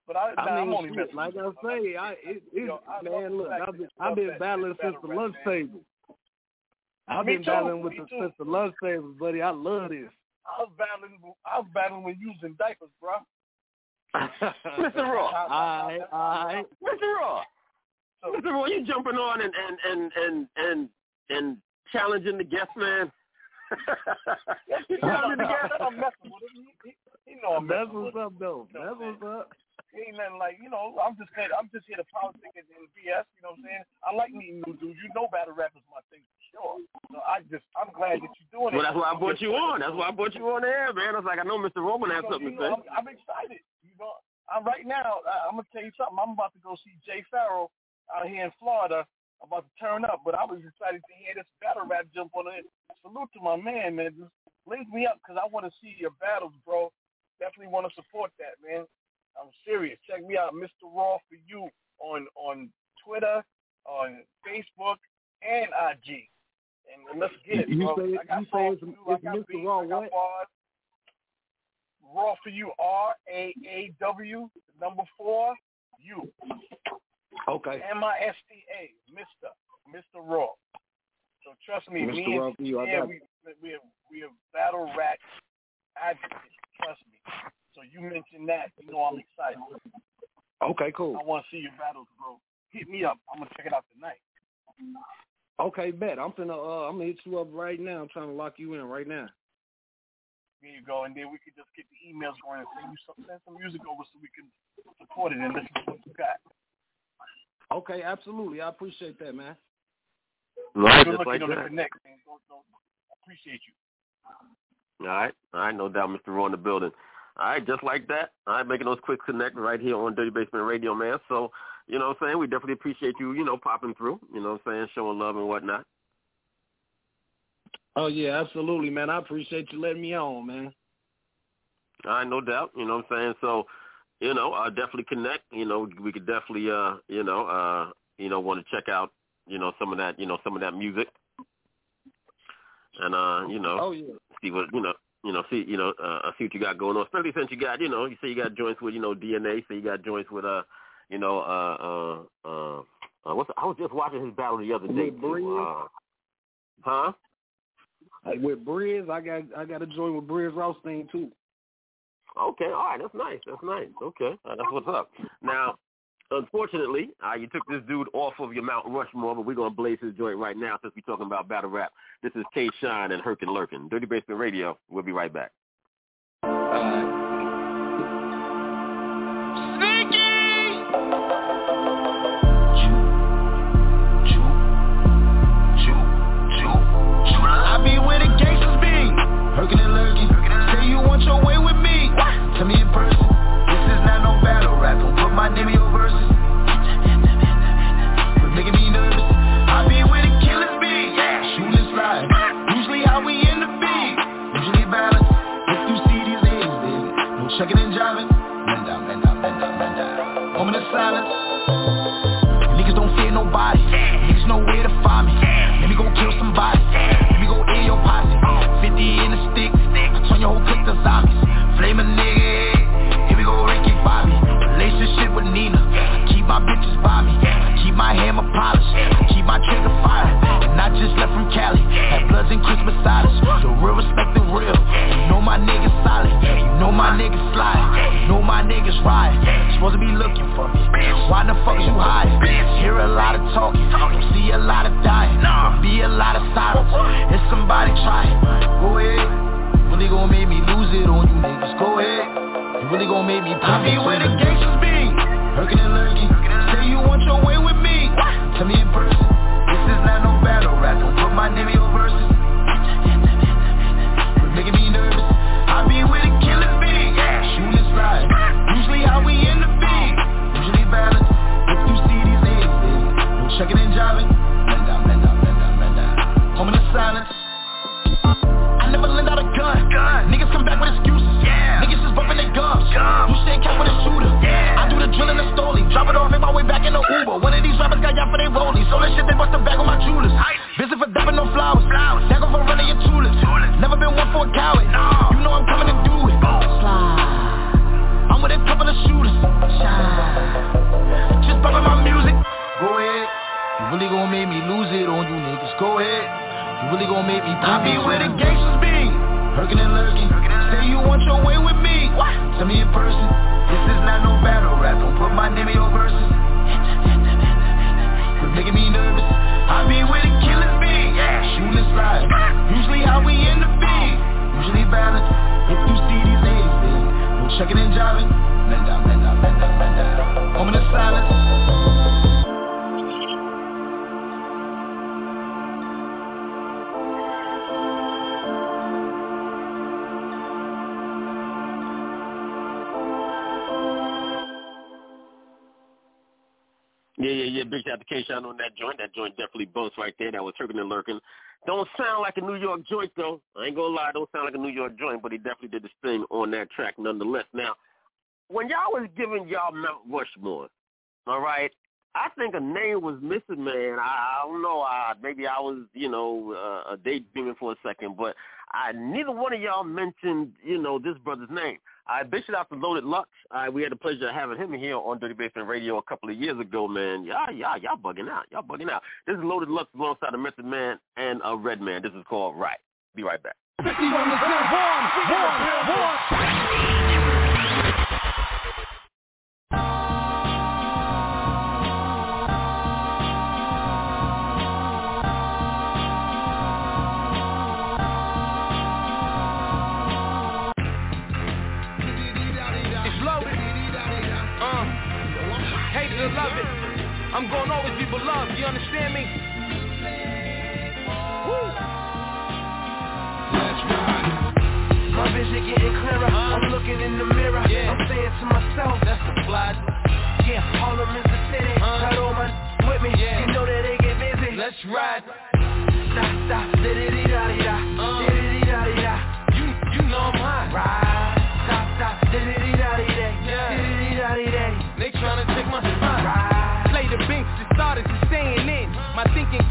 But I, I mean, only shit, like I say, I it, it, Yo, I man, look, I've been, I've been battling since the lunch man. table. I've Me been too, battling with me the too. since the lunch table, buddy. I love this. I was battling. I was battling when using diapers, bro. Mr. Raw. Alright, alright. Mr. Raw. Mr. Raw, you jumping on and and and and and, and challenging the guest man. you challenging the guest. I'm messing with him. He, he, he know I'm messing with what's him. up, though. That's what's up. Ain't nothing like you know. I'm just saying. I'm just here to politic and, and BS. You know what I'm saying? I like meeting new dudes. You know, battle rap is my thing for sure. So I just, I'm glad that you're doing Well, it. Well, that's why I brought you on. That's why I brought you on the air, man. I was like, I know Mr. Roman has You know, something you to say. I'm, I'm excited. You know, I'm right now. I, I'm gonna tell you something. I'm about to go see Jay Pharoah out here in Florida. I'm about to turn up, but I was excited to hear this battle rap jump on it. Salute to my man, man. Just link me up because I want to see your battles, bro. Definitely want to support that, man. I'm serious. Check me out, Mr. Raw for you on on Twitter, on Facebook, and IG. And, let's get it, You bro. say- I got you say it's- for you. I it's got Mr. beats, Raw what? bars. Raw for you, R A A W, number four, you. Okay. M I S T A, Mister, Mister Raw. So trust me, Mr. me Raw and for you, I yeah, got we we have we have battle rap advocates. Trust me. So you mentioned that, you know I'm excited. Okay, cool. I want to see your battles, bro. Hit me up. I'm gonna check it out tonight. Okay, bet. I'm finna uh I'm gonna hit you up right now. I'm trying to lock you in right now. There you go, and then we can just get the emails going and send you some send some music over so we can support it and listen to what you got. Okay, absolutely. I appreciate that, man. Right, Good just looking like the that. connect, man. Don't, don't, appreciate you. All right, all right, no doubt, Mr. Raw in the building. All right, just like that. All right, making those quick connects right here on Dirty Basement Radio, man. So, you know what I'm saying? We definitely appreciate you, you know, popping through, you know what I'm saying, showing love and whatnot. Oh yeah, absolutely, man. I appreciate you letting me on, man. All right, no doubt, you know what I'm saying? So, you know, uh, definitely connect. You know, we could definitely, uh, you know, uh, you know, want to check out, you know, some of that, you know, some of that music, and uh, you know, Oh yeah. see what you know, you know, see, you know, uh, see what you got going on. Especially since you got, you know, you say you got joints with, you know, DNA. So you got joints with, uh, you know, uh, uh, uh, uh what's? I was just watching his battle the other day. With too. Uh, huh? With Briz, I got I got to join with Briz Rothstein too. Okay, all right, that's nice. That's nice. Okay, uh, that's what's up. Now, unfortunately, uh, you took this dude off of your Mount Rushmore, but we're gonna blaze his joint right now since we're talking about battle rap. This is K Shine and Herkin Lurkin. Dirty Basement Radio. We'll be right back. I be where the gangsters be, lurking and lurking. Say you want your way with me, tell me in person. This is not no battle rap, don't put my name Checking and jiving. Bend down, bend down, bend down, bend down. Moment of silence. Niggas don't fear nobody. Niggas know where to find me. Let me go kill somebody. Let me go in your posse. 50 in the stick. Turn your whole clique to zombies. Flame a nigga. Here we go, Ricky Bobby. Relationship with Nina. Keep my bitches by me. Keep my hammer polished. Keep my trigger fired. I just left from Cali. Had Bloods and Christmas beside The real respect the real. You know my niggas solid. You know my niggas slide You know my niggas ride Supposed to be looking for me. Why the fuck you hiding? Hear a lot of talking. Don't See a lot of dying. Be a K-Shine on that joint. That joint definitely bumps right there. That was Turkin and Lurkin. Don't sound like a New York joint, though. I ain't gonna lie. Don't sound like a New York joint, but he definitely did his thing on that track nonetheless. Now, when y'all was giving y'all Mount Rushmore, all right, I think a name was missing, man. I, I don't know. I, maybe I was, you know, uh, daydreaming for a second, but I neither one of y'all mentioned, you know, this brother's name. I big shout out to Loaded Lux. Uh, we had the pleasure of having him here on Dirty Basement Radio a couple of years ago, man. Y'all, y'all, y'all bugging out. Y'all bugging out. This is Loaded Lux alongside a Method Man and a Redman. This is called Right. Be right back. I'm gonna always be beloved. You understand me? Woo. My vision getting clearer. I'm looking in the mirror. I'm saying to myself, that's the fly. Yeah, Harlem is the city. Got all my with me. You know that they get busy. Let's ride. Stop, stop, da da da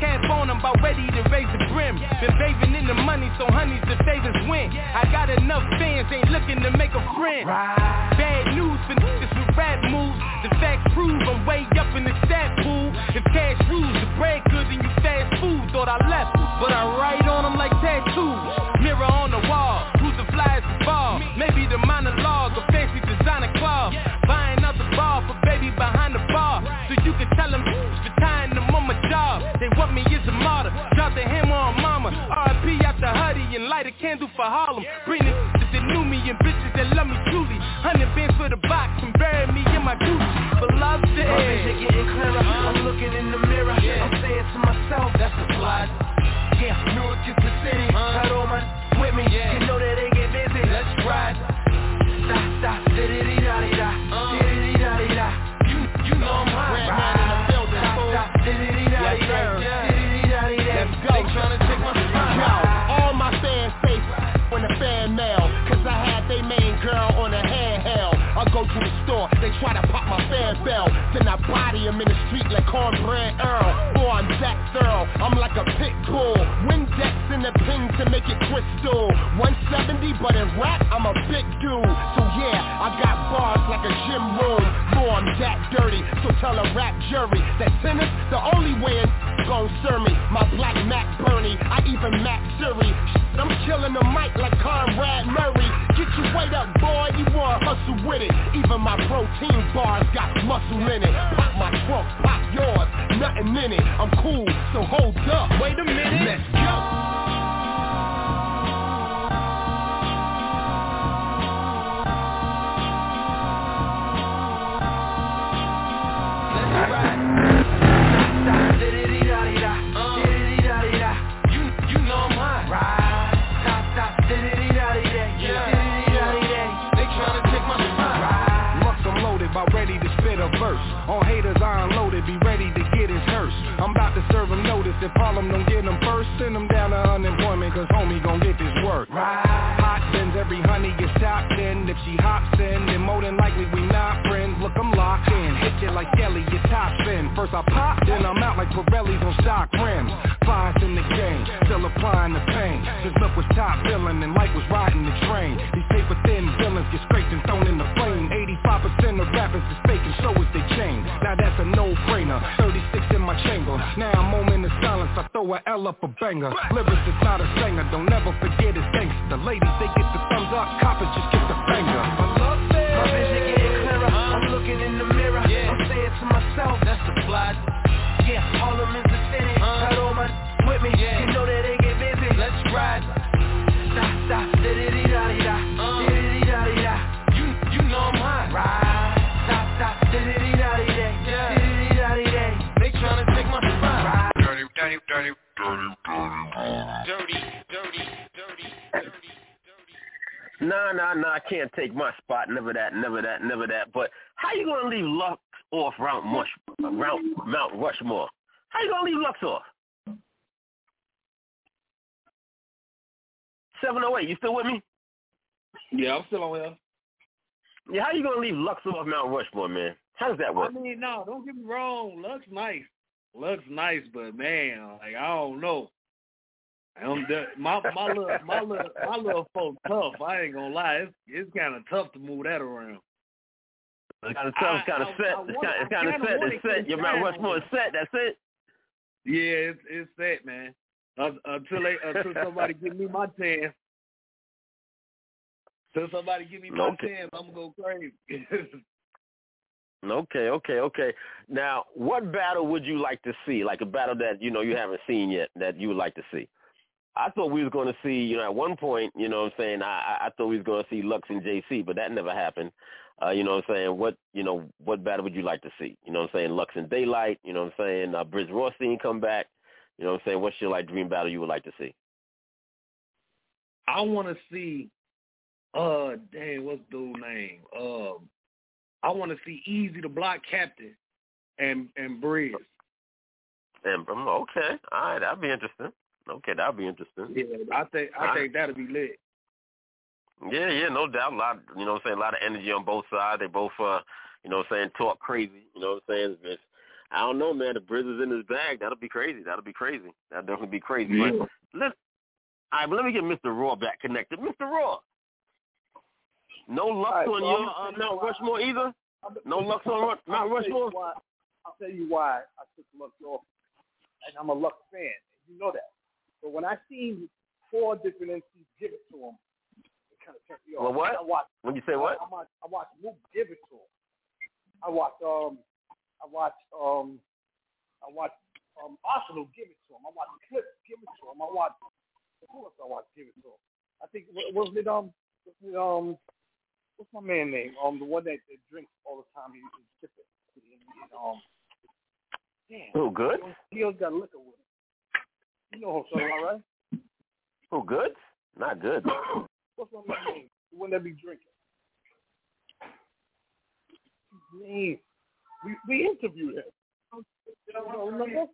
cap on, I'm about ready to raise the brim. Been bathing in the money, so honeys the favors win. I got enough fans, ain't looking to make a friend. Bad news for niggas with rap moves. The facts prove I'm way up in the stat pool. If cash rules, the bread good and you fast food. Thought I left, but I write on them like tattoos. Mirror on the wall, who's the flyest of all? Maybe the monologue, a fancy designer club. Buying out the bar for baby behind the bar. So you can tell them for tying They want me as a martyr. Drop the hammer on mama. RP out the hoodie and light a candle for Harlem. Bring the that knew me and bitches that love me truly. Hundred bands for the box and bury me in my Gucci. But love the My air. vision getting clearer. I'm looking in the mirror. I'm saying to myself, that's the fly. Yeah, Newark is the city. Got all my with me. You know that they get busy. Let's ride. ghost to the store, they try to pop my fan bell Then I body him in the street like cornbread Earl Boy, I'm Jack Thurl, I'm like a pit bull Windex in the pin to make it crystal 170, but in rap, I'm a big dude So yeah, I got bars like a gym room Boy, I'm that dirty, so tell a rap jury That sinners, the only way in gon' serve me. My black Mac Bernie, I even Mac Siri. I'm killing the mic like Conrad Murray. Get your weight up, boy, you wanna hustle with it. Even my protein bars got muscle in it. Pop my trunk, pop yours, nothing in it. I'm cool, so hold up. Wait a minute, let's go. Can't take my spot. Never that, never that, never that. But how you gonna leave Lux off Mount Mush, Mount Mount Rushmore? How you gonna leave Lux off? Seven oh eight, you still with me? Yeah, I'm still on here. Yeah, how you gonna leave Lux off Mount Rushmore, man? How does that work? I mean, no, don't get me wrong. Lux nice. Lux nice, but man, like I don't know. I'm the, my my little my little my little folk tough. I ain't gonna lie. It's it's kind of tough to move that around. It's kind of tough, it's kind of set. I It's kind, it's kind of set. It's set. Your Mount down. Rushmore is set. That's it. Yeah, it's it's set, man. Uh, until they until somebody give me my chance. Until somebody give me my Okay. chance, I'm gonna go crazy. Okay, okay, okay. Now, what battle would you like to see? Like a battle that you know you haven't seen yet that you would like to see? I thought we was going to see, you know, at one point, you know what I'm saying, I, I thought we was going to see Lux and JC, but that never happened. Uh, you know what I'm saying? What, you know, what battle would you like to see? You know what I'm saying? Lux and Daylyt, you know what I'm saying? Uh, Briz Rothstein come back. You know what I'm saying? What's your, like, dream battle you would like to see? I want to see. Uh, dang, what's dude name? Um, I want to see Eazy the Block Captain and and Briz. And, um, okay, all right, that'd be interesting. Okay, that'd be interesting. Yeah, I think I think that'll be lit. Yeah, yeah, no doubt. A lot, you know what I'm saying, a lot of energy on both sides. They both, uh, you know what I'm saying, talk crazy. You know what I'm saying? It's, I don't know, man. The Briz is in his bag. That'll be crazy. That'll be crazy. That'll definitely be crazy. Yeah. But let's, all right, but let me get Mr. Raw back connected. Mr. Raw, no luck right, on so your uh, Mount Rushmore either? No luck on Mount I'll tell you Rushmore? I'll tell you why I took Lux off. And I'm a Luck fan. You know that. But when I seen four different MCs give it to him, it kind of turned me off. Well, what? I watched, When you say what? I, I watched, I watched Mook give it to him. I watched, um, I watched, um, I watched um, Arsenal give it to him. I watched Clips give it to him. I watched, who else I watched give it to him? I think, wasn't it, um, was it, um, what's my man name? Um, the one that, that drinks all the time. He, he's sipping. He, he, um, damn. Who good? He always got liquor with him. You know who I'm talking about, right? Who good? Not good. What's my name? The one that be drinking. His. We we interviewed him. You don't remember?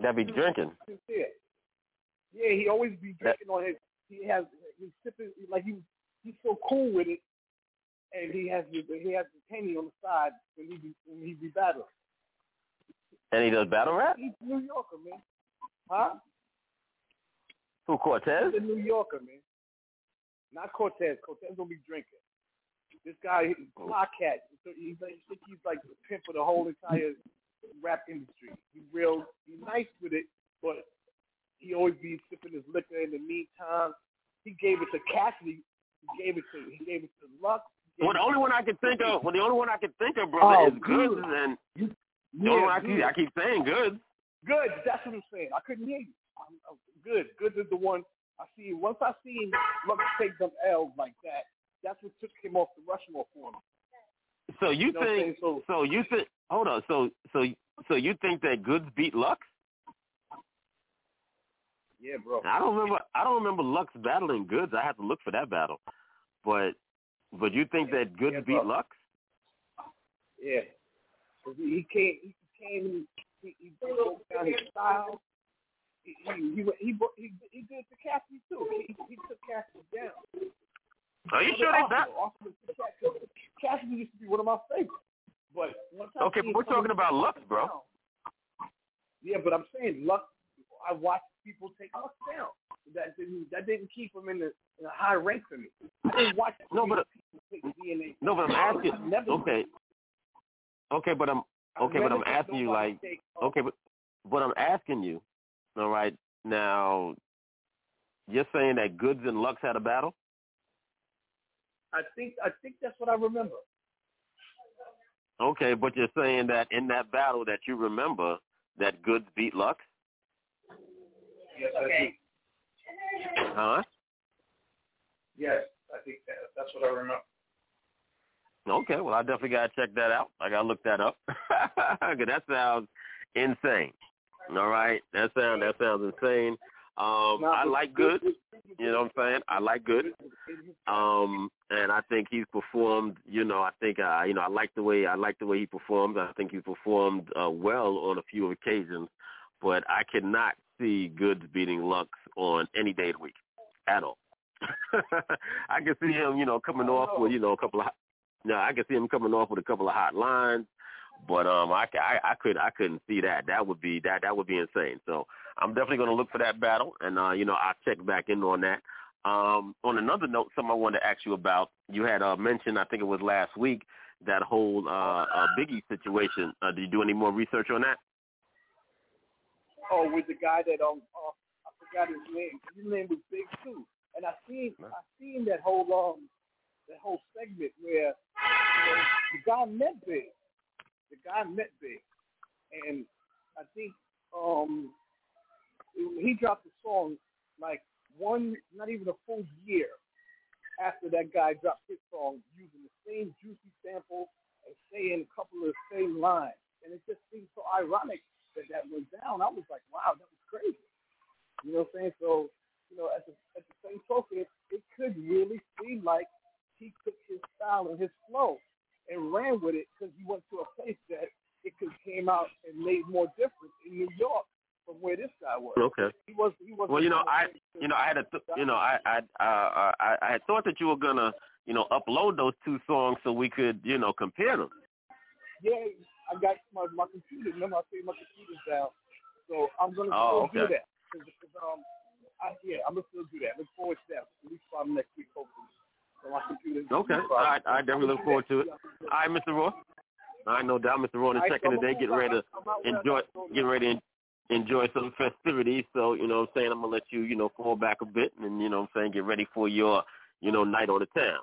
That be drinking. Yeah. He always be drinking on his. He has he's sipping like he he's so cool with it, and he has the he has the penny on the side when he be when he be battling. And he does battle rap? He's a New Yorker, man. Huh? Who, Cortez? He's a New Yorker, man. Not Cortez. Cortez don't be drinking. This guy, oh. Block Cat. He's like, I think he's like the pimp for the whole entire rap industry. He's real. He's nice with it, but he always be sipping his liquor in the meantime. He gave it to Cassidy. He gave it to he gave it to Lux. Well, the only one I can think of, well, the only one I can think of, brother, Oh, is Goodz, good. and the Yeah, I keep. I keep saying Goodz. Good. That's what I'm saying. I couldn't hear you. I'm, I'm good. Good is the one I see. Once I seen Lux take them L's like that, that's what took him off the Rushmore for me. So you, You know think? So, you think? Hold on. So so so you think that Goodz beat Lux? Yeah, bro. I don't remember. I don't remember Lux battling Goodz. I have to look for that battle. But but you think that Goodz yeah, beat bro. Lux? Yeah. he came. He came. He, he broke down his style. He he he he, he, he did it to Cassidy too. He, he took Cassidy down. Are you sure they also, Cassidy, used to be one of my favorites. But once I Okay, but we're talking about Lux, bro. down- Yeah, but I'm saying Lux. I watched people take Lux down. That didn't that didn't keep him in the in a high rank for me. I didn't watch No, but people take DNA. no, but I'm asking. Okay. Okay, but I'm okay, but I'm asking you like okay, but but I'm asking you. All right, now you're saying that Goodz and Lux had a battle. I think I think that's what I remember. Okay, but you're saying that in that battle that you remember that Goodz beat Lux, Yes, I think. huh? Yes, I think that, that's what I remember. Okay, well I definitely gotta check that out. I gotta look that up. 'Cause that sounds insane. All right, that sounds that sounds insane. Um, I like Goodz. You know what I'm saying? I like Goodz. Um, and I think he's performed. You know, I think uh, you know I like the way I like the way he performs. I think he performed uh, well on a few occasions, but I cannot see Goodz beating Lux on any day of the week at all. I can see him, you know, coming off with you know a couple of. No, I can see him coming off with a couple of hot lines, but um, I, I I could I couldn't see that. That would be that that would be insane. So I'm definitely going to look for that battle, and uh, you know I'll check back in on that. Um, on another note, something I wanted to ask you about. You had uh, mentioned, I think it was last week, that whole uh, uh, Biggie situation. Uh, did you do any more research on that? Oh, with the guy that um uh, I forgot his name. His name was Big too. And I seen I seen that whole um that whole segment where you know, the guy met Big. The guy met Big. And I think um he dropped the song like one not even a full year after that guy dropped his song using the same juicy sample and saying a couple of the same lines. And it just seems so ironic that that went down. I was like, wow, that was crazy. You know what I'm saying? So, you know, at the at the same token, it, it could really seem like he took his style and his flow and ran with it because he went to a place that it could came out and made more difference in New York from where this guy was. Okay. He was he was Well, you know, I you know I had a th- you know I I uh, I I had thought that you were gonna you know upload those two songs so we could you know compare them. yeah, I got my my computer. Remember, I saved my computer's down, so I'm gonna Oh, still do okay. that. 'Cause- 'cause, um, I, yeah, I'm gonna still do that. Look forward to that. At least by next week, hopefully. So my computer. Okay. All right. I definitely look forward to it. All right, Mr. Roy. All right, no doubt, Mr. Roy is All right, checking so today, I'm getting ready to I'm out where I enjoy gotta go now. getting ready to enjoy some festivities. So, you know what I'm saying, I'm gonna let you, you know, fall back a bit and you know what I'm saying, get ready for your, you know, night on the town.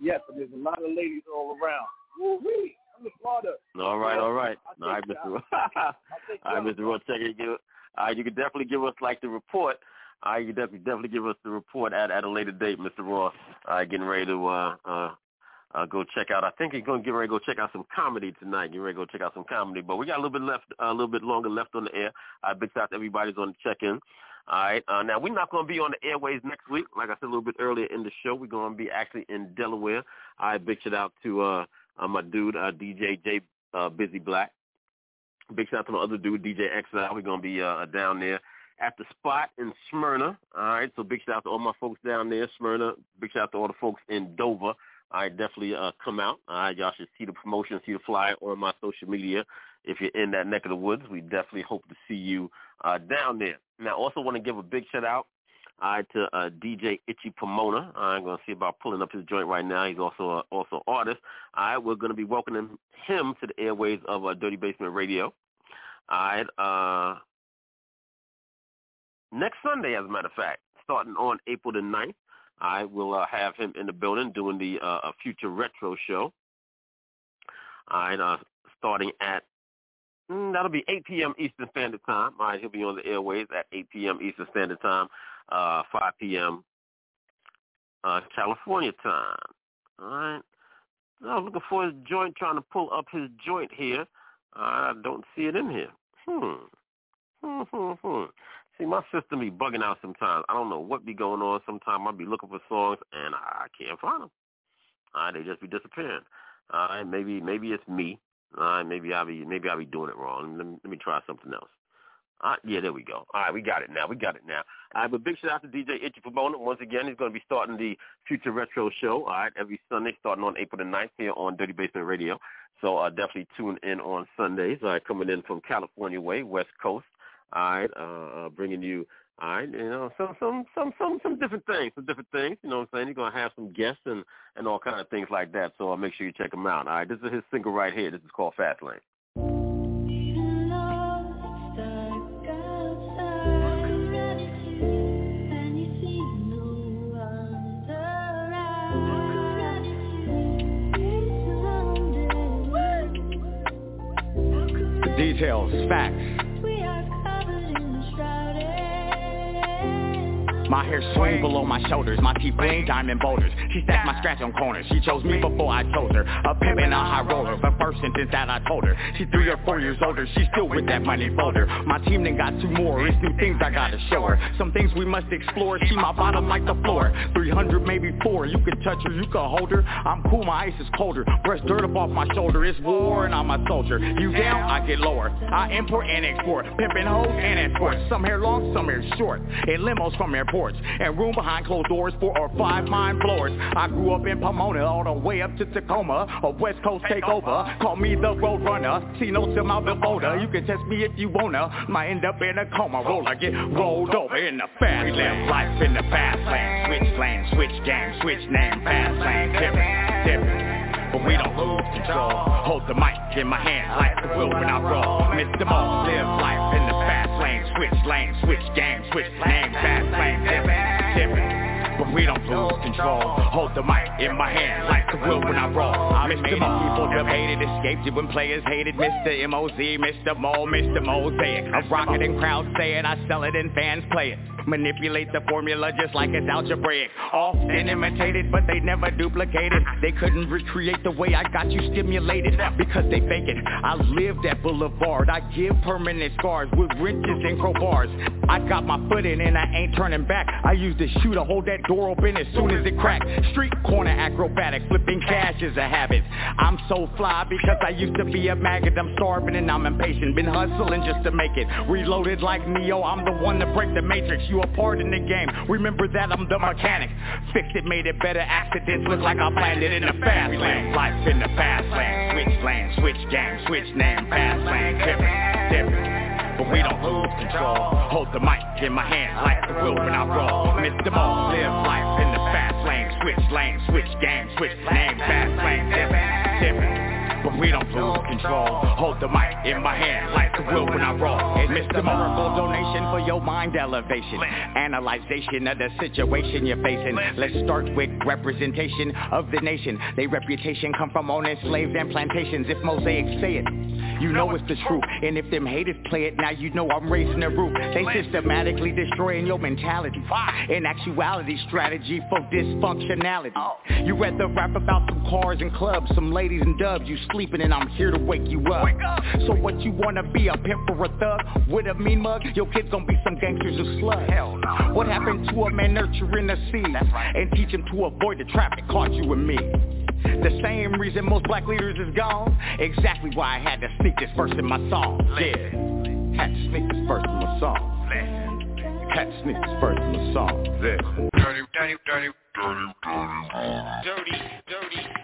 Yes, and there's a lot of ladies all around. Woo-wee. I'm in Florida. All right, all right. I'll All right, Mr. Roy. I'll All right, y'all. Mr. Roy, check it. Give, all right, you can definitely give us like the report. Right, you definitely definitely give us the report at at a later date, Mr. Roy. All right, getting ready to uh uh uh, go check out. I think he's going to get ready to go check out some comedy tonight. Get ready to go check out some comedy. But we got a little bit left, a little bit longer left on the air. Uh, big shout out to everybody's on the check-in. All right. Uh, now we're not going to be on the airways next week. Like I said a little bit earlier in the show, we're going to be actually in Delaware. All right. Big shout out to uh, uh, my dude uh, DJ J uh, Busy Black. Big shout out to my other dude DJ Exile. We're going to be uh, down there at the spot in Smyrna. All right. So big shout out to all my folks down there, Smyrna. Big shout out to all the folks in Dover. Right, definitely uh, come out. All right, y'all should see the promotion, see the flyer on my social media. If you're in that neck of the woods, we definitely hope to see you uh, down there. Now, I also want to give a big shout out all right, to uh, DJ Itchy Pomona. I'm going to see about pulling up his joint right now. He's also a, also artist. All right, we're going to be welcoming him to the airways of uh, Dirty Basement Radio. All right, uh, next Sunday, as a matter of fact, starting on April the 9th. I will uh, have him in the building doing the uh, Future Retro show. All right, uh, starting at mm, that'll be 8 p.m. Eastern Standard Time. All right, he'll be on the airways at 8 p.m. Eastern Standard Time, uh, 5 p.m. Uh, California time. All right. I was looking for his joint, trying to pull up his joint here. I don't see it in here. Hmm. Hmm, hmm, hmm. See, my system be bugging out sometimes. I don't know what be going on. Sometimes I be looking for songs and I can't find them. All right, they just be disappearing. All right, maybe maybe it's me. All right, maybe I be maybe I be doing it wrong. Let me, let me try something else. Right, yeah, there we go. All right, we got it now. We got it now. All right, but big shout out to DJ Itchy Pomona. Once again, he's going to be starting the Future Retro Show, all right, every Sunday starting on April the 9th here on Dirty Basement Radio. So uh, definitely tune in on Sundays, all right, coming in from California way, West Coast, all right, uh, uh, bringing you, all right, you know, some, some, some, some, some different things, some different things, you know what I'm saying? You're to have some guests and, and all kind of things like that. So uh, make sure you check him out, all right? This is his single right here. This is called Fast Lane. Details, facts. My hair swing below my shoulders, my teeth bling diamond boulders. She stacked my scratch on corners. She chose me before I chose her. A pimp and a high roller. But first sentence that I told her. She three or four years older. She still with that money folder. My team then got two more. It's new things I gotta show her. Some things we must explore. See my bottom like the floor. 300 maybe four. You can touch her, you can hold her. I'm cool, my ice is colder. Brush dirt up off my shoulder. It's war and I'm a soldier. You down, I get lower. I import and export. Pimpin' hoes and escorts. Some hair long, some hair short. In limos from airports and room behind closed doors, four or five mind blowers. I grew up in Pomona, all the way up to Tacoma, a West Coast takeover. Call me the road runner, see notes in my billboarder. You can test me if you wanna, might end up in a coma. Roll, I get rolled over in the fast lane. Life in the fast lane, switch lane, switch game, switch name, fast lane, different, different. But we don't lose control. Hold the mic in my hand like the wheel when I roll. Mr. Mo, live life in the fast lane, switch lane, switch game, switch name, fast lane, different, different. We don't lose control. Hold the mic in my hand like the wheel when I roll. I Mr. Mo, people debated, escaped it when players hated. Mr. M-O-Z, Mr. Mo, Mr. Mosaic. I rock it and crowds say it, I sell it and fans play it. Manipulate the formula just like it's algebraic. Often imitated, but they never duplicated. They couldn't recreate the way I got you stimulated because they fake it. I live that boulevard. I give permanent scars with wrenches and crowbars. I got my foot in and I ain't turning back. I use the shoe to hold that door open as soon as it cracks. Street corner acrobatic, flipping cash is a habit. I'm so fly because I used to be a maggot. I'm starving and I'm impatient. Been hustling just to make it. Reloaded like Neo. I'm the one to break the matrix. You a part in the game. Remember that I'm the mechanic. Fixed it, made it better. Accidents look like I planned it in the fast lane. Life in the fast lane. Switch lane, switch game, switch name, fast lane. Different, different but we don't lose control. Hold the mic in my hand like the wheel when I roll. Mr. Mo, live life in the fast lane, switch lane, switch game, switch name, fast lane, different, different but we don't lose control. Hold the mic in my hand like the wheel when I roll. It's Mr. Miracle donation for your mind elevation. Analyzation of the situation you're facing. Let's start with representation of the nation. Their reputation come from owning slaves and plantations. If mosaics say it, you know it's the truth. And if them haters play it, now you know I'm raising the roof. They systematically destroying your mentality. In actuality, strategy for dysfunctionality. You rather rap about some cars and clubs, some ladies and dubs. You sleeping and I'm here to wake you up. So what you wanna be, a pimp or a thug? With a mean mug, your kids gonna be some gangsters or slugs. Hell no. What happened to a man nurturing the seed right. and teach him to avoid the trap that caught you and me? The same reason most black leaders is gone. Exactly why I had to sneak this verse in my song. Yeah, had to sneak this verse in my song. Had to sneak this verse in my song. Yeah. Dirty, dirty, dirty, dirty, dirty, dirty, dirty, dirty.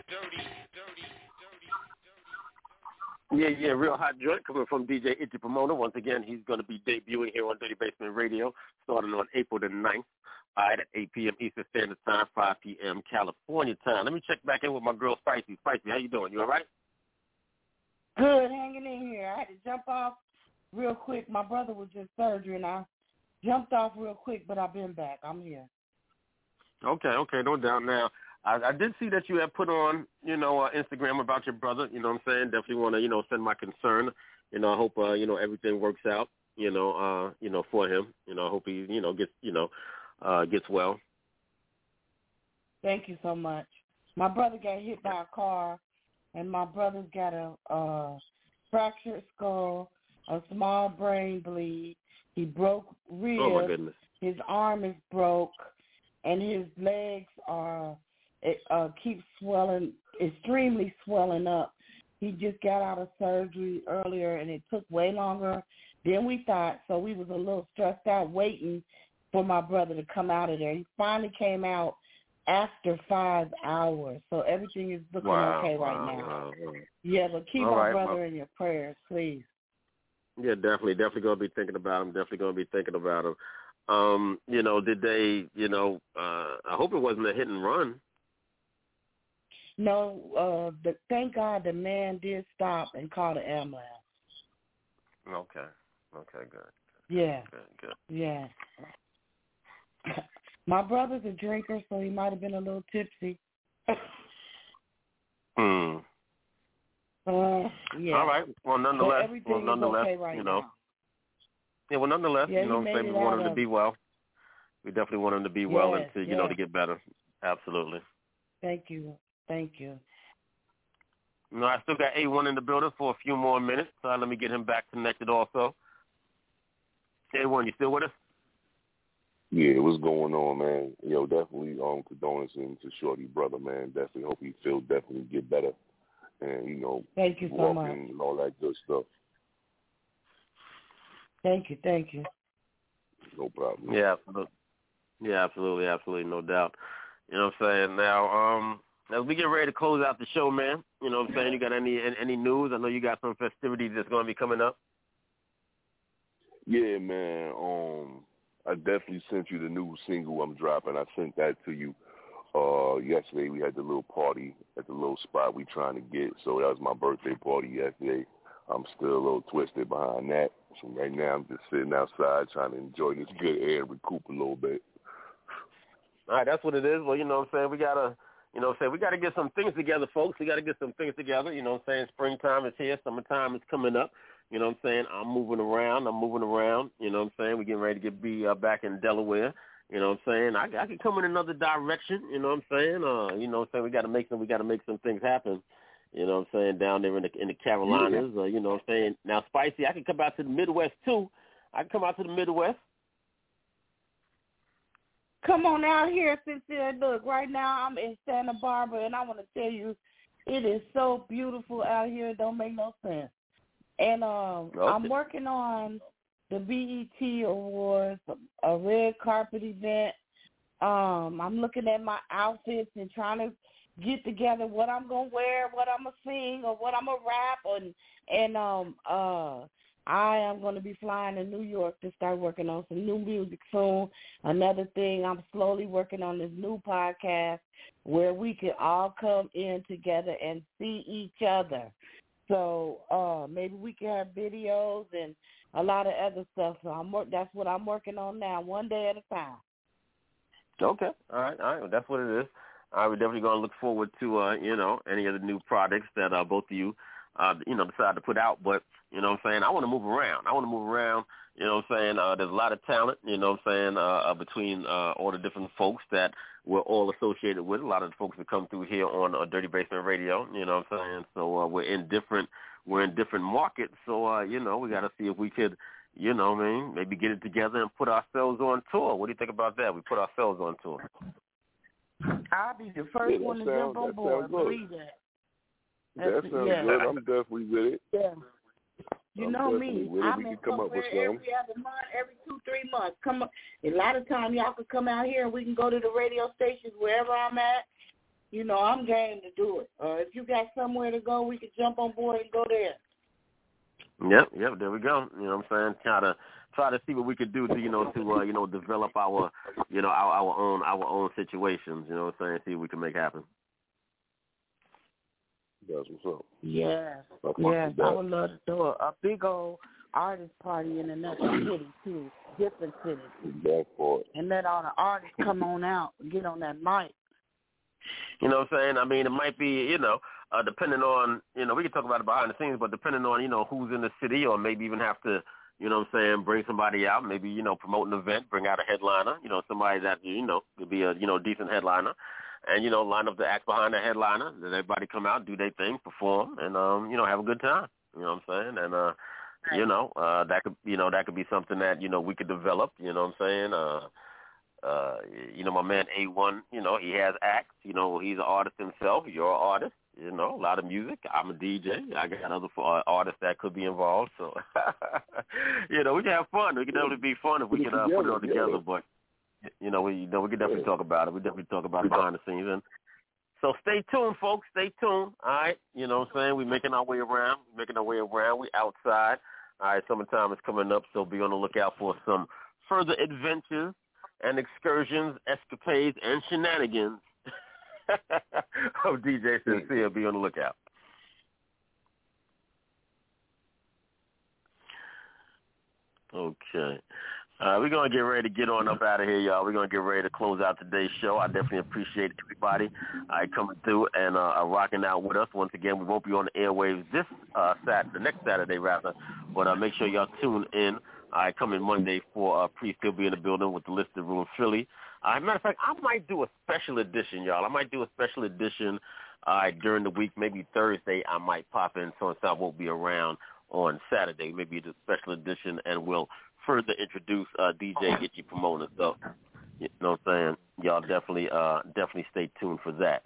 Yeah, yeah, real hot joint coming from DJ Itchy Pomona. Once again, he's going to be debuting here on Dirty Basement Radio starting on April the 9th all right, at 8 p.m. Eastern Standard Time, 5 p.m. California time. Let me check back in with my girl Spicy. Spicy, how you doing? You all right? Good, hanging in here. I had to jump off real quick. My brother was in surgery, and I jumped off real quick, but I've been back. I'm here. Okay, okay, no doubt. Now, I, I did see that you had put on, you know, uh, Instagram about your brother. You know what I'm saying? Definitely want to, you know, send my concern. You know, I hope, uh, you know, everything works out. You know, uh, you know, for him. You know, I hope he, you know, gets, you know, uh, gets well. Thank you so much. My brother got hit by a car, and my brother's got a uh, fractured skull, a small brain bleed. He broke ribs. Oh my goodness. His arm is broke, and his legs are it uh, keep swelling, extremely swelling up. He just got out of surgery earlier, and it took way longer than we thought. So we was a little stressed out waiting for my brother to come out of there. He finally came out after five hours, so everything is looking Wow, okay right wow, now. wow. Yeah, but keep All my right, brother well- in your prayers, please. Yeah, definitely, definitely gonna be thinking about him. Definitely gonna be thinking about him. Um, you know, did they, you know, uh, I hope it wasn't a hit and run. No, uh, the, thank God the man did stop and call the ambulance. Okay, okay, good, Yeah, good, good. yeah. My brother's a drinker, so he might have been a little tipsy. Hmm. Uh, yeah. All right. Well, nonetheless, well, nonetheless, okay right you know, now. yeah. Well, nonetheless, Yeah, you know, he what I'm saying we want him to be well. We definitely want him to be well and to, you know, to get better. Absolutely. Thank you, thank you. No, I still got A1 in the building for a few more minutes. So let me get him back connected also. A1, you still with us? Yeah, what's going on, man? Yo, definitely um condolences to Shorty brother, man. Definitely hope he feel definitely get better and, you know, Thank you so walking much. and all that good stuff. Thank you, thank you. No problem. Yeah, absolutely. Yeah, absolutely, absolutely, no doubt. You know what I'm saying? Now, um, as we get ready to close out the show, man, you know what I'm saying? You got any any news? I know you got some festivities that's going to be coming up. Yeah, man. Um, I definitely sent you the new single I'm dropping. I sent that to you uh yesterday. We had the little party at the little spot we trying to get. So that was my birthday party yesterday. I'm still a little twisted behind that. So right now I'm just sitting outside trying to enjoy this good air and recoup a little bit. All right, that's what it is. Well, you know what I'm saying? We got to, you know what I'm saying? We got to get some things together, folks. We got to get some things together. You know what I'm saying? Springtime is here. Summertime is coming up. You know what I'm saying? I'm moving around. I'm moving around. You know what I'm saying? We're getting ready to get be uh, back in Delaware. You know what I'm saying? I, I could come in another direction. You know what I'm saying? Uh, you know what I'm saying? We got to make some. We got to make some things happen. You know what I'm saying? Down there in the in the Carolinas. Uh, you know what I'm saying? Now, spicy. I can come out to the Midwest too. I can come out to the Midwest. Come on out here, sincere. Look, right now I'm in Santa Barbara, and I want to tell you, it is so beautiful out here. It don't make no sense. And um, Okay. I'm working on the BET Awards, a red carpet event. Um, I'm looking at my outfits and trying to get together what I'm gonna wear, what I'm gonna sing, or what I'm gonna rap, and and um uh I am gonna be flying to New York to start working on some new music soon. Another thing, I'm slowly working on this new podcast where we can all come in together and see each other. So uh maybe we can have videos and a lot of other stuff. So I'm work. That's what I'm working on now, one day at a time. Okay. All right. All right. Well, that's what it is. All right. Definitely going to look forward to, uh, you know, any of the new products that uh, both of you, uh, you know, decide to put out. But, you know what I'm saying, I want to move around. I want to move around. You know what I'm saying? Uh, there's a lot of talent, you know what I'm saying, uh, uh, between uh, all the different folks that we're all associated with. A lot of the folks that come through here on uh, Dirty Basement Radio, you know what I'm saying? So uh, we're in different we're in different markets. So, uh, you know, we got to see if we could, you know what I mean, maybe get it together and put ourselves on tour. What do you think about that? We put ourselves on tour. I'll be the first Yeah, one to sound- jump on board. Believe that. That sounds yeah. good. I'm definitely with it. Yeah. You I'm know me. with it. I'm We in can come up with somewhere something. every other month, every two, three months. Come up. A lot of time y'all could come out here and we can go to the radio stations wherever I'm at. You know, I'm game to do it. Uh, if you got somewhere to go, we could jump on board and go there. Yep, yep, there we go. You know what I'm saying? Try to try to see what we could do to, you know, to uh, you know, develop our you know, our our own our own situations, you know what I'm saying, see what we can make happen. That's what's up. Yes. I fuck Yes, I would love to do a, a big old artist party in another city too. different cities. That part. And let all the artists come on out and get on that mic. You know what I'm saying? I mean, it might be, you know, uh, depending on, you know, we can talk about it behind the scenes, but depending on, you know, who's in the city or maybe even have to, you know what I'm saying, bring somebody out, maybe, you know, promote an event, bring out a headliner, you know, somebody that, you know, could be a, you know, decent headliner. And, you know, line up the act behind the headliner, let everybody come out, do their thing, perform, and, um, you know, have a good time. You know what I'm saying? And, uh, you know, uh, that could, you know, that could be something that, you know, we could develop, you know what I'm saying? Uh, uh, you know, my man A1, you know, he has acts. You know, he's an artist himself. You're an artist. You know, a lot of music. I'm a DJ. I got other uh, artists that could be involved. So, you know, we can have fun. We can definitely be fun if we can uh, put it all together. But, you know, we you know we can definitely talk about it. We definitely talk about it behind the scenes. And so stay tuned, folks. Stay tuned. All right. You know what I'm saying? We're making our way around. We're making our way around. We outside. All right. Summertime is coming up, so be on the lookout for some further adventures and excursions, escapades, and shenanigans of DJ Sincere. Be on the lookout. Okay. Uh, we're to get ready to get on up out of here, y'all. We're to get ready to close out today's show. I definitely appreciate everybody uh, coming through and uh, rocking out with us. Once again, we won't be on the airwaves this uh, Saturday, next Saturday, rather. But uh, make sure y'all tune in I come in Monday for uh, Priest. He'll be in the building with the Listed Room Philly. Uh, matter of fact, I might do a special edition, y'all. I might do a special edition uh, during the week. Maybe Thursday I might pop in so I won't be around on Saturday. Maybe it's a special edition, and we'll further introduce uh, DJ Get You Promoter. So, you know what I'm saying? Y'all definitely, uh, definitely stay tuned for that.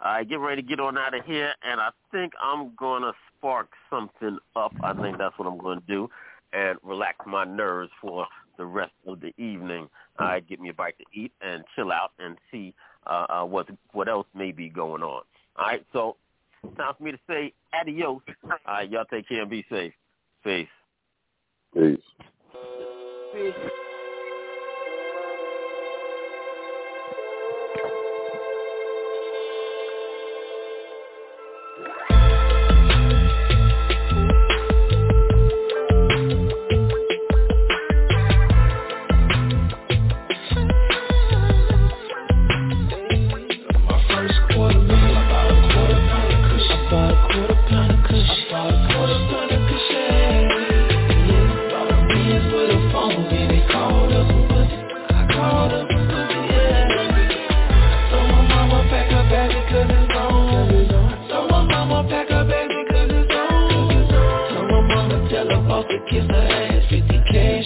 I right, get ready to get on out of here, and I think I'm gonna spark something up. I think that's what I'm gonna do and relax my nerves for the rest of the evening. I get me a bite to eat and chill out and see uh, uh, what what else may be going on. All right, so time for me to say adios. All right, y'all take care and be safe. Peace. Peace see.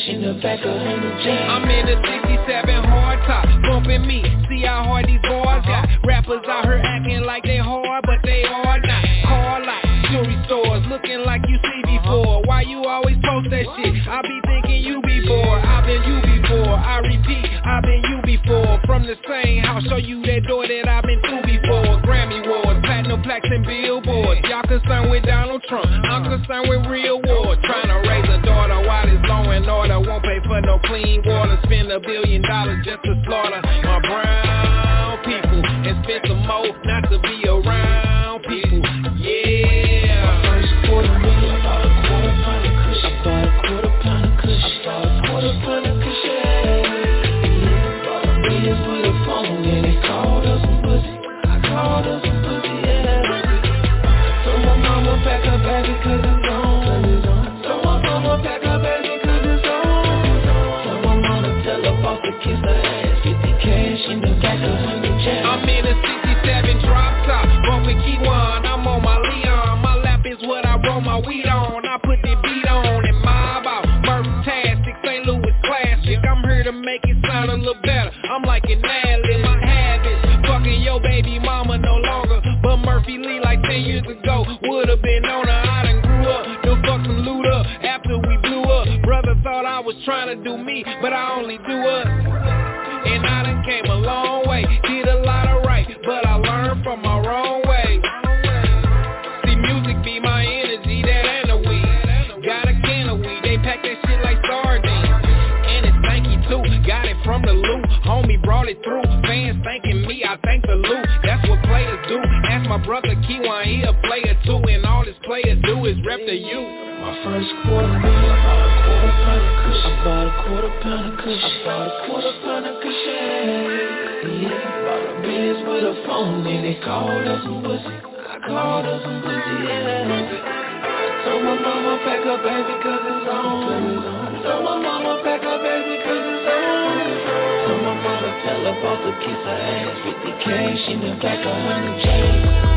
Peace. I'm in a 67 hard top, bumping me. See how hard these boys got. Rappers out here acting like they hard, but they are not. Call out jewelry stores, looking like you see before. Why you always post that shit? I be thinking you before. I've been you before. I repeat, I've been you before. From the same house, show you that door that I've been through before. Grammy Awards, platinum plaques and billboards. Y'all concerned with Donald Trump. I'm concerned with real war. Trying to raise For no clean water. Spend a billion dollars just to slaughter my brown people. And spend some more not to be around people. But I only do us. And I done came a long way. Did a lot of right, but I learned from my wrong way. See, music be my energy, that ain't a weed. Got a can of weed, they pack that shit like sardines. And it's stanky too, got it from the loot. Homie brought it through, fans thanking me, I thank the loot. That's what players do. Ask my brother Keywan, he a player too, and all his players do is rep the youth. My first quarter cushion. I bought a quarter pound bought a Benz with a phone in it. Called us some pussy. I called us some pussy, yeah. Told my mama pack up baby it's on. Told my mama pack up baby it's on. Told my mama tell her boss to kiss her ass. 50 cash in the back, a hundred J's.